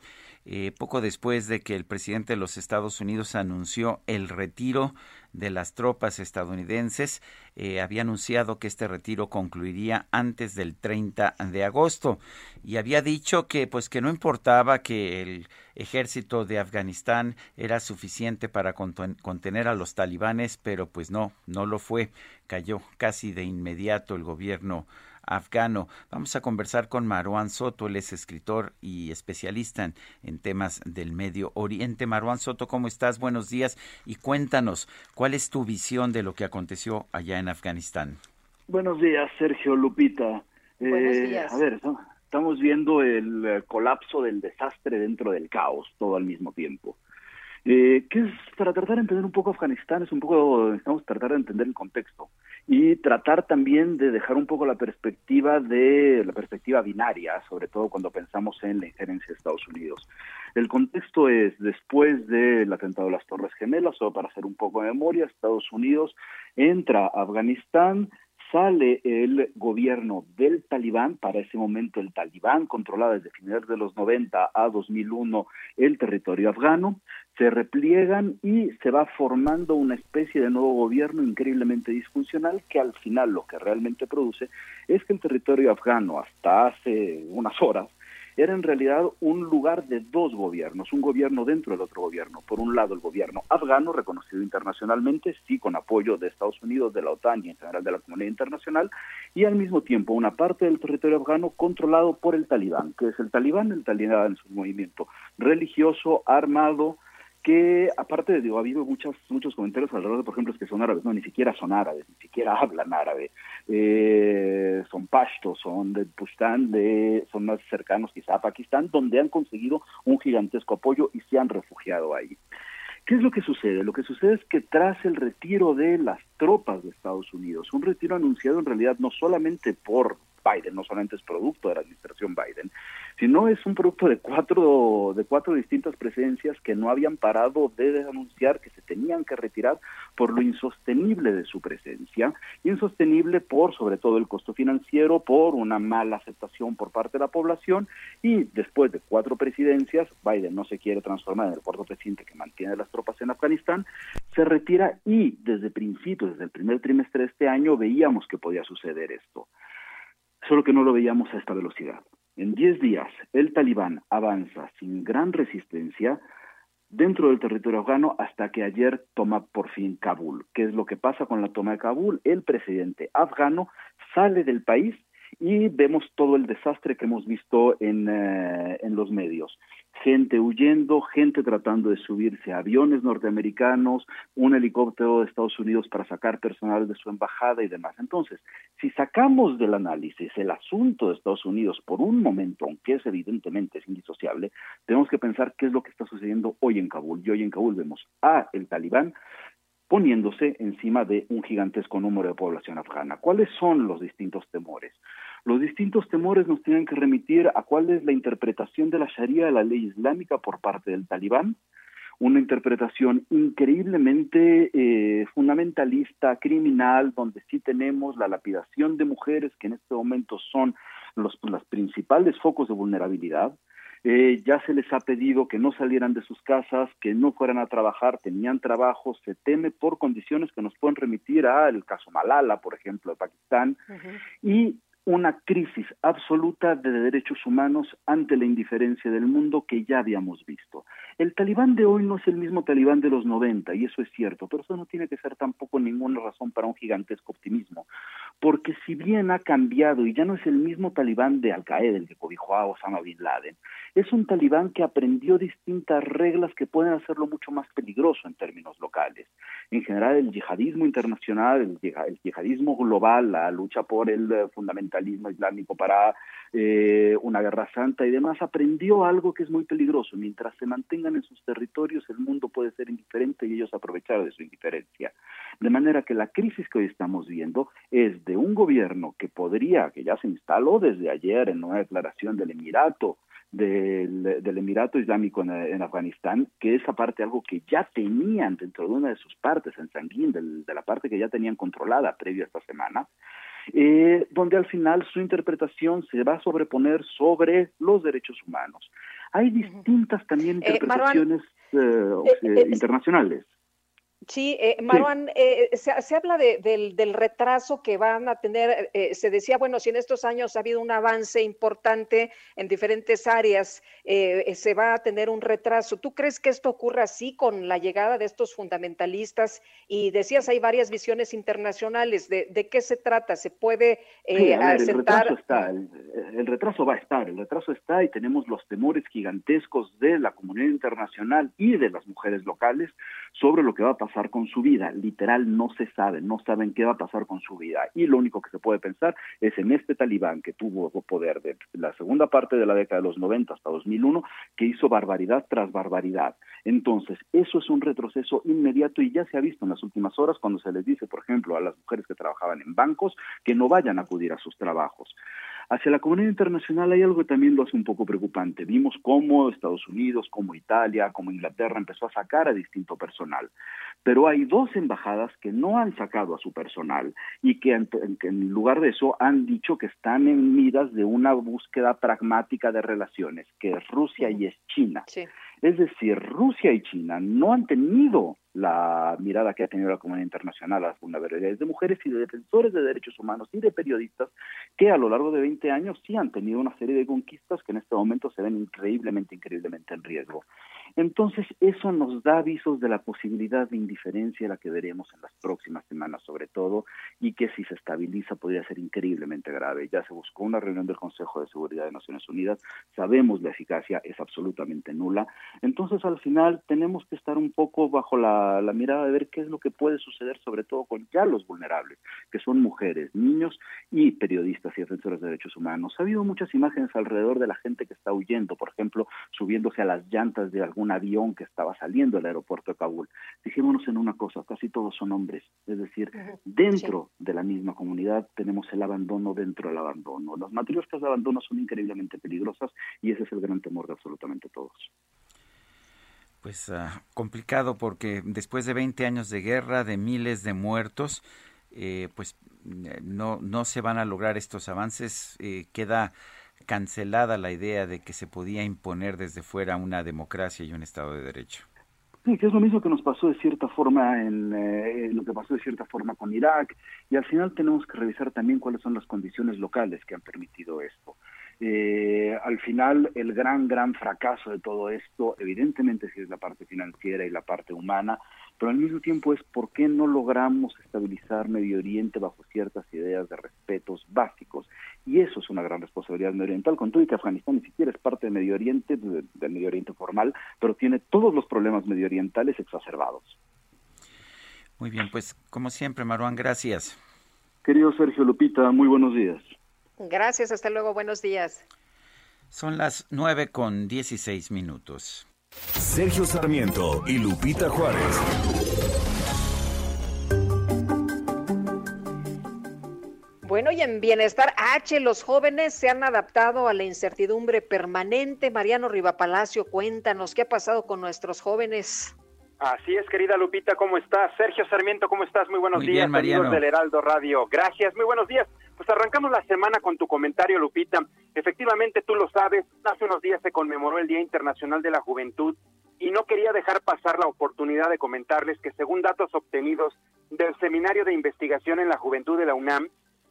eh, poco después de que el presidente de los Estados Unidos anunció el retiro de las tropas estadounidenses. Eh, había anunciado que este retiro concluiría antes del 30 de agosto y había dicho que pues que no importaba que el ejército de Afganistán era suficiente para contener a los talibanes, pero pues no, no lo fue. Cayó casi de inmediato el gobierno afgano. Vamos a conversar con Marwan Soto, él es escritor y especialista en, temas del Medio Oriente. Marwan Soto, ¿cómo estás? Buenos días y cuéntanos, ¿cuál es tu visión de lo que aconteció allá en Afganistán? Buenos días, Sergio Lupita. Buenos eh, días. A ver, estamos viendo el eh, colapso del desastre dentro del caos, todo al mismo tiempo. Eh, que es para tratar de entender un poco Afganistán, es un poco, estamos tratar de entender el contexto y tratar también de dejar un poco la perspectiva de la perspectiva binaria, sobre todo cuando pensamos en la injerencia de Estados Unidos. El contexto es después del atentado de las Torres Gemelas, o para hacer un poco de memoria, Estados Unidos entra a Afganistán, sale el gobierno del talibán, para ese momento el talibán controlaba desde finales de los 90 a 2001 el territorio afgano, se repliegan y se va formando una especie de nuevo gobierno increíblemente disfuncional que al final lo que realmente produce es que el territorio afgano hasta hace unas horas era en realidad un lugar de dos gobiernos, un gobierno dentro del otro gobierno. Por un lado, el gobierno afgano, reconocido internacionalmente, sí, con apoyo de Estados Unidos, de la OTAN y en general de la comunidad internacional, y al mismo tiempo una parte del territorio afgano controlado por el talibán. que es el talibán? El talibán es un movimiento religioso, armado, que aparte digo, ha habido muchos muchos comentarios alrededor de, por ejemplo, es que son árabes, no, ni siquiera son árabes, ni siquiera hablan árabe, eh, son pashtos, son de Pustán, de, son más cercanos quizá a Pakistán, donde han conseguido un gigantesco apoyo y se han refugiado ahí. ¿Qué es lo que sucede? Lo que sucede es que tras el retiro de las tropas de Estados Unidos, un retiro anunciado en realidad no solamente por Biden, no solamente es producto de la administración Biden, sino es un producto de cuatro, de cuatro distintas presencias que no habían parado de anunciar que se tenían que retirar por lo insostenible de su presencia, insostenible por sobre todo el costo financiero, por una mala aceptación por parte de la población. Y después de cuatro presidencias, Biden no se quiere transformar en el cuarto presidente que mantiene las tropas en Afganistán, se retira y desde principios, desde el primer trimestre de este año, veíamos que podía suceder esto solo que no lo veíamos a esta velocidad. En 10 días, el talibán avanza sin gran resistencia dentro del territorio afgano hasta que ayer toma por fin Kabul. ¿Qué es lo que pasa con la toma de Kabul? El presidente afgano sale del país y vemos todo el desastre que hemos visto en, eh, en los medios gente huyendo, gente tratando de subirse a aviones norteamericanos, un helicóptero de Estados Unidos para sacar personal de su embajada y demás. Entonces, si sacamos del análisis el asunto de Estados Unidos por un momento, aunque es evidentemente es indisociable, tenemos que pensar qué es lo que está sucediendo hoy en Kabul. Y hoy en Kabul vemos a el talibán poniéndose encima de un gigantesco número de población afgana. ¿Cuáles son los distintos temores? Los distintos temores nos tienen que remitir a cuál es la interpretación de la Sharia de la ley islámica por parte del talibán, una interpretación increíblemente eh, fundamentalista, criminal, donde sí tenemos la lapidación de mujeres que en este momento son los, los principales focos de vulnerabilidad, Eh, ya se les ha pedido que no salieran de sus casas, que no fueran a trabajar, tenían trabajo, se teme por condiciones que nos pueden remitir al caso Malala, por ejemplo, de Pakistán, y una crisis absoluta de derechos humanos ante la indiferencia del mundo que ya habíamos visto. El talibán de hoy no es el mismo talibán de los 90, y eso es cierto, pero eso no tiene que ser tampoco ninguna razón para un gigantesco optimismo, porque si bien ha cambiado y ya no es el mismo talibán de Al-Qaeda, el que cobijó a Osama Bin Laden, es un talibán que aprendió distintas reglas que pueden hacerlo mucho más peligroso en términos locales. En general, el yihadismo internacional, el, yihad- el yihadismo global, la lucha por el eh, fundamentalismo islámico para eh, una guerra santa y demás, aprendió algo que es muy peligroso. Mientras se mantengan en sus territorios, el mundo puede ser indiferente y ellos aprovechar de su indiferencia. De manera que la crisis que hoy estamos viendo es de un gobierno que podría, que ya se instaló desde ayer en una declaración del Emirato, del, del Emirato Islámico en, en Afganistán, que es aparte algo que ya tenían dentro de una de sus partes, en Sanguín, del- de la parte que ya tenían controlada previo a esta semana, eh, donde al final su interpretación se va a sobreponer sobre los derechos humanos. Hay distintas también Eh, interpretaciones eh, eh, eh, internacionales. Sí, eh, Marwan, eh, se, se habla de- del, del retraso que van a tener. eh, se decía, bueno, si en estos años ha habido un avance importante en diferentes áreas, eh, eh, se va a tener un retraso. ¿Tú crees que esto ocurra así con la llegada de estos fundamentalistas? Y decías, hay varias visiones internacionales. ¿De, de qué se trata? ¿Se puede eh, Sí, a ver, el retraso está, el, el retraso va a estar, el retraso está y tenemos los temores gigantescos de la comunidad internacional y de las mujeres locales sobre lo que va a pasar con su vida. Literal, no se sabe, no saben qué va a pasar con su vida. Y lo único que se puede pensar es en este talibán que tuvo poder de la segunda parte de la década de los 90 hasta 2001, que hizo barbaridad tras barbaridad. Entonces, eso es un retroceso inmediato y ya se ha visto en las últimas horas cuando se les dice, por ejemplo, a las mujeres que trabajaban en bancos que no vayan a acudir a sus trabajos. Hacia la comunidad internacional hay algo que también lo hace un poco preocupante. Vimos cómo Estados Unidos, como Italia, como Inglaterra empezó a sacar a distinto personal. Pero hay dos embajadas que no han sacado a su personal y que en, que en lugar de eso han dicho que están en miras de una búsqueda pragmática de relaciones, que es Rusia y es China. Es decir, Rusia y China no han tenido la mirada que ha tenido la comunidad internacional a las vulnerabilidades de mujeres y de defensores de derechos humanos y de periodistas que a lo largo de 20 años sí han tenido una serie de conquistas que en este momento se ven increíblemente, increíblemente en riesgo. Entonces, eso nos da avisos de la posibilidad de indiferencia la que veremos en las próximas semanas, sobre todo, y que si se estabiliza podría ser increíblemente grave. Ya se buscó una reunión del Consejo de Seguridad de Naciones Unidas, sabemos la eficacia es absolutamente nula. Entonces, al final, tenemos que estar un poco bajo la, la mirada de ver qué es lo que puede suceder, sobre todo con ya los vulnerables, que son mujeres, niños y periodistas y defensores de derechos humanos. Ha habido muchas imágenes alrededor de la gente que está huyendo, por ejemplo, subiéndose a las llantas de algún avión que estaba saliendo del aeropuerto de Kabul. Fijémonos en una cosa, casi todos son hombres, es decir, dentro de la misma comunidad tenemos el abandono dentro del abandono. Las matrioscas de abandono son increíblemente peligrosas y ese es el gran temor de absolutamente todos. Pues ah, complicado porque después de 20 años de guerra, de miles de muertos, eh, pues eh, no, no se van a lograr estos avances. Eh, queda cancelada la idea de que se podía imponer desde fuera una democracia y un Estado de Derecho. Sí, que es lo mismo que nos pasó de cierta forma en eh, lo que pasó de cierta forma con Irak y al final tenemos que revisar también cuáles son las condiciones locales que han permitido esto. Eh, al final, el gran, gran fracaso de todo esto, evidentemente sí es la parte financiera y la parte humana, pero al mismo tiempo es por qué no logramos estabilizar Medio Oriente bajo ciertas ideas de respetos básicos. Y eso es una gran responsabilidad mediooriental, con todo y que Afganistán ni siquiera es parte del Medio Oriente, de- del Medio Oriente formal, pero tiene todos los problemas medioorientales exacerbados. Muy bien, pues como siempre, Maruán, gracias. Querido Sergio Lupita, muy buenos días. Gracias, hasta luego, buenos días. Son las 9 con 16 minutos. Sergio Sarmiento y Lupita Juárez. Bueno, y en Bienestar H, los jóvenes se han adaptado a la incertidumbre permanente. Mariano Rivapalacio, cuéntanos qué ha pasado con nuestros jóvenes. Así es, querida Lupita, ¿cómo estás? Sergio Sarmiento, ¿cómo estás? Muy buenos Muy días, bien, Mariano. amigos del Heraldo Radio. Gracias, muy buenos días. Pues arrancamos la semana con tu comentario, Lupita. Efectivamente, tú lo sabes, hace unos días se conmemoró el Día Internacional de la Juventud y no quería dejar pasar la oportunidad de comentarles que según datos obtenidos del Seminario de Investigación en la Juventud de la UNAM,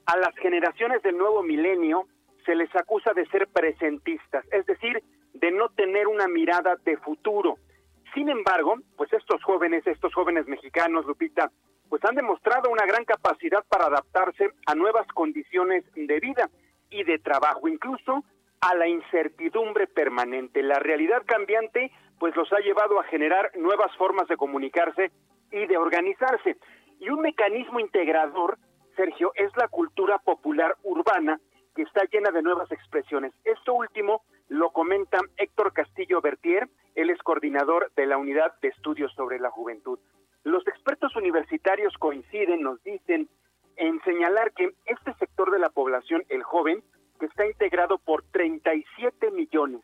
a las generaciones del nuevo milenio se les acusa de ser presentistas, es decir, de no tener una mirada de futuro. Sin embargo, pues estos jóvenes, estos jóvenes mexicanos, Lupita, pues han demostrado una gran capacidad para adaptarse a nuevas condiciones de vida y de trabajo, incluso a la incertidumbre permanente. La realidad cambiante pues los ha llevado a generar nuevas formas de comunicarse y de organizarse. Y un mecanismo integrador, Sergio, es la cultura popular urbana que está llena de nuevas expresiones. Esto último lo comenta Héctor Castillo Bertier, él es coordinador de la Unidad de Estudios sobre la Juventud. Los expertos universitarios coinciden, nos dicen, en señalar que este sector de la población, el joven, que está integrado por 37 millones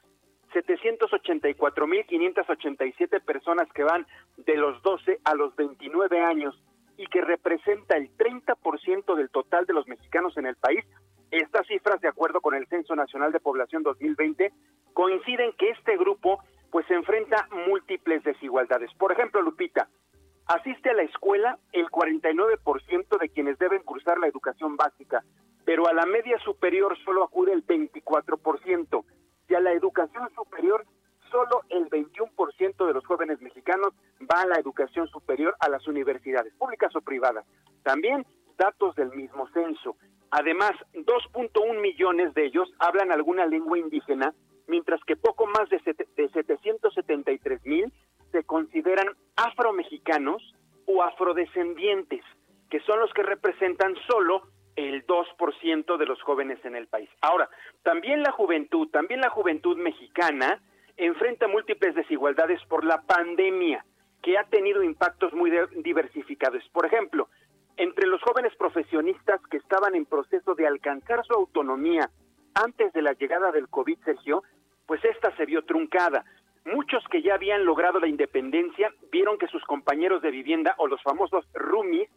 784.587 personas que van de los 12 a los 29 años y que representa el 30% del total de los mexicanos en el país, estas cifras, de acuerdo con el Censo Nacional de Población 2020, coinciden que este grupo pues enfrenta múltiples desigualdades. Por ejemplo, Lupita, asiste a la escuela el 49% de quienes deben cursar la educación básica, pero a la media superior solo acude el 24% y a la educación superior solo el 21% de los jóvenes mexicanos va a la educación superior a las universidades, públicas o privadas. También datos del mismo censo. Además, 2.1 millones de ellos hablan alguna lengua indígena, mientras que poco más de, de 773 mil se consideran afromexicanos o afrodescendientes, que son los que representan solo el 2% de los jóvenes en el país. Ahora, también la juventud, también la juventud mexicana enfrenta múltiples desigualdades por la pandemia, que ha tenido impactos muy diversificados. Por ejemplo, entre los jóvenes profesionistas que estaban en proceso de alcanzar su autonomía antes de la llegada del COVID, Sergio, pues esta se vio truncada. Muchos que ya habían logrado la independencia vieron que sus compañeros de vivienda o los famosos roomies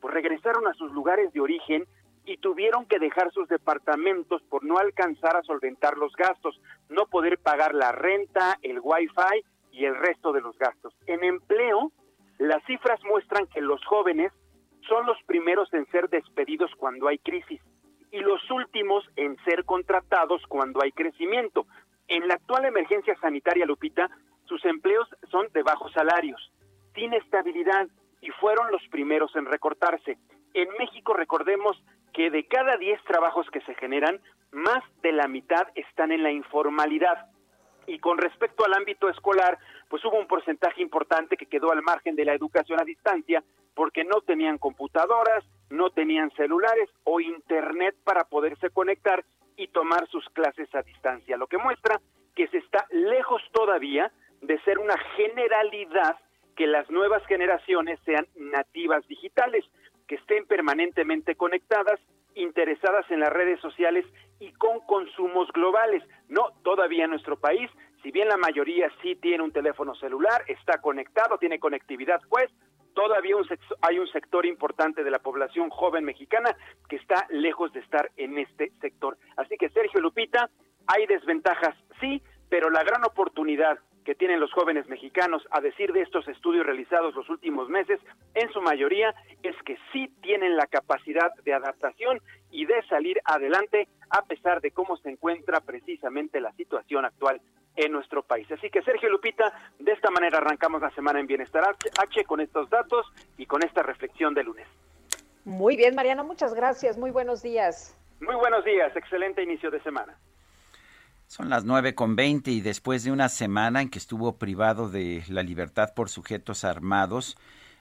pues regresaron a sus lugares de origen y tuvieron que dejar sus departamentos por no alcanzar a solventar los gastos, no poder pagar la renta, el wifi y el resto de los gastos. En empleo, las cifras muestran que los jóvenes son los primeros en ser despedidos cuando hay crisis y los últimos en ser contratados cuando hay crecimiento. En la actual emergencia sanitaria, Lupita, sus empleos son de bajos salarios, sin estabilidad y fueron los primeros en recortarse. En México, recordemos que de cada 10 trabajos que se generan, más de la mitad están en la informalidad. Y con respecto al ámbito escolar, pues hubo un porcentaje importante que quedó al margen de la educación a distancia porque no tenían computadoras, no tenían celulares o internet para poderse conectar y tomar sus clases a distancia, lo que muestra que se está lejos todavía de ser una generalidad que las nuevas generaciones sean nativas digitales que estén permanentemente conectadas, interesadas en las redes sociales y con consumos globales. No, todavía en nuestro país, si bien la mayoría sí tiene un teléfono celular, está conectado, tiene conectividad, pues todavía hay un sector importante de la población joven mexicana que está lejos de estar en este sector. Así que Sergio Lupita, hay desventajas, sí, pero la gran oportunidad que tienen los jóvenes mexicanos, a decir de estos estudios realizados los últimos meses, en su mayoría es que sí tienen la capacidad de adaptación y de salir adelante a pesar de cómo se encuentra precisamente la situación actual en nuestro país. Así que Sergio Lupita, de esta manera arrancamos la semana en Bienestar H con estos datos y con esta reflexión de lunes. Muy bien, Mariano, muchas gracias. Muy buenos días. Muy buenos días, excelente inicio de semana. Son las nueve con veinte y después de una semana en que estuvo privado de la libertad por sujetos armados,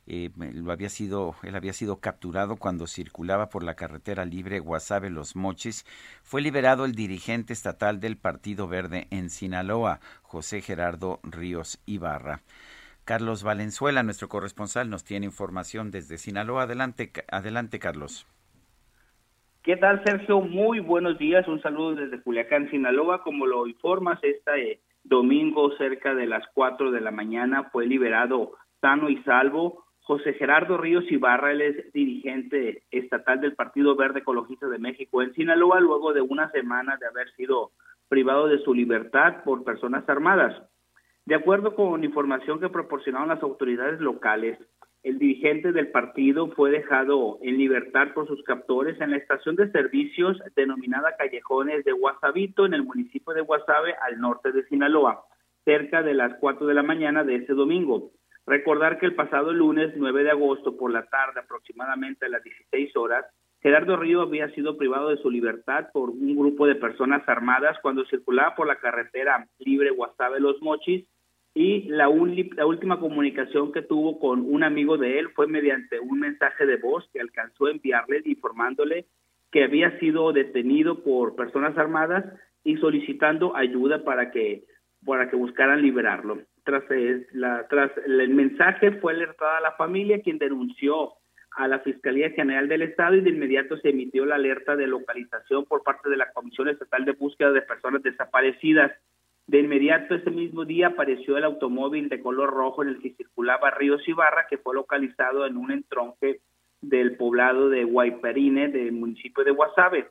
eh, lo había sido, él había sido capturado cuando circulaba por la carretera libre Guasave Los Mochis. Fue liberado el dirigente estatal del Partido Verde en Sinaloa, José Gerardo Ríos Ibarra. Carlos Valenzuela, nuestro corresponsal, nos tiene información desde Sinaloa. Adelante, adelante, Carlos. ¿Qué tal, Sergio? Muy buenos días. Un saludo desde Culiacán, Sinaloa. Como lo informas, este domingo cerca de las 4 de la mañana fue liberado sano y salvo José Gerardo Ríos Ibarra, él es dirigente estatal del Partido Verde Ecologista de México en Sinaloa, luego de una semana de haber sido privado de su libertad por personas armadas. De acuerdo con información que proporcionaron las autoridades locales, el dirigente del partido fue dejado en libertad por sus captores en la estación de servicios denominada Callejones de Guasabito, en el municipio de Guasave, al norte de Sinaloa, cerca de las 4 de la mañana de ese domingo. Recordar que el pasado lunes 9 de agosto por la tarde, aproximadamente a las 16 horas, Gerardo Río había sido privado de su libertad por un grupo de personas armadas cuando circulaba por la carretera libre Guasave Los Mochis y la, la, última comunicación que tuvo con un amigo de él fue mediante un mensaje de voz que alcanzó a enviarle informándole que había sido detenido por personas armadas y solicitando ayuda para que para que buscaran liberarlo. Tras, la, tras el mensaje fue alertada a la familia quien denunció a la Fiscalía General del Estado y de inmediato se emitió la alerta de localización por parte de la Comisión Estatal de Búsqueda de Personas Desaparecidas. De inmediato ese mismo día apareció el automóvil de color rojo en el que circulaba Ríos Ibarra, que fue localizado en un entronque del poblado de Guayperine, del municipio de Guasave.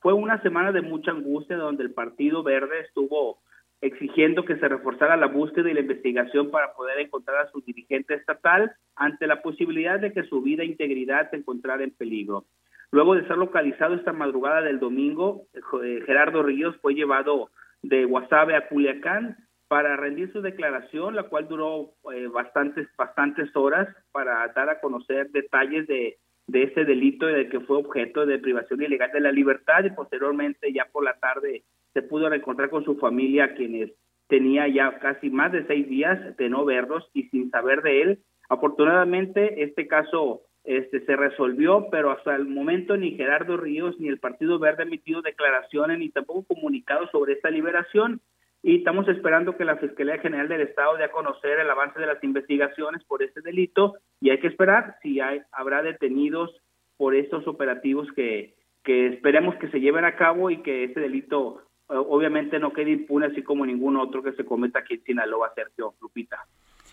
Fue una semana de mucha angustia donde el Partido Verde estuvo exigiendo que se reforzara la búsqueda y la investigación para poder encontrar a su dirigente estatal ante la posibilidad de que su vida e integridad se encontrara en peligro. Luego de ser localizado esta madrugada del domingo, eh, Gerardo Ríos fue llevado de Guasave a Culiacán para rendir su declaración, la cual duró eh, bastantes, bastantes horas para dar a conocer detalles de, de ese delito de que fue objeto de privación ilegal de la libertad y posteriormente ya por la tarde se pudo reencontrar con su familia, quienes tenía ya casi más de seis días de no verlos y sin saber de él. Afortunadamente, este caso este, se resolvió, pero hasta el momento ni Gerardo Ríos ni el Partido Verde han emitido declaraciones ni tampoco comunicados sobre esta liberación. Y estamos esperando que la Fiscalía General del Estado dé a conocer el avance de las investigaciones por este delito y hay que esperar si hay, habrá detenidos por estos operativos que, que esperemos que se lleven a cabo y que ese delito obviamente no quede impune así como ningún otro que se cometa aquí en Sinaloa, Sergio Lupita.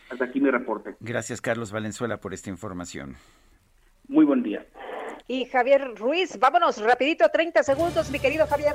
Hasta aquí mi reporte. Gracias, Carlos Valenzuela, por esta información. Muy buen día. Y Javier Ruiz, vámonos rapidito, 30 segundos, mi querido Javier.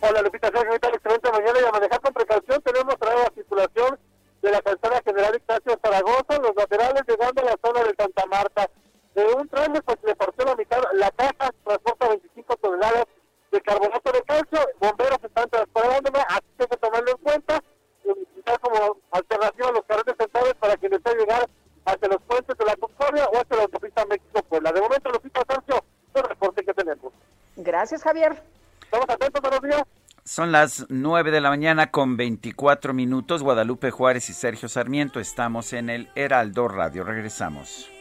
Hola Lupita, Sergio, excelente mañana y a manejar con precaución tenemos traída la circulación de la calzada General Ignacio Zaragoza, los laterales llegando a la zona de Santa Marta. De un trailer pues le partió la mitad, la caja transporta 25 toneladas de carbonato de calcio, bomberos están transportándome, así que hay que tomarlo en cuenta y utilizar como alternativa los carretes centrales para que les llegar hacia los puentes de la Concordia o hacia la autopista México-Puebla. De momento, Lupita Sancho, el reporte que tenemos. Gracias, Javier. Estamos atentos, buenos días. Son las 9 de la mañana con 24 minutos. Guadalupe Juárez y Sergio Sarmiento estamos en el Heraldo Radio. Regresamos.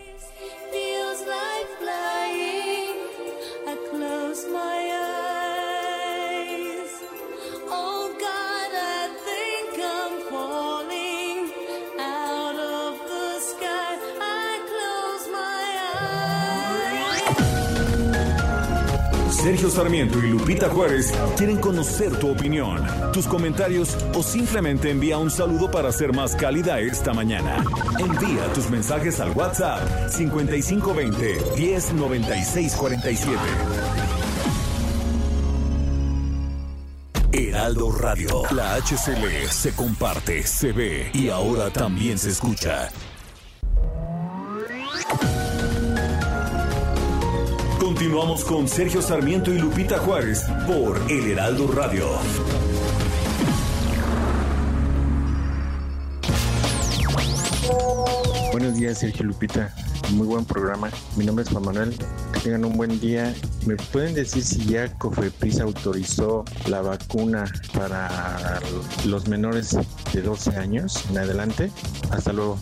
Sergio Sarmiento y Lupita Juárez quieren conocer tu opinión, tus comentarios o simplemente envía un saludo para ser más cálida esta mañana. Envía tus mensajes al WhatsApp 5520 109647. Heraldo Radio, la HCL se comparte, se ve y ahora también se escucha. Continuamos con Sergio Sarmiento y Lupita Juárez por El Heraldo Radio. Buenos días, Sergio Lupita. Muy buen programa. Mi nombre es Juan Manuel. Que tengan un buen día. ¿Me pueden decir si ya Cofepris autorizó la vacuna para los menores de 12 años en adelante? Hasta luego.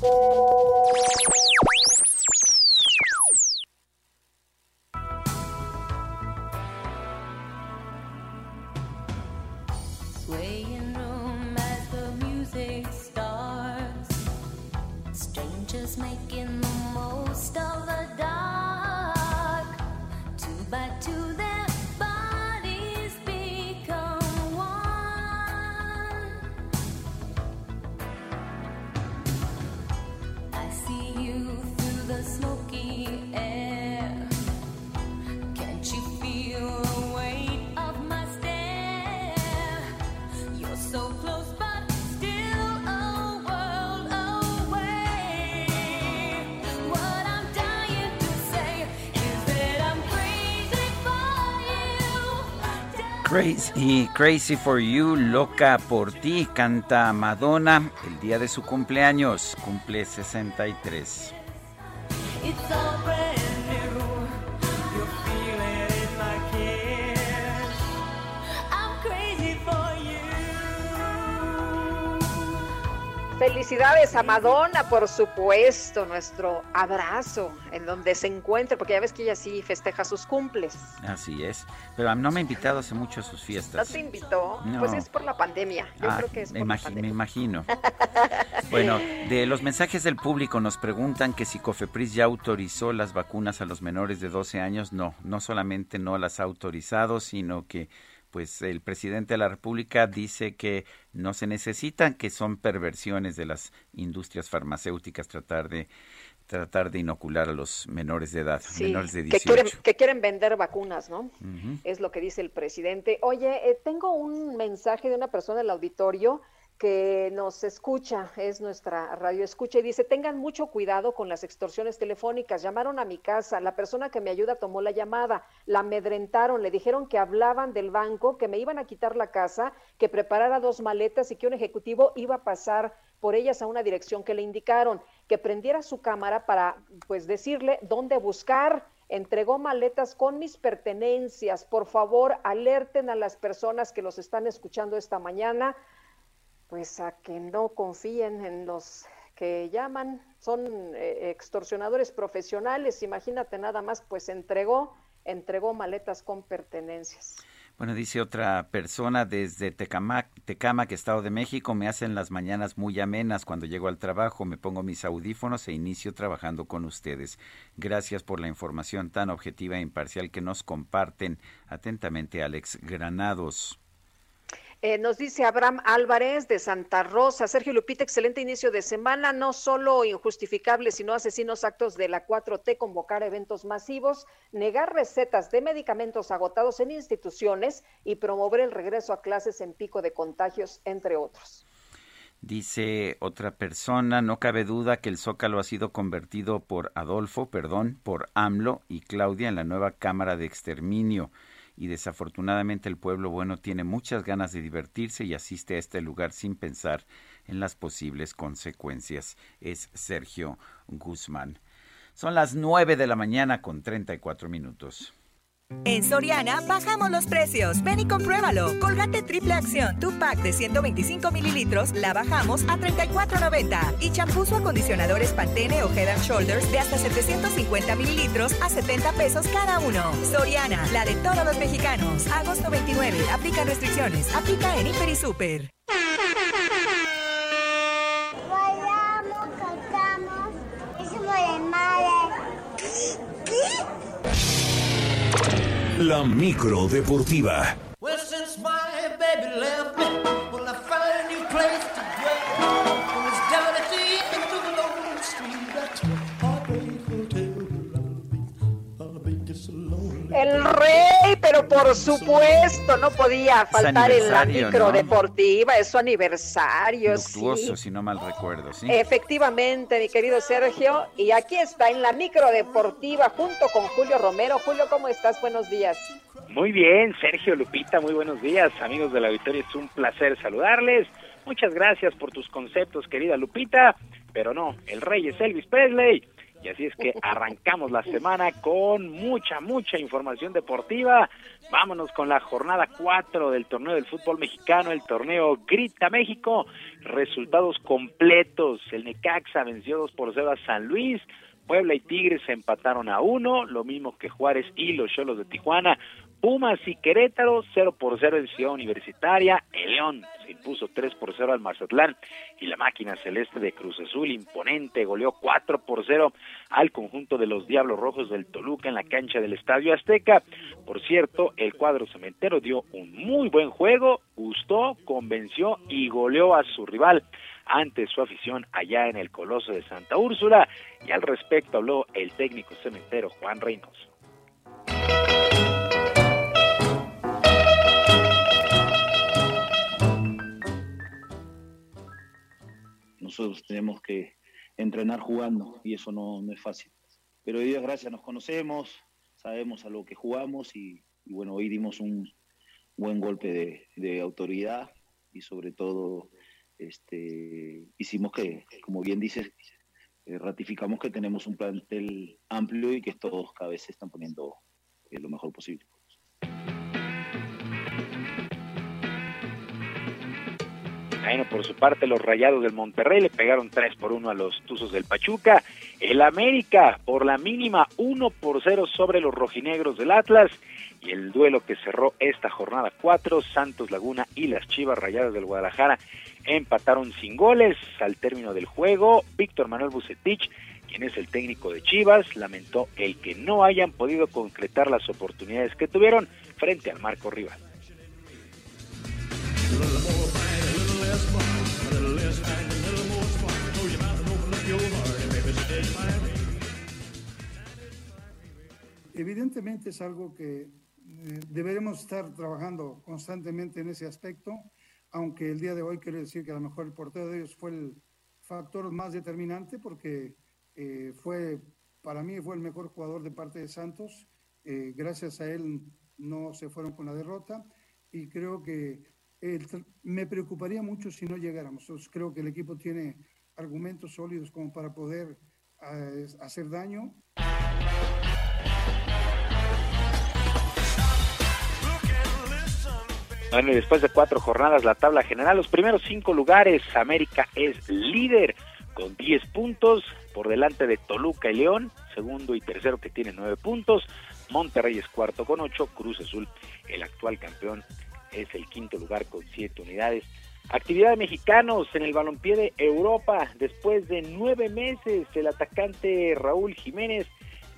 Crazy, Crazy for You, Loca por ti, canta Madonna el día de su cumpleaños, cumple 63. It's Felicidades a Madonna, por supuesto, nuestro abrazo en donde se encuentre, porque ya ves que ella sí festeja sus cumples. Así es, pero no me ha invitado hace mucho a sus ¿No fiestas. te invitó? No. Pues es por la pandemia. Yo Ah, creo que es me, por la pandemia. me imagino. Bueno, de los mensajes del público nos preguntan que si Cofepris ya autorizó las vacunas a los menores de 12 años. No, no solamente no las ha autorizado, sino que pues el presidente de la República dice que no se necesitan, que son perversiones de las industrias farmacéuticas tratar de tratar de inocular a los menores de edad, Sí, menores de que 18. quieren, que quieren vender vacunas, ¿no? Es lo que dice el presidente. Oye, eh, tengo un mensaje de una persona del auditorio que nos escucha, es nuestra radio escucha, y dice, tengan mucho cuidado con las extorsiones telefónicas. Llamaron a mi casa, la persona que me ayuda tomó la llamada, la amedrentaron, le dijeron que hablaban del banco, que me iban a quitar la casa, que preparara dos maletas y que un ejecutivo iba a pasar por ellas a una dirección que le indicaron, que prendiera su cámara para pues decirle dónde buscar. Entregó maletas con mis pertenencias. Por favor, alerten a las personas que los están escuchando esta mañana, pues a que no confíen en los que llaman. Son eh, extorsionadores profesionales. Imagínate nada más, pues entregó, entregó maletas con pertenencias. Bueno, dice otra persona desde Tecamac, Tecamac, Estado de México, me hacen las mañanas muy amenas cuando llego al trabajo, me pongo mis audífonos e inicio trabajando con ustedes. Gracias por la información tan objetiva e imparcial que nos comparten. Atentamente, Alex Granados. Eh, nos dice Abraham Álvarez de Santa Rosa. Sergio Lupita, excelente inicio de semana. No solo injustificables, sino asesinos actos de la 4T, convocar eventos masivos, negar recetas de medicamentos agotados en instituciones y promover el regreso a clases en pico de contagios, entre otros. Dice otra persona, no cabe duda que el Zócalo ha sido convertido por Adolfo, perdón, por AMLO y Claudia en la nueva Cámara de Exterminio. Y desafortunadamente el pueblo bueno tiene muchas ganas de divertirse y asiste a este lugar sin pensar en las posibles consecuencias. Es Sergio Guzmán. Son las 9 de la mañana con 34 minutos. En Soriana bajamos los precios. Ven y compruébalo. Colgate triple acción, tu pack de 125 mililitros, la bajamos a 34.90. Y champús o acondicionadores Pantene o Head and Shoulders de hasta 750 mililitros a 70 pesos cada uno. Soriana, la de todos los mexicanos. Agosto 29. Aplica restricciones. Aplica en Hiper y Super. Bailamos, cantamos, hicimos desmadre. La micro deportiva. Well, El rey, pero por supuesto, no podía faltar en la micro ¿no? deportiva, es su aniversario, Luctuoso, sí. si no mal recuerdo, ¿sí? Efectivamente, mi querido Sergio, y aquí está en la micro deportiva junto con Julio Romero. Julio, ¿cómo estás? Buenos días. Muy bien, Sergio Lupita, muy buenos días, amigos de la Victoria, es un placer saludarles. Muchas gracias por tus conceptos, querida Lupita, pero no, el rey es Elvis Presley. Y así es que arrancamos la semana con mucha, mucha información deportiva. Vámonos con la jornada 4 del torneo del fútbol mexicano, el torneo Grita México. Resultados completos. El Necaxa venció 2 por 0 a San Luis. Puebla y Tigres se empataron a 1, lo mismo que Juárez y los Cholos de Tijuana. Pumas y Querétaro, 0 por 0 en Ciudad Universitaria. El León se impuso 3 por 0 al Mazatlán. Y la máquina celeste de Cruz Azul, imponente, goleó 4 por 0 al conjunto de los Diablos Rojos del Toluca en la cancha del Estadio Azteca. Por cierto, el cuadro cementero dio un muy buen juego, gustó, convenció y goleó a su rival ante su afición allá en el Coloso de Santa Úrsula. Y al respecto habló el técnico cementero Juan Reynoso. Tenemos que entrenar jugando y eso no, no es fácil. Pero Dios gracias, nos conocemos, sabemos a lo que jugamos y, bueno, hoy dimos un, buen golpe de, de autoridad y sobre todo este, hicimos que, como bien dices, eh, ratificamos que tenemos un plantel amplio y que todos cada vez están poniendo eh, lo mejor posible. Bueno, por su parte, los Rayados del Monterrey le pegaron 3 por 1 a los Tuzos del Pachuca. El América, por la mínima, 1 por 0 sobre los rojinegros del Atlas. Y el duelo que cerró esta jornada 4, Santos Laguna y las Chivas Rayadas del Guadalajara empataron sin goles al término del juego. Víctor Manuel Bucetich, quien es el técnico de Chivas, lamentó el que no hayan podido concretar las oportunidades que tuvieron frente al marco rival. Evidentemente es algo que eh, deberemos estar trabajando constantemente en ese aspecto, aunque el día de hoy quiero decir que a lo mejor el portero de ellos fue el factor más determinante porque eh, fue, para mí fue el mejor jugador de parte de Santos. Eh, gracias a él no se fueron con la derrota y creo que tr- me preocuparía mucho si no llegáramos. Creo que el equipo tiene argumentos sólidos como para poder eh, hacer daño. Bueno, y después de cuatro jornadas, la tabla general, los primeros cinco lugares, América es líder con 10 puntos, por delante de Toluca y León, segundo y tercero que tienen 9 puntos, Monterrey es cuarto con 8, Cruz Azul, el actual campeón, es el quinto lugar con 7 unidades. Actividad de mexicanos en el balompié de Europa, después de nueve meses, el atacante Raúl Jiménez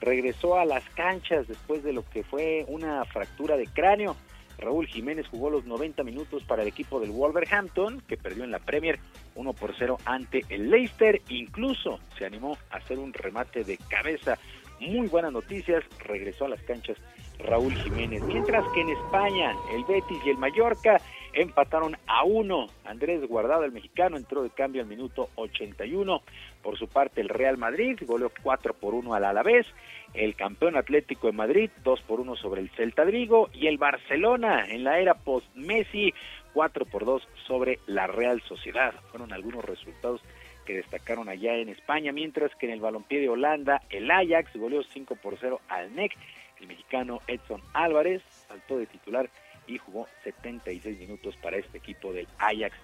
regresó a las canchas después de lo que fue una fractura de cráneo. Raúl Jiménez jugó los 90 minutos para el equipo del Wolverhampton, que perdió en la Premier 1 por 0 ante el Leicester. Incluso se animó a hacer un remate de cabeza. Muy buenas noticias, regresó a las canchas Raúl Jiménez. Mientras que en España, el Betis y el Mallorca empataron a uno. Andrés Guardado, el mexicano, entró de cambio al minuto 81. Por su parte, el Real Madrid goleó 4 por 1 al Alavés. El campeón Atlético de Madrid, 2 por 1 sobre el Celta de Vigo. Y el Barcelona, en la era post-Messi, 4 por 2 sobre la Real Sociedad. Fueron algunos resultados que destacaron allá en España, mientras que en el balompié de Holanda, el Ajax goleó 5 por 0 al NEC. El mexicano Edson Álvarez saltó de titular y jugó 76 minutos para este equipo del Ajax.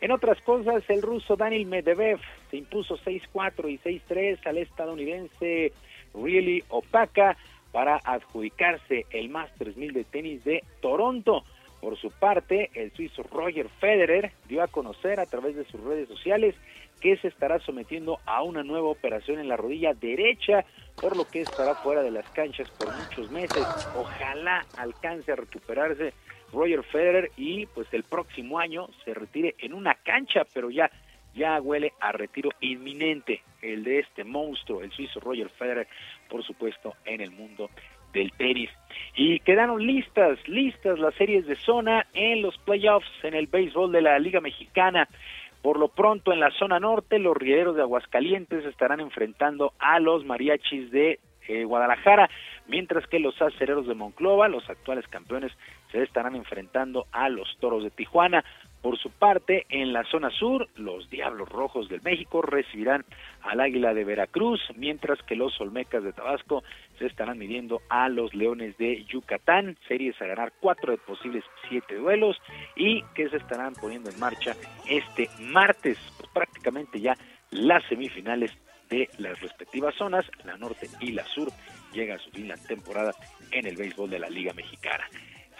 En otras cosas, el ruso Daniel Medvedev se impuso 6-4 y 6-3 al estadounidense Really Opaka para adjudicarse el Masters 1000 de tenis de Toronto. Por su parte, el suizo Roger Federer dio a conocer a través de sus redes sociales que se estará sometiendo a una nueva operación en la rodilla derecha, por lo que estará fuera de las canchas por muchos meses. Ojalá alcance a recuperarse Roger Federer y pues el próximo año se retire en una cancha, pero ya ya huele a retiro inminente el de este monstruo, el suizo Roger Federer, por supuesto, en el mundo del tenis. Y quedaron listas, listas las series de zona en los playoffs en el béisbol de la Liga Mexicana. Por lo pronto, en la zona norte, los rieleros de Aguascalientes estarán enfrentando a los mariachis de eh, Guadalajara, mientras que los acereros de Monclova, los actuales campeones, se estarán enfrentando a los toros de Tijuana. Por su parte, en la zona sur, los Diablos Rojos del México recibirán al Águila de Veracruz, mientras que los Olmecas de Tabasco se estarán midiendo a los Leones de Yucatán, series a ganar cuatro de posibles siete duelos y que se estarán poniendo en marcha este martes, pues prácticamente ya las semifinales de las respectivas zonas, la norte y la sur, llega a su fin la temporada en el béisbol de la Liga Mexicana.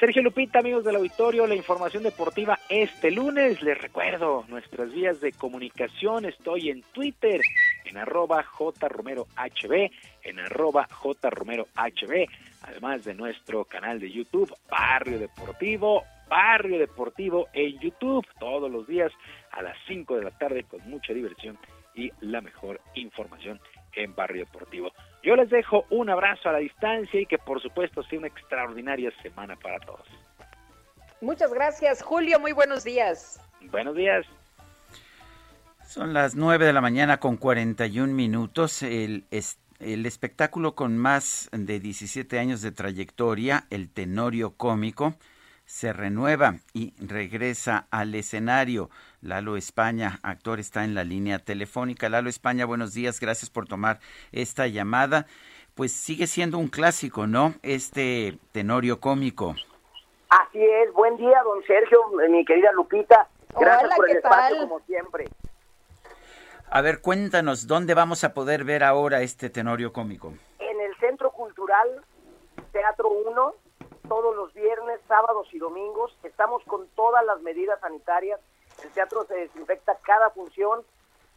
Sergio Lupita, amigos del auditorio, la información deportiva este lunes. Les recuerdo nuestras vías de comunicación. Estoy en Twitter, en arroba jromerohb, en arroba jromerohb, además de nuestro canal de YouTube, Barrio Deportivo, Barrio Deportivo en YouTube, todos los días a las 5 de la tarde con mucha diversión y la mejor información en Barrio Deportivo. Yo les dejo un abrazo a la distancia y que por supuesto sea una extraordinaria semana para todos. Muchas gracias, Julio. Muy buenos días. Buenos días. Son las 9 de la mañana con 41 minutos. El, es- el espectáculo con más de 17 años de trayectoria, el Tenorio Cómico, se renueva y regresa al escenario. Lalo España, actor, está en la línea telefónica. Lalo España, buenos días, gracias por tomar esta llamada. Pues sigue siendo un clásico, ¿no? Este tenorio cómico. Así es, buen día, don Sergio, mi querida Lupita. Gracias Hola, por el ¿qué espacio, tal? como siempre. A ver, cuéntanos, ¿dónde vamos a poder ver ahora este tenorio cómico? En el Centro Cultural Teatro 1, todos los viernes, sábados y domingos, estamos con todas las medidas sanitarias. El teatro se desinfecta cada función.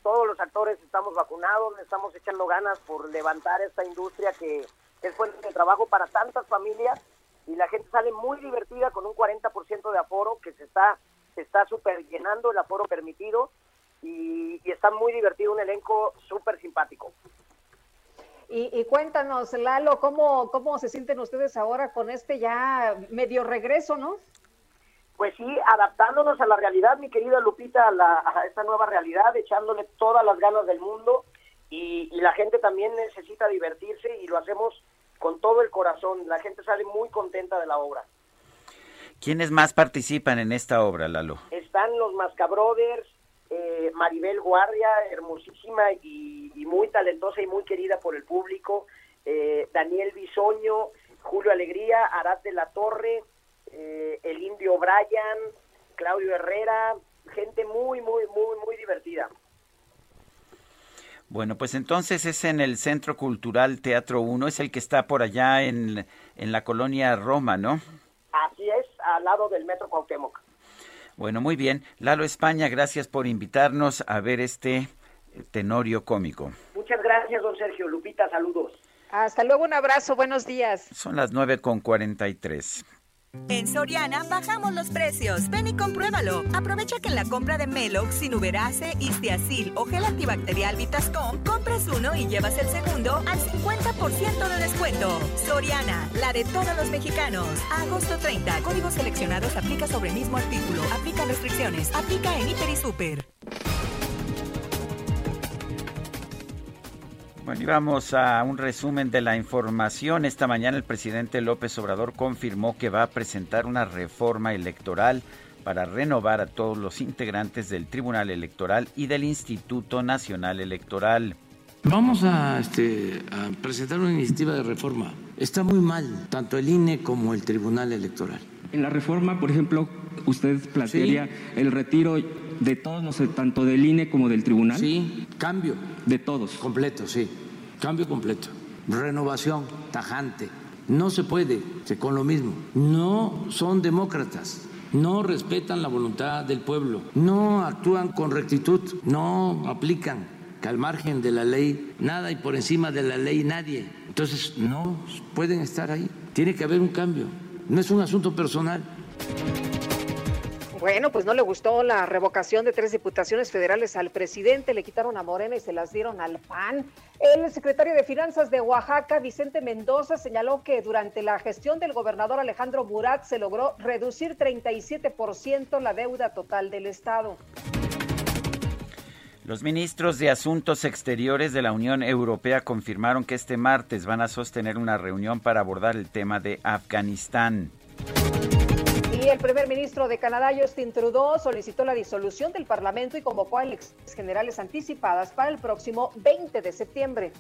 Todos los actores estamos vacunados, estamos echando ganas por levantar esta industria que es fuente de trabajo para tantas familias y la gente sale muy divertida con un 40% de aforo que se está se está súper llenando el aforo permitido y, y está muy divertido, un elenco súper simpático. Y, y cuéntanos, Lalo, ¿cómo, ¿cómo se sienten ustedes ahora con este ya medio regreso, no? Pues sí, adaptándonos a la realidad, mi querida Lupita, a, la- a esta nueva realidad, echándole todas las ganas del mundo y, y la gente también necesita divertirse y lo hacemos con todo el corazón. La gente sale muy contenta de la obra. ¿Quiénes más participan en esta obra, Lalo? Están los Mascabrothers, eh, Maribel Guardia, hermosísima y, y muy talentosa y muy querida por el público, eh, Daniel Bisoño, Julio Alegría, Arad de la Torre, eh, el Indio Brian, Claudio Herrera, gente muy, muy, muy, muy divertida. Bueno, pues entonces es en el Centro Cultural Teatro 1, es el que está por allá en, en la colonia Roma, ¿no? Así es, al lado del Metro Cuauhtémoc. Bueno, muy bien. Lalo España, gracias por invitarnos a ver este tenorio cómico. Muchas gracias, don Sergio. Lupita, saludos. Hasta luego, un abrazo, buenos días. Son las nueve con cuarenta y tres. En Soriana bajamos los precios. Ven y compruébalo. Aprovecha que en la compra de Melox, Sinuberase, Istiazil o gel antibacterial Vitascom, compres uno y llevas el segundo al 50% de descuento. Soriana, la de todos los mexicanos. Agosto 30, códigos seleccionados aplica sobre el mismo artículo. Aplica restricciones. Aplica en Hiper y Super. Bueno, y vamos a un resumen de la información. Esta mañana el presidente López Obrador confirmó que va a presentar una reforma electoral para renovar a todos los integrantes del Tribunal Electoral y del Instituto Nacional Electoral. Vamos a, este, a presentar una iniciativa de reforma. Está muy mal tanto el INE como el Tribunal Electoral. En la reforma, por ejemplo, usted plantearía el retiro de todos los, tanto del INE como del tribunal. Sí, cambio. De todos. Completo, sí. Cambio completo. Renovación tajante. No se puede con lo mismo. No son demócratas. No respetan la voluntad del pueblo. No actúan con rectitud. No aplican que al margen de la ley nada y por encima de la ley nadie. Entonces no pueden estar ahí. Tiene que haber un cambio. No es un asunto personal. Bueno, pues no le gustó la revocación de tres diputaciones federales al presidente, le quitaron a Morena y se las dieron al PAN. El secretario de Finanzas de Oaxaca, Vicente Mendoza, señaló que durante la gestión del gobernador Alejandro Murat se logró reducir 37% la deuda total del Estado. Los ministros de Asuntos Exteriores de la Unión Europea confirmaron que este martes van a sostener una reunión para abordar el tema de Afganistán. Y el primer ministro de Canadá, Justin Trudeau, solicitó la disolución del Parlamento y convocó a elecciones generales anticipadas para el próximo 20 de septiembre.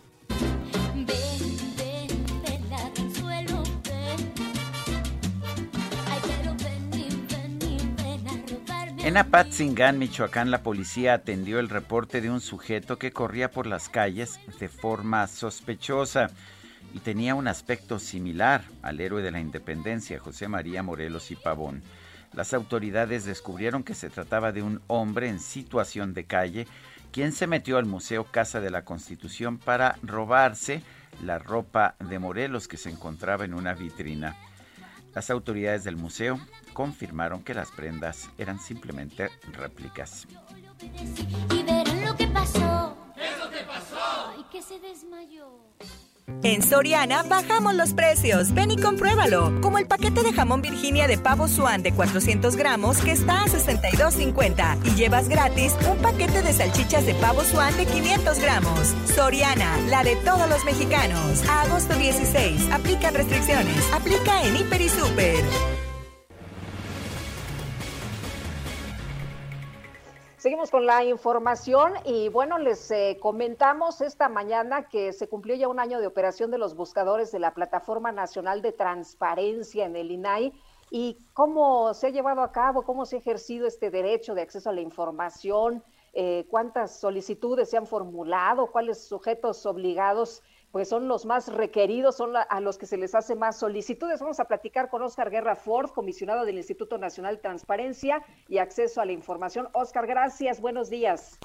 En Apatzingán, Michoacán, la policía atendió el reporte de un sujeto que corría por las calles de forma sospechosa y tenía un aspecto similar al héroe de la independencia, José María Morelos y Pavón. Las autoridades descubrieron que se trataba de un hombre en situación de calle, quien se metió al Museo Casa de la Constitución para robarse la ropa de Morelos que se encontraba en una vitrina. Las autoridades del museo confirmaron que las prendas eran simplemente réplicas. Y verán lo que pasó. ¿Qué. En Soriana bajamos los precios. Ven y compruébalo. Como el paquete de jamón Virginia de pavo Swan de 400 gramos que está a 62.50 y llevas gratis un paquete de salchichas de pavo Swan de 500 gramos. Soriana, la de todos los mexicanos. Agosto 16. Aplican restricciones. Aplica en Hiper y Super. Seguimos con la información y bueno, les eh, comentamos esta mañana que se cumplió ya un año de operación de los buscadores de la Plataforma Nacional de Transparencia en el INAI y cómo se ha llevado a cabo, cómo se ha ejercido este derecho de acceso a la información, eh, cuántas solicitudes se han formulado, cuáles sujetos obligados pues son los más requeridos, son a los que se les hace más solicitudes. Vamos a platicar con Oscar Guerra Ford, comisionado del Instituto Nacional de Transparencia y Acceso a la Información. Oscar, gracias, buenos días.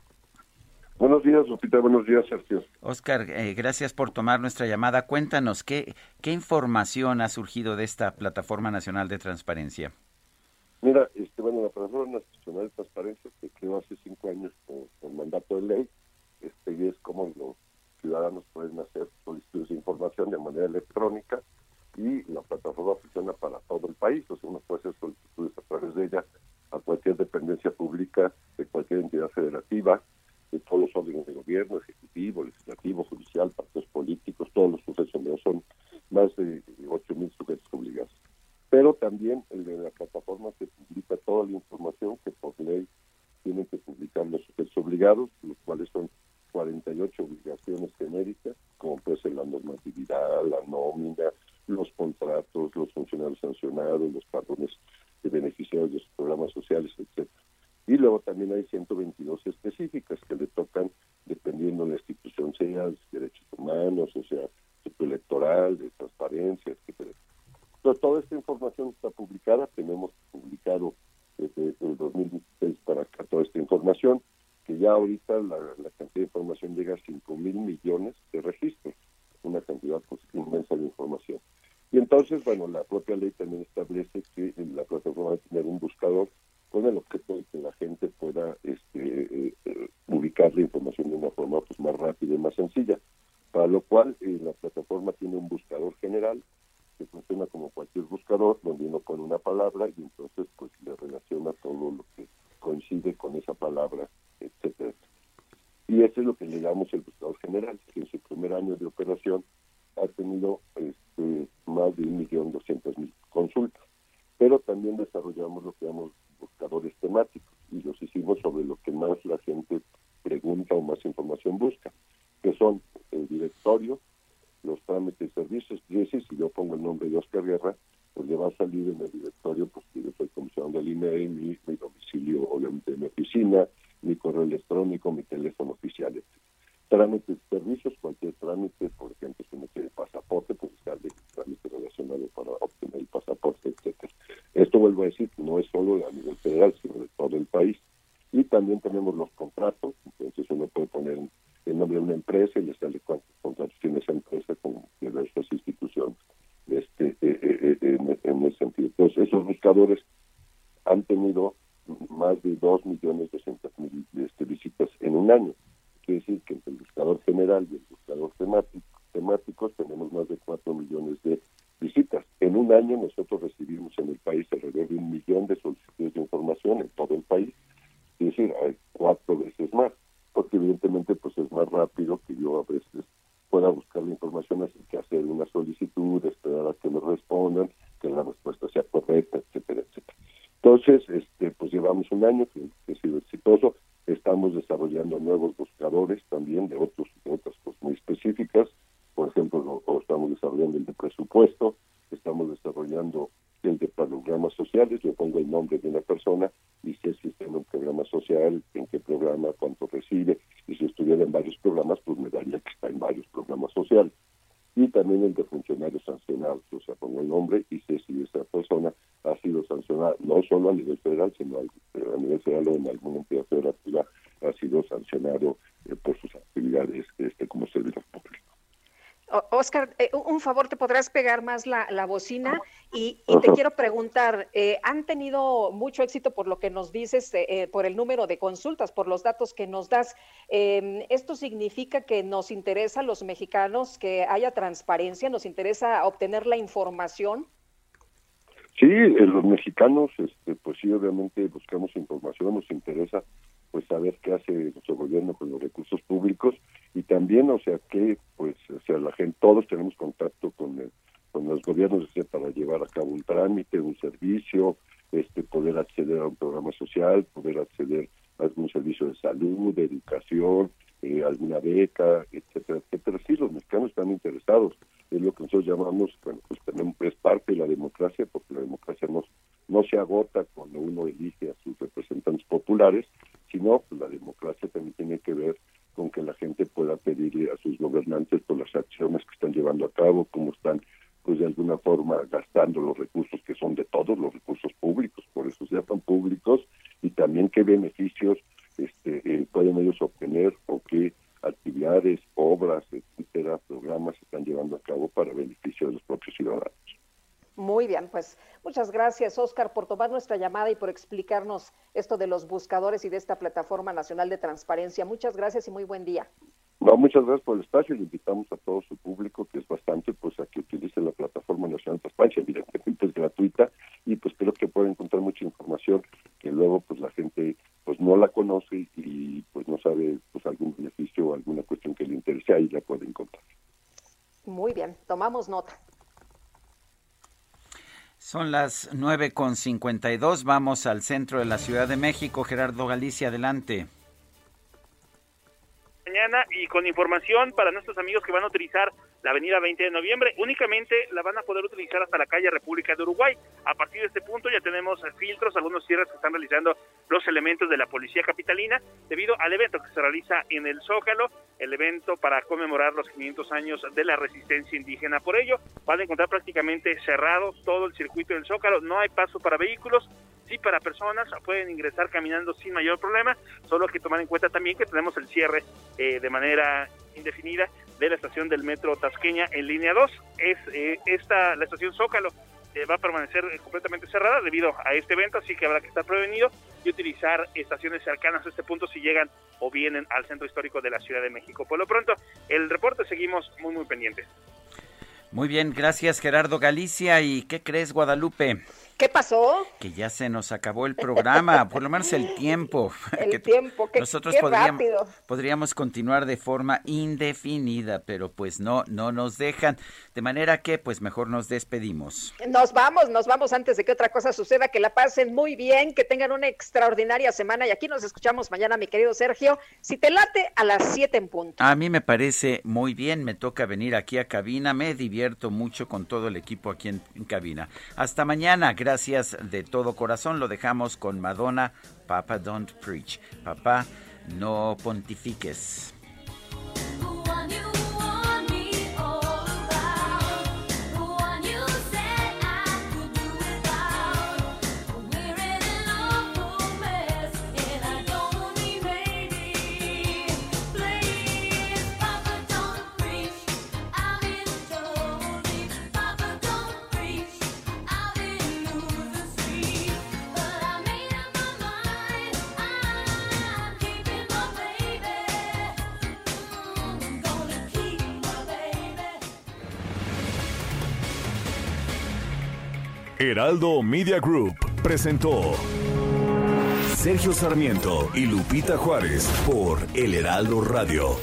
Buenos días, Lupita. Buenos días, Sergio. Oscar, eh, gracias por tomar nuestra llamada. Cuéntanos, ¿qué, ¿qué información ha surgido de esta Plataforma Nacional de Transparencia? Mira, este, bueno, la Plataforma Nacional de Transparencia se creó hace cinco años por, por mandato de ley, este, y es como los ciudadanos pueden hacer solicitudes de información de manera electrónica y la plataforma funciona para todo el país, o sea, uno puede hacer solicitudes a través de ella a cualquier dependencia pública de cualquier entidad federativa, de todos los órdenes de gobierno, ejecutivo, legislativo, judicial, partidos políticos, todos los sujetos son más de 8.000 sujetos obligados. Pero también de la plataforma se publica toda la información que por ley tienen que publicar los sujetos obligados, los cuales son 48 obligaciones genéricas, como puede ser la normatividad, la nómina, los contratos, los funcionarios sancionados, los patrones de beneficiarios de sus programas sociales, etcétera. Y luego también hay 122 específicas que le tocan, dependiendo de la institución, sea de derechos humanos, o sea, electoral, de transparencia, etcétera. Entonces, toda esta información está publicada, tenemos publicado desde el 2016 para acá toda esta información, que ya ahorita la, cantidad de información llega a 5 mil millones de registros, una cantidad pues, inmensa de información. Y entonces, bueno, la propia ley también establece que la plataforma debe tener un buscador con el objeto de que la gente pueda este, eh, eh, ubicar la información de una forma pues, más rápida y más sencilla. Para lo cual, eh, la plataforma tiene un buscador general que funciona como cualquier buscador, donde uno pone una palabra y entonces pues le relaciona todo lo que coincide con esa palabra, etcétera. Y eso es lo que le llamamos el buscador general, que en su primer año de operación ha tenido este, más de un millón doscientos mil consultas. Pero también desarrollamos lo que llamamos buscadores temáticos y los hicimos sobre lo que más la gente pregunta o más información busca, que son el directorio, los trámites y servicios. Y ese, si yo pongo el nombre de Oscar Guerra, pues le va a salir en el directorio, pues que yo soy comisionado del INE, mi, mi domicilio, obviamente, mi oficina, mi correo electrónico, mi teléfono oficial, etc. Trámites servicios, cualquier trámite, por ejemplo, si uno quiere pasaporte, pues sale trámite relacionado para obtener el pasaporte, etcétera. Esto vuelvo a decir, no es solo a nivel federal, sino de todo el país. Y también tenemos los contratos, entonces uno puede poner el nombre de una empresa y le sale cuántos contratos tiene esa empresa con diversas instituciones este, eh, eh, eh, en, en, ese sentido. Entonces, esos buscadores han tenido más de 2 millones doscientos mil este, visitas en un año. Quiere decir que entre el buscador general y el buscador temático, temáticos tenemos más de 4 millones de visitas. En un año nosotros recibimos en el país alrededor de un millón de solicitudes de información en todo el país. Es decir, hay cuatro veces más, porque evidentemente pues es más rápido que yo a veces pueda buscar la información así que hacer una solicitud, esperar a que me respondan, que la respuesta sea correcta, etcétera, etcétera. Entonces, este, pues llevamos un año que, que, ha sido exitoso. Estamos desarrollando nuevos buscadores también de otros de otras cosas muy específicas. Por ejemplo, lo, estamos desarrollando el de presupuesto, estamos desarrollando el de programas sociales. Yo pongo el nombre de una persona y sé si está en un programa social, en qué programa, cuánto recibe. Y si estuviera en varios programas, pues me daría que está en varios programas sociales. Y también el de funcionarios sancionados. O sea, pongo el nombre y sé si esa persona ha sido sancionada, no solo a nivel federal, sino a nivel federal o en alguna entidad federativa, ha sido sancionado eh, por sus actividades este, como servidor público. Oscar, eh, un favor, ¿te podrás pegar más la, la bocina? Y, y, te quiero preguntar, eh, ¿han tenido mucho éxito por lo que nos dices, eh, por el número de consultas, por los datos que nos das? Em, ¿Esto significa que nos interesa a los mexicanos que haya transparencia, nos interesa obtener la información? Sí, los mexicanos, este, pues sí, obviamente buscamos información, nos interesa pues saber qué hace nuestro gobierno con los recursos públicos y también, o sea, que pues, o sea, la gente, todos tenemos contacto con el, con los gobiernos o sea, para llevar a cabo un trámite, un servicio, este, poder acceder a un programa social, poder acceder algún servicio de salud, de educación, eh, alguna beca, etcétera, etcétera. Sí, los mexicanos están interesados. Es lo que nosotros llamamos, bueno, pues tenemos, es parte de la democracia, porque la democracia no, no se agota cuando uno elige a sus representantes populares, sino pues, la democracia también tiene que ver con que la gente pueda pedirle a sus gobernantes por las acciones que están llevando a cabo, cómo están, pues de alguna forma, gastando los recursos que son de todos los recursos públicos, por eso se llaman públicos, y también qué beneficios este, eh, pueden ellos obtener o qué actividades, obras, etcétera, programas están llevando a cabo para beneficio de los propios ciudadanos. Muy bien, pues muchas gracias, Oscar, por tomar nuestra llamada y por explicarnos esto de los buscadores y de esta plataforma nacional de transparencia. Muchas gracias y muy buen día. No, muchas gracias por el espacio y le invitamos a todo su público, que es bastante, pues a que utilice la plataforma nacional de transparencia, evidentemente es gratuita y pues creo que puede encontrar mucha información que luego pues la gente pues no la conoce y pues no sabe pues algún beneficio o alguna cuestión que le interese, ahí la puede encontrar. Muy bien, tomamos nota. Son las 9.52, vamos al centro de la Ciudad de México. Gerardo Galicia, adelante. Mañana y con información para nuestros amigos que van a utilizar la avenida 20 de noviembre, únicamente la van a poder utilizar hasta la calle República de Uruguay. A partir de este punto ya tenemos filtros, algunos cierres que están realizando los elementos de la policía capitalina debido al evento que se realiza en el Zócalo, el evento para conmemorar los 500 años de la resistencia indígena. Por ello, van a encontrar prácticamente cerrado todo el circuito del Zócalo, no hay paso para vehículos, sí para personas, pueden ingresar caminando sin mayor problema, solo hay que tomar en cuenta también que tenemos el cierre eh, de manera indefinida de la estación del metro Tasqueña en línea 2. Es eh, esta la estación Zócalo eh, va a permanecer eh, completamente cerrada debido a este evento, así que habrá que estar prevenido y utilizar estaciones cercanas a este punto si llegan o vienen al centro histórico de la Ciudad de México. Por lo pronto, el reporte seguimos muy muy pendientes. Muy bien, gracias Gerardo Galicia. ¿Y qué crees, Guadalupe? ¿Qué pasó? Que ya se nos acabó el programa, por lo menos el tiempo. El Que tiempo, qué, Nosotros qué podríamos, rápido. podríamos continuar de forma indefinida, pero pues no, no nos dejan. De manera que pues mejor nos despedimos. Nos vamos, nos vamos antes de que otra cosa suceda, que la pasen muy bien, que tengan una extraordinaria semana y aquí nos escuchamos mañana, mi querido Sergio. Si te late, a las 7 en punto. A mí me parece muy bien, me toca venir aquí a cabina, me divierto mucho con todo el equipo aquí en, en cabina. Hasta mañana, gracias de todo corazón, lo dejamos con Madonna, Papa Don't Preach. Papá, no pontifiques. Heraldo Media Group presentó Sergio Sarmiento y Lupita Juárez por El Heraldo Radio.